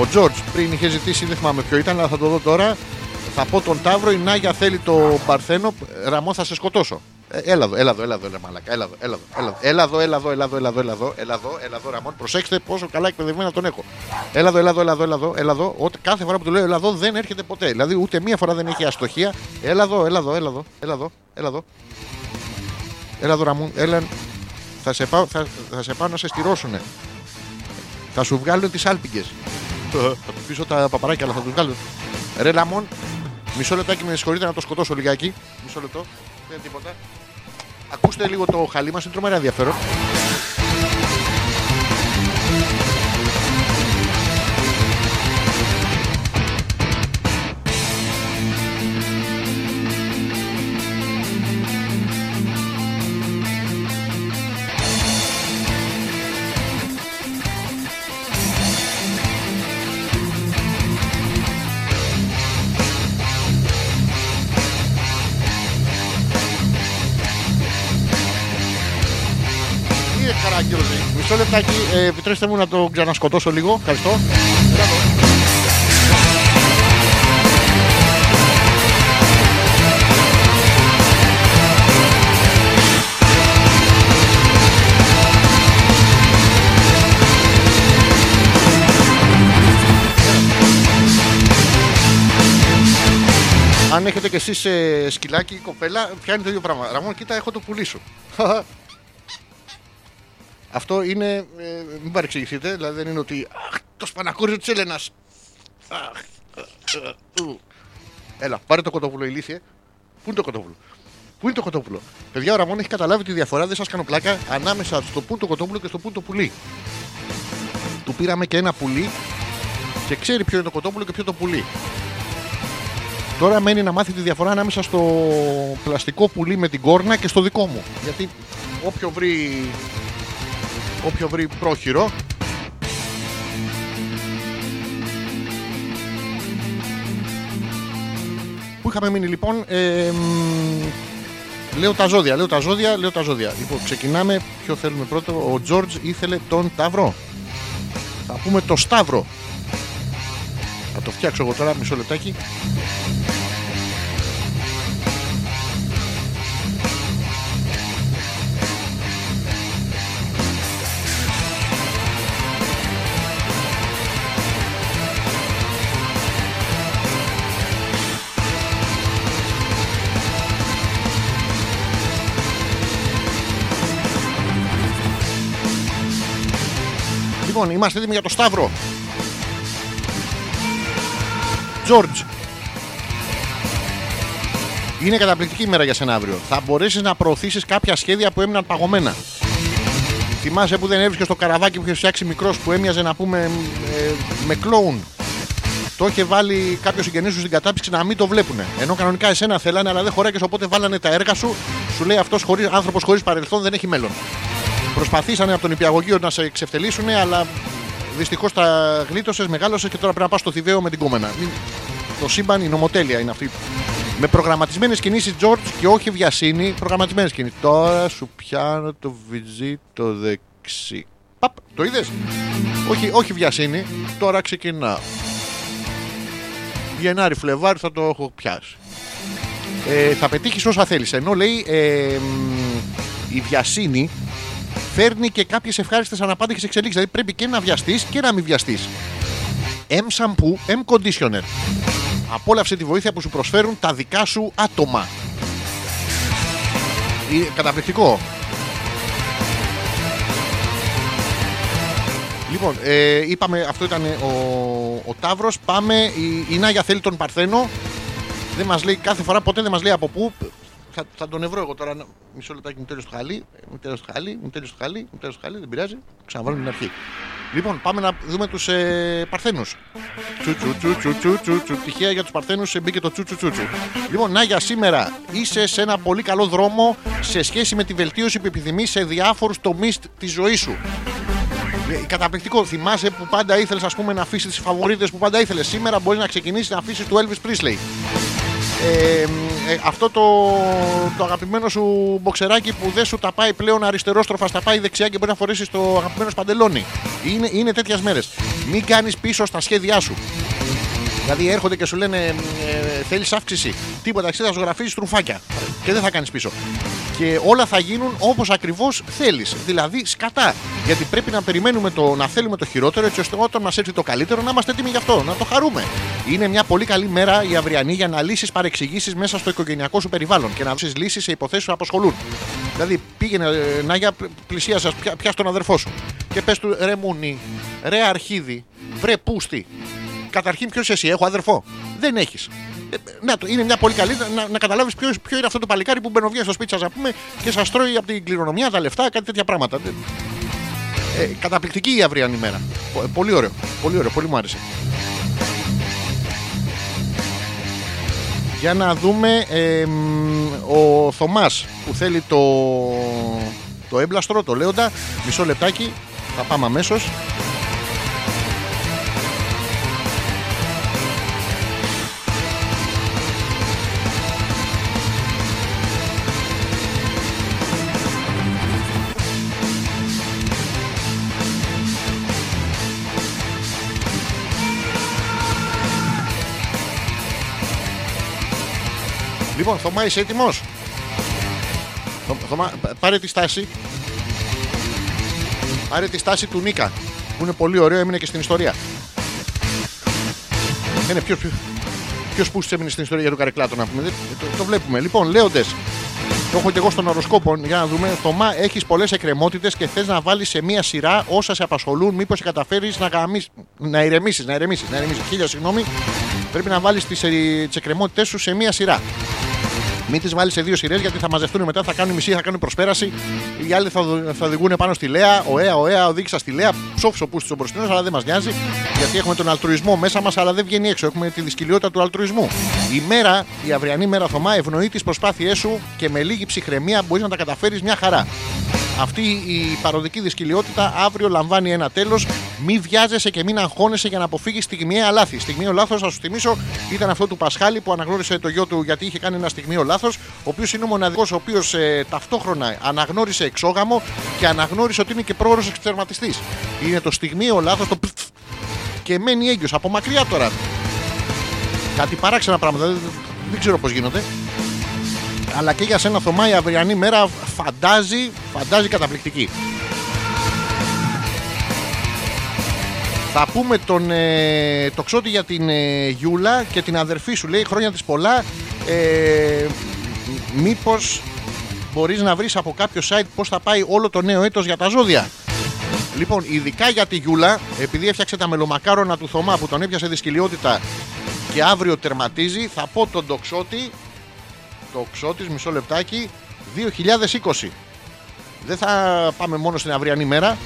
ο Τζορτζ πριν είχε ζητήσει, δεν θυμάμαι ποιο ήταν, αλλά θα το δω τώρα. Θα πω τον Ταύρο, η Νάγια θέλει το Παρθένο. Ραμό, θα σε σκοτώσω. Έλα εδώ, έλα εδώ, έλα εδώ, έλα μαλακά. Έλα εδώ, έλα εδώ, έλα εδώ, έλα εδώ, έλα εδώ, έλα εδώ, έλα εδώ, έλα εδώ, Ραμόν. Προσέξτε πόσο καλά εκπαιδευμένα τον έχω. Έλα εδώ, έλα εδώ, έλα εδώ, έλα εδώ, έλα εδώ. Ότι κάθε φορά που του λέω έλα εδώ δεν έρχεται ποτέ. Δηλαδή ούτε μία φορά δεν έχει αστοχία. Έλα εδώ, έλα εδώ, έλα εδώ, έλα εδώ, έλα εδώ. Έλα εδώ, Ραμόν, έλα. Θα σε πάω, θα, θα σε πάω να σε στηρώσουνε. Θα σου βγάλουν τι άλπικε. Θα του πίσω τα παπαράκια, αλλά θα του βγάλω. Ρε Λαμόν, μισό λεπτάκι με συγχωρείτε να το σκοτώσω λιγάκι. Μισό λεπτό. Δεν τίποτα. Ακούστε λίγο το χαλί μας, είναι τρομερά ενδιαφέρον. Μισό λεπτάκι, ε, επιτρέψτε μου να το ξανασκοτώσω λίγο. Ευχαριστώ. Έλα εδώ. Αν έχετε κι εσείς σκυλάκι ή κοπέλα, πιάνει το ίδιο πράγμα. Ραμόν, κοίτα, έχω το πουλί σου. Αυτό είναι. ε, μην παρεξηγηθείτε, δηλαδή δεν είναι ότι. Αχ, το σπανακούριζο της Έλενας. Έλα, πάρε το κοτόπουλο, ηλίθιε. Πού είναι το κοτόπουλο; Πού είναι το κοτόπουλο; Παιδιά, ο Ραμόν έχει καταλάβει τη διαφορά, δεν σας κάνω πλάκα, ανάμεσα στο πού είναι το κοτόπουλο και στο πού είναι το πουλί. Του πήραμε και ένα πουλί και ξέρει ποιο είναι το κοτόπουλο και ποιο το πουλί. Τώρα μένει να μάθει τη διαφορά ανάμεσα στο πλαστικό πουλί με την κόρνα και στο δικό μου. Γιατί όποιο βρει, όποιο βρει πρόχειρο. Πού είχαμε μείνει λοιπόν. Ε, μ, λέω τα ζώδια, λέω τα ζώδια, λέω τα ζώδια. Λοιπόν, ξεκινάμε. Ποιο θέλουμε πρώτο. Ο Τζόρτζ ήθελε τον Ταύρο. Θα πούμε το Σταύρο. Θα το φτιάξω εγώ τώρα, μισό λεπτάκι. Λοιπόν, είμαστε έτοιμοι για το Σταύρο. George. Είναι καταπληκτική ημέρα για σένα αύριο. Θα μπορέσεις να προωθήσεις κάποια σχέδια που έμειναν παγωμένα. Θυμάσαι που δεν έβρισκες το καραβάκι που είχε φτιάξει μικρός που έμοιαζε να πούμε ε, με κλόουν. Το είχε βάλει κάποιος συγγενής σου στην κατάψυξη να μην το βλέπουν. Ενώ κανονικά εσένα θέλανε, αλλά δεν χωράει οπότε βάλανε τα έργα σου. Σου λέει αυτός άνθρωπος χωρίς παρελθόν δεν έχει μέλλον. Προσπαθήσανε από τον υπηαγωγείο να σε εξευτελίσουν, αλλά δυστυχώς τα γλίτωσες, μεγάλωσες και τώρα πρέπει να πας στο Θηβαίο με την κόμενα. Μην- Το σύμπαν, η νομοτέλεια είναι αυτή. Με προγραμματισμένες κινήσεις, George, και όχι βιασύνη, προγραμματισμένες κινήσεις. Τώρα σου πιάνω το βυζί το δεξί. Παπ, το είδες; Όχι, όχι βιασύνη, τώρα ξεκινάω. Γενάρη, Φλεβάρι θα το έχω πιάσει. Ε, θα πετύχεις όσα θέλεις. Ενώ λέει ε, μ, η βιασύνη φέρνει και κάποιες ευχάριστες αναπάντηχε εξελίξεις. Δηλαδή πρέπει και να βιαστείς και να μην βιαστείς. M shampoo, M conditioner. Απόλαυσε τη βοήθεια που σου προσφέρουν τα δικά σου άτομα. Είναι καταπληκτικό. Λοιπόν, ε, είπαμε αυτό ήταν ο, ο Ταύρος. Πάμε, η, η Νάγια θέλει τον Παρθένο. Δεν μας λέει κάθε φορά, ποτέ δεν μας λέει από πού. Θα, θα τον ευρώ εγώ τώρα. να- Μισό λεπτάκι μου τέλος το χαλί. ε, Μου τέλος το χαλί, μου τέλος το χαλί, μου τέλος το χαλί. Δεν πειράζει. Ξαναβάλουμε την αρχή. Λοιπόν, πάμε να δούμε τους ε, Παρθένους. Τσου τσου τσου τσου τσου τσου τσου. Τυχαία για τους Παρθένους ε, μπήκε το τσου τσου τσου τσου. Λοιπόν, Νάγια, σήμερα είσαι σε ένα πολύ καλό δρόμο σε σχέση με τη βελτίωση που επιθυμείς σε διάφορους τομείς της ζωής σου. Ε, Καταπληκτικό. Θυμάσαι που πάντα ήθελες να αφήσεις τις φαβορίτε που πάντα ήθελες. Σήμερα μπορείς να ξεκινήσεις να αφήσεις του Elvis Presley. Ε, ε, αυτό το, το αγαπημένο σου μποξεράκι που δεν σου τα πάει πλέον αριστερόστροφα, στα πάει δεξιά και μπορεί να φορέσεις το αγαπημένο σπαντελόνι. Είναι, είναι τέτοιες μέρες. Μην κάνεις πίσω στα σχέδιά σου. Δηλαδή έρχονται και σου λένε ε, θέλεις αύξηση. Τίποτα, εσύ θα ζωγραφίσει τρουφάκια. Και δεν θα κάνεις πίσω. Και όλα θα γίνουν όπως ακριβώς θέλεις. Δηλαδή σκατά. Γιατί πρέπει να περιμένουμε το να θέλουμε το χειρότερο έτσι ώστε όταν μας έρθει το καλύτερο να είμαστε έτοιμοι γι' αυτό. Να το χαρούμε. Είναι μια πολύ καλή μέρα η αυριανή για να λύσεις παρεξηγήσεις μέσα στο οικογενειακό σου περιβάλλον και να δώσεις λύσεις σε υποθέσεις που απασχολούν. Δηλαδή πήγαινε ε, να για πλησίασα, πια, πιάσ' τον αδερφό σου και πες του ρε Μουνί, ρε Αρχίδη, βρε Πούστη, Καταρχήν, ποιος εσύ, έχω αδερφό. Δεν έχεις. να, το, είναι μια πολύ καλή να, να καταλάβεις ποιος, ποιο είναι αυτό το παλικάρι που μπαινοβγαίνει στο σπίτι σας, να πούμε, και σας τρώει από την κληρονομιά, τα λεφτά, κάτι τέτοια πράγματα. Ε, καταπληκτική η αυριανή μέρα. Πο- Πολύ ωραίο. Πολύ ωραίο, πολύ μου άρεσε. Για να δούμε ε, μ, ο Θωμάς που θέλει το, το έμπλαστρο, το λέοντα. Μισό λεπτάκι, θα πάμε αμέσως. Λοιπόν, Θωμά, είσαι έτοιμος; Θωμά, πα- πάρε τη στάση. Πάρε τη στάση του Νίκα. Που είναι πολύ ωραίο, έμεινε και στην ιστορία. Είναι ποιος ποιος που έμεινε στην ιστορία για τον Καρεκλάτο να πούμε. Δεν- Το, το βλέπουμε. Λοιπόν, λέοντες. Το έχω και εγώ στον οροσκόπο για να δούμε. Θωμά, έχεις πολλές εκκρεμότητες και θες να βάλεις σε μία σειρά όσα σε απασχολούν. Μήπως σε καταφέρεις να, γαμίσεις- να ηρεμήσεις, να ηρεμήσεις, να ηρεμήσεις. Χίλια συγγνώμη. Πρέπει να βάλεις τις εκκρεμότητές σου σε μία σειρά. Μην τις βάλεις σε δύο σειρές γιατί θα μαζευτούν μετά, θα κάνουν μισή, θα κάνουν προσπέραση. Οι άλλοι θα, οδο- θα οδηγούν πάνω στη Λέα. Ωέα, ωέα, οδήγησα στη Λέα. Ψόφισο που στο μπροστινό, αλλά δεν μας νοιάζει. Γιατί έχουμε τον αλτρουισμό μέσα μας, αλλά δεν βγαίνει έξω. Έχουμε τη δυσκολιότητα του αλτρουισμού. Η μέρα, η αυριανή μέρα Θωμά, ευνοεί τις προσπάθειές σου και με λίγη ψυχραιμία μπορείς να τα καταφέρεις μια χαρά. Αυτή η παροδική δυσκολιότητα αύριο λαμβάνει ένα τέλος. Μην βιάζεσαι και μην αγχώνεσαι για να αποφύγεις στιγμιαία λάθη. Στιγμιαίο λάθος, θα σου θυμίσω, ήταν αυτό του Πασχάλη που αναγνώρισε το γιο του γιατί είχε κάνει ένα στιγμιαίο λάθος. Ο οποίος είναι ο μοναδικός ο οποίος ε, ταυτόχρονα αναγνώρισε εξόγαμο και αναγνώρισε ότι είναι και πρόωρο εξτερματιστής. Είναι το στιγμιαίο λάθος, το πφ, και μένει έγκυος από μακριά τώρα. Κάτι παράξενα πράγματα. Δεν, δεν ξέρω πώς γίνονται. Αλλά και για σένα Θωμά η αυριανή μέρα φαντάζει, φαντάζει καταπληκτική. Θα πούμε τον ε, τοξότη για την ε, Γιούλα και την αδερφή σου. Λέει χρόνια της πολλά. Ε, μήπως μπορείς να βρεις από κάποιο site πώς θα πάει όλο το νέο έτος για τα ζώδια; Λοιπόν, ειδικά για τη Γιούλα, επειδή έφτιαξε τα μελομακάρονα του Θωμά που τον έπιασε δυσκολιότητα και αύριο τερματίζει, θα πω τον τοξότη το ξώτης, μισό λεπτάκι 2020 δεν θα πάμε μόνο στην αυριανή μέρα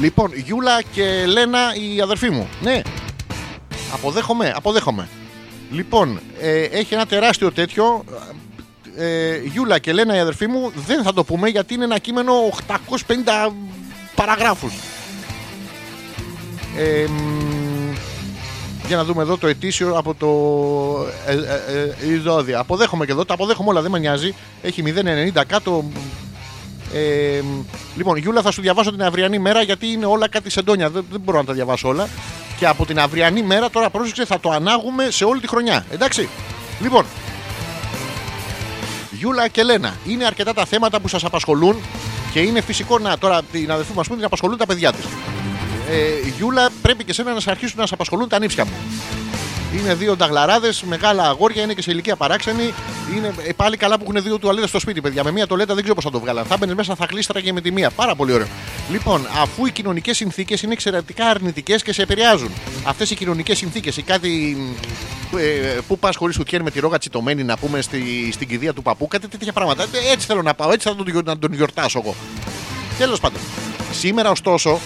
λοιπόν Γιούλα και Λένα η αδερφή μου ναι αποδέχομαι, αποδέχομαι λοιπόν ε, έχει ένα τεράστιο τέτοιο ε, Γιούλα και Λένα η αδερφή μου δεν θα το πούμε γιατί είναι ένα κείμενο 850 παραγράφους ε, μ, για να δούμε εδώ το ετήσιο από το ε, ε, ε, Ιδώδια. Αποδέχομαι και εδώ, τα αποδέχομαι όλα, δεν με νοιάζει. Έχει 0,90 κάτω. Ε, λοιπόν, Γιούλα, θα σου διαβάσω την αυριανή μέρα γιατί είναι όλα κάτι σεντόνια. Δεν, δεν μπορώ να τα διαβάσω όλα. Και από την αυριανή μέρα, τώρα πρόσεξε, θα το ανάγουμε σε όλη τη χρονιά. Εντάξει. Λοιπόν, Γιούλα και Λένα, είναι αρκετά τα θέματα που σας απασχολούν και είναι φυσικό να τώρα την αδερφή μα πούμε την απασχολούν τα παιδιά της ε, Γιούλα, πρέπει και σένα να σε αρχίσουν να σε απασχολούν τα νύψια μου. Είναι δύο νταγλαράδες, μεγάλα αγόρια, είναι και σε ηλικία παράξενη. Είναι ε, πάλι καλά που έχουν δύο τουαλέτες στο σπίτι, παιδιά. Με μία τολέτα δεν ξέρω πώς θα το βγάλαν. Θα μπαίνεις μέσα, θα κλείστρα και με τη μία. Πάρα πολύ ωραίο. Λοιπόν, αφού οι κοινωνικές συνθήκες είναι εξαιρετικά αρνητικές και σε επηρεάζουν. Αυτές οι κοινωνικές συνθήκες, ή κάτι. Ε, πού πας χωρίς σουτιέν με τη ρόγα τσιτωμένη, να πούμε στη, στην κηδεία του παππού, κάτι τέτοια πράγματα. Ε, Έτσι θέλω να πάω, έτσι θα τον, γιορ- να τον γιορτάσω εγώ. Τέλος πάντων. Σήμερα, ωστόσο,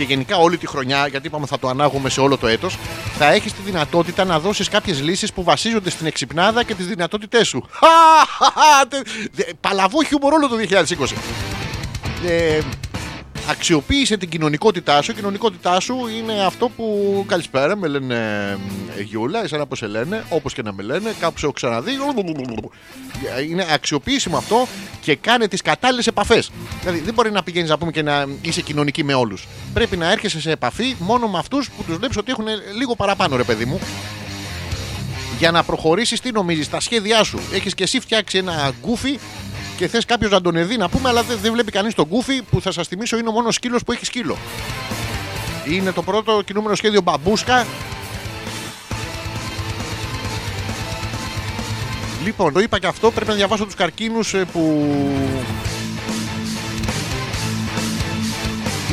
και γενικά όλη τη χρονιά, γιατί είπαμε θα το ανάγουμε σε όλο το έτος, θα έχεις τη δυνατότητα να δώσεις κάποιες λύσεις που βασίζονται στην εξυπνάδα και τις δυνατότητές σου. Χαχαχα, τε- δε- Παλαβό χιούμορ όλο το 2020. Ε, αξιοποίησε την κοινωνικότητά σου. Η κοινωνικότητά σου είναι αυτό που καλησπέρα με λένε ε, Γιούλα, εσένα πώς σε λένε, όπως και να με λένε, κάπου σε έχω ξαναδεί. Είναι αξιοποιήσιμο αυτό και κάνε τις κατάλληλες επαφές. Δηλαδή δεν μπορεί να πηγαίνεις να πούμε και να είσαι κοινωνική με όλους. Πρέπει να έρχεσαι σε επαφή μόνο με αυτούς που τους βλέπεις ότι έχουν λίγο παραπάνω ρε παιδί μου. Για να προχωρήσεις, τι νομίζεις, τα σχέδιά σου. Έχεις και εσύ φτιάξει ένα γκούφι και θες κάποιος να τον εδεί να πούμε, αλλά δεν, δεν βλέπει κανείς τον γκούφι που θα σας θυμίσω είναι ο μόνος σκύλος που έχει σκύλο. Είναι το πρώτο κινούμενο σχέδιο μπαμπούσκα. Λοιπόν, το είπα και αυτό, πρέπει να διαβάσω τους καρκίνους ε, που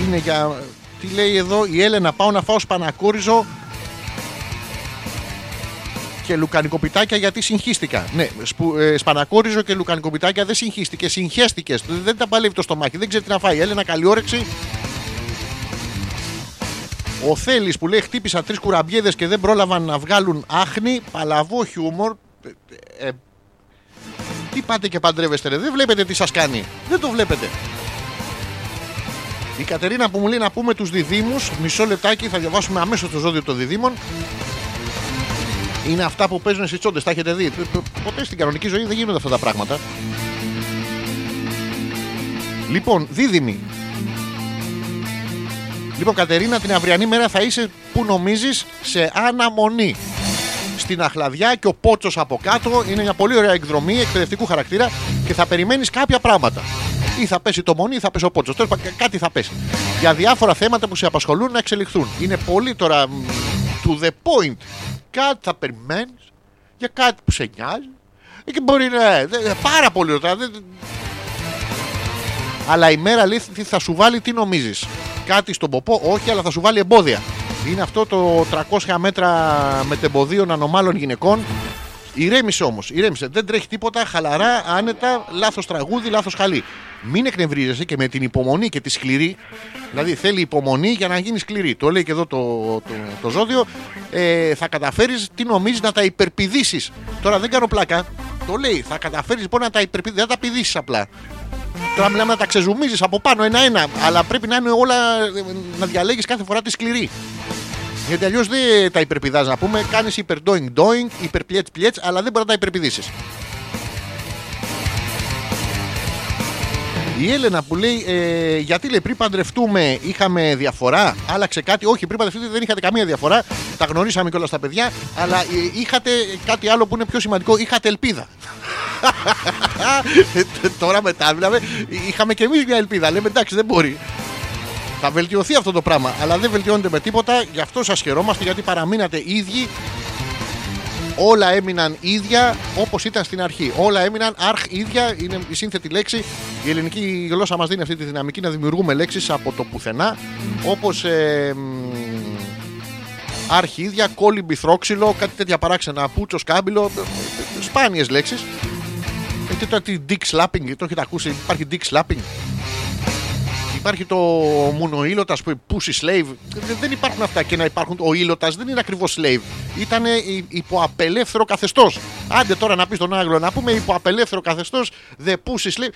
είναι για... Τι λέει εδώ η Έλενα, πάω να φάω σπανακόριζο και λουκανικοπιτάκια γιατί συγχύστηκα. Ναι, σπου, ε, σπανακόριζο και λουκανικοπιτάκια δεν συγχύστηκε, συγχέστηκε. Δεν τα παλεύει το στομάχι, δεν ξέρει τι να φάει. Έλενα, καλή όρεξη. Ο Θέλει που λέει: Χτύπησα τρεις κουραμπιέδες και δεν πρόλαβαν να βγάλουν άχνη. Παλαβό χιούμορ. Ε, ε, τι πάτε και παντρεύεστε, ρε. Δεν βλέπετε τι σας κάνει. Δεν το βλέπετε. Η Κατερίνα που μου λέει να πούμε τους διδήμου. Μισό λεπτάκι, θα διαβάσουμε αμέσως το ζώδιο των διδήμων. Είναι αυτά που παίζουν στις τσόντες. Τα έχετε δει. Π- π- Ποτέ στην κανονική ζωή δεν γίνονται αυτά τα πράγματα. Λοιπόν, δίδυμη. Λοιπόν, Κατερίνα, την αυριανή μέρα θα είσαι που νομίζεις σε αναμονή. στην Αχλαδιά και ο Πότσος από κάτω. Είναι μια πολύ ωραία εκδρομή εκπαιδευτικού χαρακτήρα και θα περιμένεις κάποια πράγματα. Ή θα πέσει το μονί ή θα πέσει ο Πότσος. Τέλος πάντων, κάτι θα πέσει. Για διάφορα θέματα που σε απασχολούν να εξελιχθούν. Είναι πολύ τώρα μ, to the point. Κάτι θα περιμένεις για κάτι που σε νοιάζει. Και μπορεί να. δε- Πάρα πολύ ωραία. Δεν- αλλά η μέρα λέει τι θα σου βάλει, τι νομίζεις. Κάτι στον ποπό, όχι, αλλά θα σου βάλει εμπόδια. Είναι αυτό το 300 μέτρα μετεμποδίων ανομάλων γυναικών. Ηρέμησε όμως, ηρέμησε. Δεν τρέχει τίποτα, χαλαρά, άνετα, λάθος τραγούδι, λάθος χαλί. Μην εκνευρίζεσαι και με την υπομονή και τη σκληρή. Δηλαδή θέλει υπομονή για να γίνεις σκληρή. Το λέει και εδώ το, το, το ζώδιο. Ε, θα καταφέρεις, τι νομίζεις, να τα υπερπηδήσεις. Τώρα δεν κάνω πλάκα. Το λέει, θα καταφέρεις λοιπόν να τα υπερπηδήσεις. Δεν θα τα πηδήσεις απλά. Τώρα μιλάμε να τα ξεζουμίζεις από πάνω ένα-ένα. Αλλά πρέπει να είναι όλα να διαλέγεις κάθε φορά τη σκληρή. Γιατί αλλιώς δεν τα υπερπηδάς να πούμε. Κάνεις υπερ doing doing, υπερ πλιέτς πλιέτ, αλλά δεν μπορεί να τα υπερπηδήσεις. Η Έλενα που λέει, ε, γιατί λέει πριν παντρευτούμε είχαμε διαφορά, άλλαξε κάτι. Όχι, πριν παντρευτείτε δεν είχατε καμία διαφορά. Τα γνωρίσαμε κιόλας τα παιδιά, αλλά ε, είχατε κάτι άλλο που είναι πιο σημαντικό. Είχατε ελπίδα. Ε, Τώρα μετά, δηλαδή, είχαμε κι εμείς μια ελπίδα. Λέμε εντάξει, δεν μπορεί. Θα βελτιωθεί αυτό το πράγμα, αλλά δεν βελτιώνεται με τίποτα. Γι' αυτό σας χαιρόμαστε γιατί παραμείνατε ίδιοι. Όλα έμειναν ίδια όπως ήταν στην αρχή. Όλα έμειναν αρχ ίδια. Είναι η σύνθετη λέξη. Η ελληνική γλώσσα μας δίνει αυτή τη δυναμική να δημιουργούμε λέξεις από το πουθενά. Όπως ε, μ, αρχ ίδια, κόλυμπι θρόξυλο, κάτι τέτοια παράξενα. Πούτσος, κάμπυλο. Σπάνιες λέξεις. Έχετε τώρα τη dick slapping, το έχετε ακούσει. Υπάρχει dick slapping; Υπάρχει το μουνοήλωτα που pussy slave. Δεν- Δεν υπάρχουν αυτά και να υπάρχουν. Ο ήλωτας δεν είναι ακριβώς slave. Ήταν υπό απελεύθερο καθεστώς. Άντε τώρα να πεις τον Άγγλο να πούμε υπό απελεύθερο καθεστώς. The pussy slave.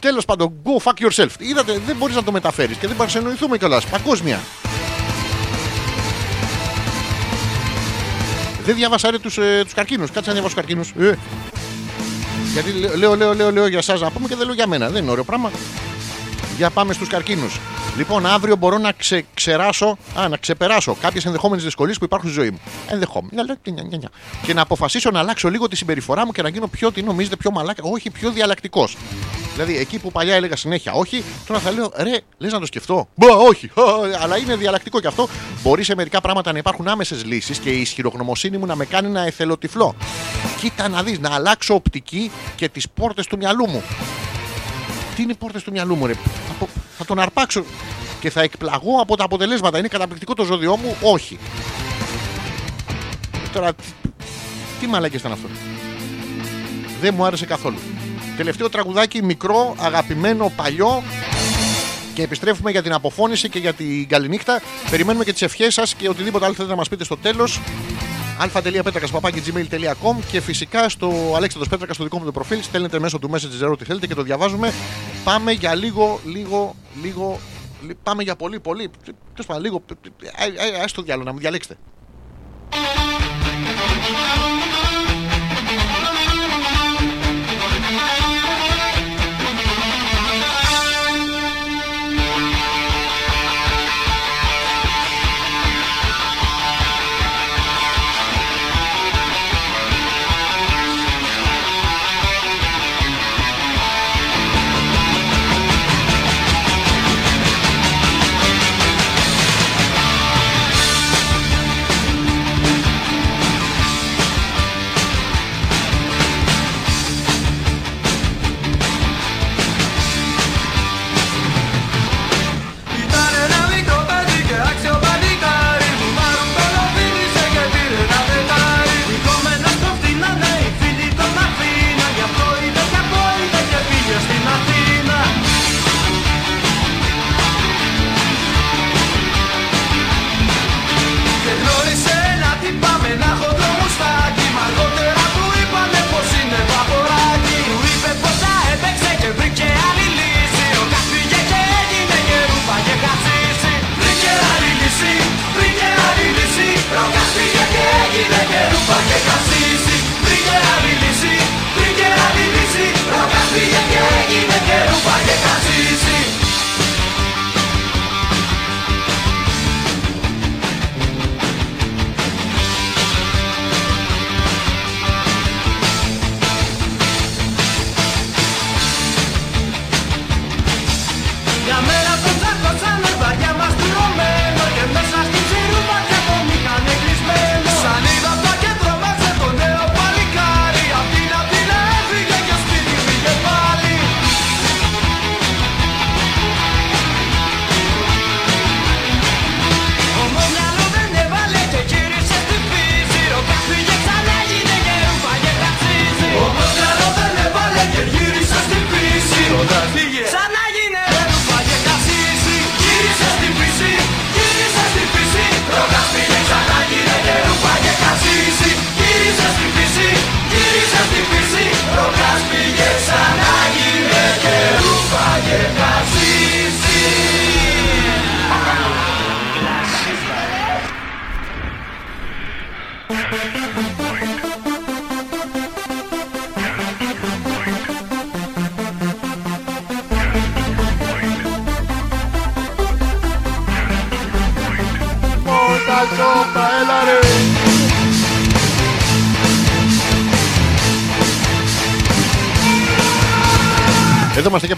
Τέλος πάντων, go fuck yourself. Είδατε, δεν μπορείς να το μεταφέρεις και δεν μπορείς να εννοηθούμε κιόλας. Παγκόσμια. Δεν διάβασα ρε τους, ε, τους καρκίνους. Κάτσε να διαβάσω τους καρκίνους. Ε. Γιατί λέω, λέω, λέω, λέω, λέω για εσάς να πούμε και δεν λέω για μένα. Δεν είναι ωραίο πράγμα. Για πάμε στους καρκίνους. Λοιπόν, αύριο μπορώ να ξε, ξεράσω, α, να ξεπεράσω κάποιες ενδεχόμενες δυσκολίες που υπάρχουν στη ζωή μου. Ενδεχόμενα. Νια, νια, νια, νια. Και να αποφασίσω να αλλάξω λίγο τη συμπεριφορά μου και να γίνω πιο, τι νομίζετε, πιο μαλάκα, όχι πιο διαλλακτικός. Δηλαδή, εκεί που παλιά έλεγα συνέχεια όχι, τώρα θα λέω ρε, λες να το σκεφτώ. Μπα, όχι. Α, Αλλά είναι διαλλακτικό και αυτό. Μπορεί σε μερικά πράγματα να υπάρχουν άμεσες λύσεις και η ισχυρογνωμοσύνη μου να με κάνει να εθελοτυφλώ. Κοίτα να δεις, να αλλάξω οπτική και τις πόρτες του μυαλού μου. Τι είναι οι πόρτες του μυαλού μου, ρε. Από- Θα τον αρπάξω και θα εκπλαγώ από τα αποτελέσματα. Είναι καταπληκτικό το ζώδιό μου, όχι. Τώρα, τι, τι μαλάκες ήταν αυτός; Δεν μου άρεσε καθόλου. Τελευταίο τραγουδάκι, μικρό, αγαπημένο, παλιό. Και επιστρέφουμε για την αποφώνηση και για την καληνύχτα. Περιμένουμε και τις ευχές σας και οτιδήποτε άλλο θέλετε να μας πείτε στο τέλος αλφα.πέτρακα.gmail.com και φυσικά στο Αλέξανδρος Πέτρακα στο δικό μου το προφίλ στέλνετε μέσω του message ό,τι θέλετε και το διαβάζουμε. Πάμε για λίγο, λίγο, λίγο. λι- Πάμε για πολύ, πολύ. Τέλος πάντων, λίγο. Α το διάλογο να μου διαλέξετε.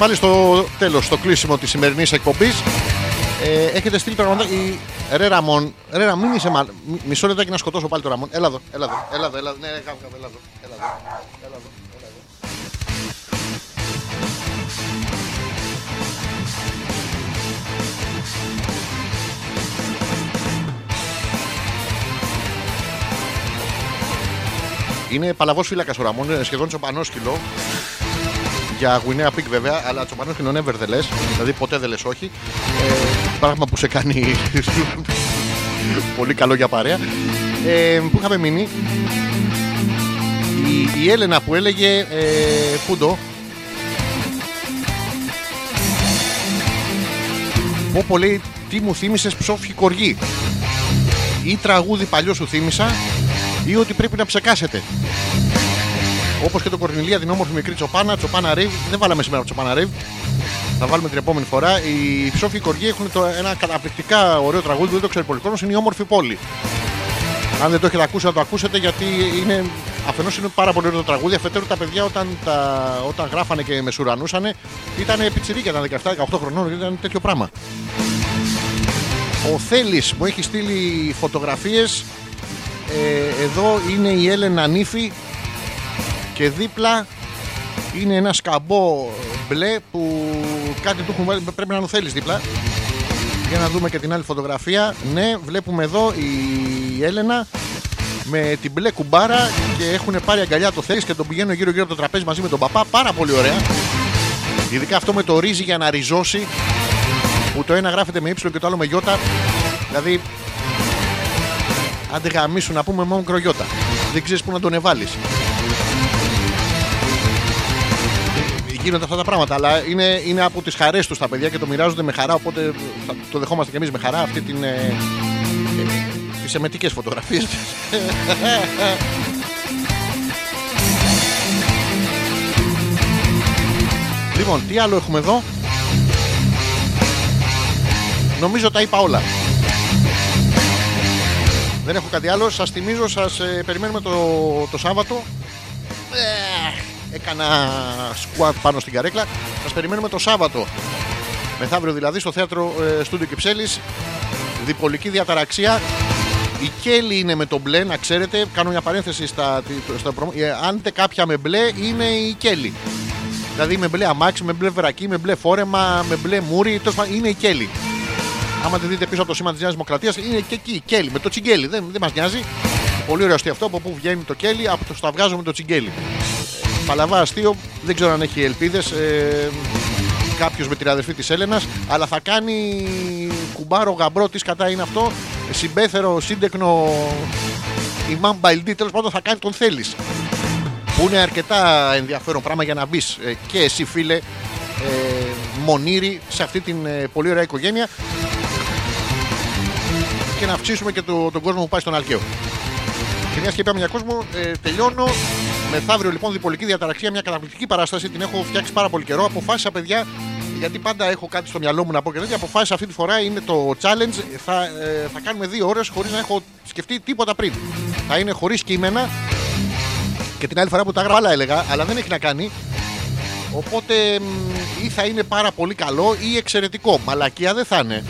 Πάλι στο τέλος, στο κλείσιμο της σημερινής εκπομπής. Ε, έχετε στείλει το Ραμόν. Η... Ρε Ραμόν, ρε Ραμόν, μην είσαι μα... μ- Μισό λεπτάκι να σκοτώσω πάλι το Ραμόν. Έλα εδώ, έλα εδώ, έλα εδώ, έλα εδώ. Ναι, ναι, κάπου, κάπου, έλα εδώ, έλα εδώ, έλα εδώ, έλα εδώ. Είναι παλαβός φύλακας ο Ραμόν, είναι σχεδόν τσοπανόσκυλο. Για Γουινέα Πικ βέβαια, αλλά τσοπανόσκυλο never the less. Δηλαδή ποτέ δεν λες όχι. Ε, πράγμα που σε κάνει πολύ καλό για παρέα. Ε, πού είχαμε μείνει; Η, η Έλενα που έλεγε ε, Πούντο. Πω πολύ τι μου θύμισες ψόφι κοργή. Ή τραγούδι παλιό σου θύμισα ή ότι πρέπει να ψεκάσετε. Όπως και το Κορνιλία, την όμορφη μικρή τσοπάνα, τσοπάνα ρίβ. Δεν βάλαμε σήμερα τσοπάνα ρίβ. Θα βάλουμε την επόμενη φορά. Οι ψόφοι κοργοί έχουν το, ένα καταπληκτικά ωραίο τραγούδι που δεν το ξέρει πολύ κόσμο. Είναι η όμορφη πόλη. Αν δεν το έχετε ακούσει, να το ακούσετε γιατί είναι. Αφενός είναι πάρα πολύ ωραίο το τραγούδι. Αφετέρου τα παιδιά όταν, τα, όταν γράφανε και μεσουρανούσανε ήταν πιτσιρίκια, ήταν 17-18 χρονών, ήταν τέτοιο πράγμα. Ο Θέλης μου έχει στείλει φωτογραφίες ε, Εδώ είναι η Έλενα Νύφη Και δίπλα Είναι ένα σκαμπό μπλε Που κάτι του έχουν βάλει Πρέπει να είναι ο Θέλης δίπλα Για να δούμε και την άλλη φωτογραφία Ναι βλέπουμε εδώ η Έλενα με την μπλε κουμπάρα και έχουν πάρει αγκαλιά το Θέλης και τον πηγαίνουν γύρω γύρω από το τραπέζι μαζί με τον παπά. Πάρα πολύ ωραία. Ειδικά αυτό με το ρύζι για να ριζώσει που το ένα γράφεται με ύψιλο και το άλλο με γιώτα. Δηλαδή, άντε γαμίσου να πούμε μόνο κρογιώτα. Δεν ξέρεις πού να τον εβάλεις. Γίνονται αυτά τα πράγματα, αλλά είναι, είναι από τις χαρές τους τα παιδιά και το μοιράζονται με χαρά. Οπότε θα το δεχόμαστε κι εμείς με χαρά αυτή την. Ε, ε, τις εμετικές φωτογραφίες Λοιπόν, τι άλλο έχουμε εδώ; Νομίζω τα είπα όλα Δεν έχω κάτι άλλο Σας θυμίζω, σας ε, περιμένουμε το, το Σάββατο ε, Έκανα squat πάνω στην καρέκλα Σας περιμένουμε το Σάββατο Μεθαύριο δηλαδή στο θέατρο ε, Στούντιο Κυψέλης Διπολική διαταραξία η Κέλλη είναι με το μπλε, να ξέρετε. Κάνω μια παρένθεση στα, στα προμο- ε, Αν είτε κάποια με μπλε, είναι η Κέλλη. Δηλαδή με μπλε αμάξι, με μπλε βρακί, με μπλε φόρεμα, με μπλε μούρι. τέλος πάντων, Είναι η Κέλλη. Άμα τη δείτε πίσω από το σήμα της Νέας Δημοκρατίας, είναι και εκεί η Κέλλη. Με το τσιγκέλι. Δεν, δεν μας νοιάζει. Πολύ ωραίο αστείο αυτό. Από πού βγαίνει το Κέλλη, από το σταυγάζω με το τσιγκέλι. Ε, Παλαβά αστείο. Δεν ξέρω αν έχει ελπίδες. Ε, Κάποιος με την αδερφή της Έλενας, αλλά θα κάνει κουμπάρο γαμπρό. Τι κατά είναι αυτό. Συμπέθερο, σύντεκνο. Imam Μπαϊλντή, τέλος πάντων θα κάνει τον θέλεις. Που είναι αρκετά ενδιαφέρον πράγμα για να μπεις και εσύ, φίλε, ε, μονήρι σε αυτή την ε, πολύ ωραία οικογένεια και να αυξήσουμε και το, τον κόσμο που πάει στον Αλκαίο. Και μιας και είπαμε για κόσμο, ε, τελειώνω. Μεθαύριο λοιπόν διπολική διαταραξία, μια καταπληκτική παράσταση. Την έχω φτιάξει πάρα πολύ καιρό. Αποφάσισα, παιδιά, γιατί πάντα έχω κάτι στο μυαλό μου να πω και τέτοια. Αποφάσισα αυτή τη φορά είναι το challenge. Θα, ε, θα κάνουμε δύο ώρες χωρίς να έχω σκεφτεί τίποτα πριν. Θα είναι χωρίς κείμενα. Και την άλλη φορά που τα έγραφα άλλα έλεγα, αλλά δεν έχει να κάνει. Οπότε μ, ή θα είναι πάρα πολύ καλό ή εξαιρετικό. Μαλακία δεν θα είναι.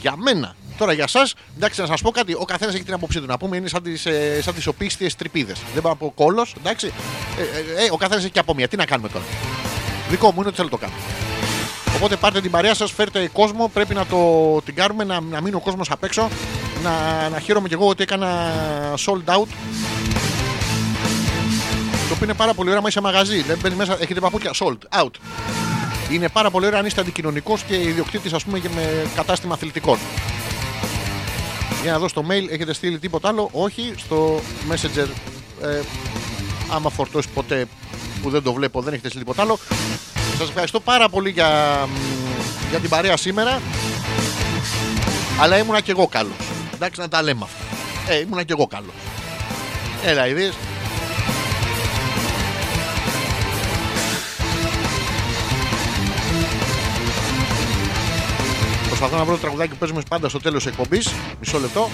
Για μένα. Τώρα για εσά, εντάξει, να σας πω κάτι. Ο καθένας έχει την άποψή του. Να πούμε είναι σαν τις ε, σαν τις οπίστιες τρυπίδες. Δεν πάω από κόλος, εντάξει. Ε, ε, ε, ο καθένας έχει και από μία. Τι να κάνουμε τώρα. Δικό μου είναι ότι θέλω να το κάνω. Οπότε πάρτε την παρέα σας, φέρτε κόσμο. Πρέπει να το την κάνουμε, να, να μείνει ο κόσμος απ' έξω. Να, να χαίρομαι κι εγώ ότι έκανα sold out. Το οποίο είναι πάρα πολύ ωραίο άμα είσαι μαγαζί. Δεν μπαίνεις μέσα, έχετε παπούτσια sold out. Είναι πάρα πολύ ωραίο αν είστε αντικοινωνικός και ιδιοκτήτης, ας πούμε, και με κατάστημα αθλητικών. Για να δω στο mail, έχετε στείλει τίποτα άλλο; Όχι, στο messenger. Ε, άμα φορτώσει ποτέ που δεν το βλέπω, δεν έχετε στείλει τίποτα άλλο. Σας ευχαριστώ πάρα πολύ για, μ, για την παρέα σήμερα. Αλλά ήμουνα κι εγώ καλός. Εντάξει, να τα λέμε αυτά. Ε, ήμουνα κι εγώ καλός. Έλα, είδες. Προσπαθώ να βρω το τραγουδάκι που παίζουμε πάντα στο τέλος εκπομπής. Μισό λεπτό.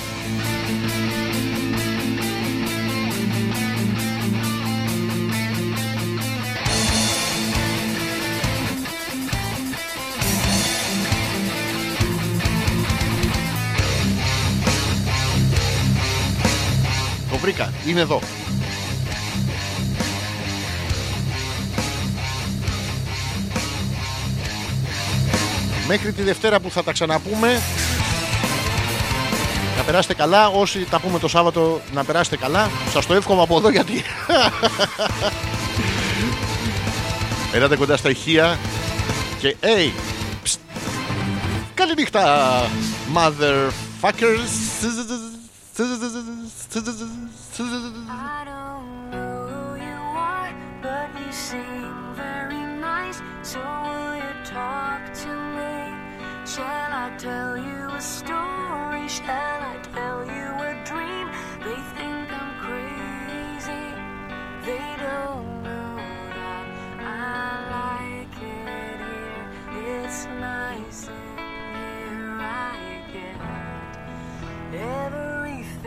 Το βρήκα, είναι εδώ. Μέχρι τη Δευτέρα που θα τα ξαναπούμε να περάσετε καλά. Όσοι τα πούμε το Σάββατο να περάσετε καλά. Σας το εύχομαι από εδώ γιατί Έλατε κοντά στα ηχεία και hey, ψτ. καληνύχτα motherfuckers I don't know who you are, but you seem days will you talk to me. Shall I tell you a story? Shall I tell you a dream? They think I'm crazy. They don't know that I like it here. It's nice in here. I get everything.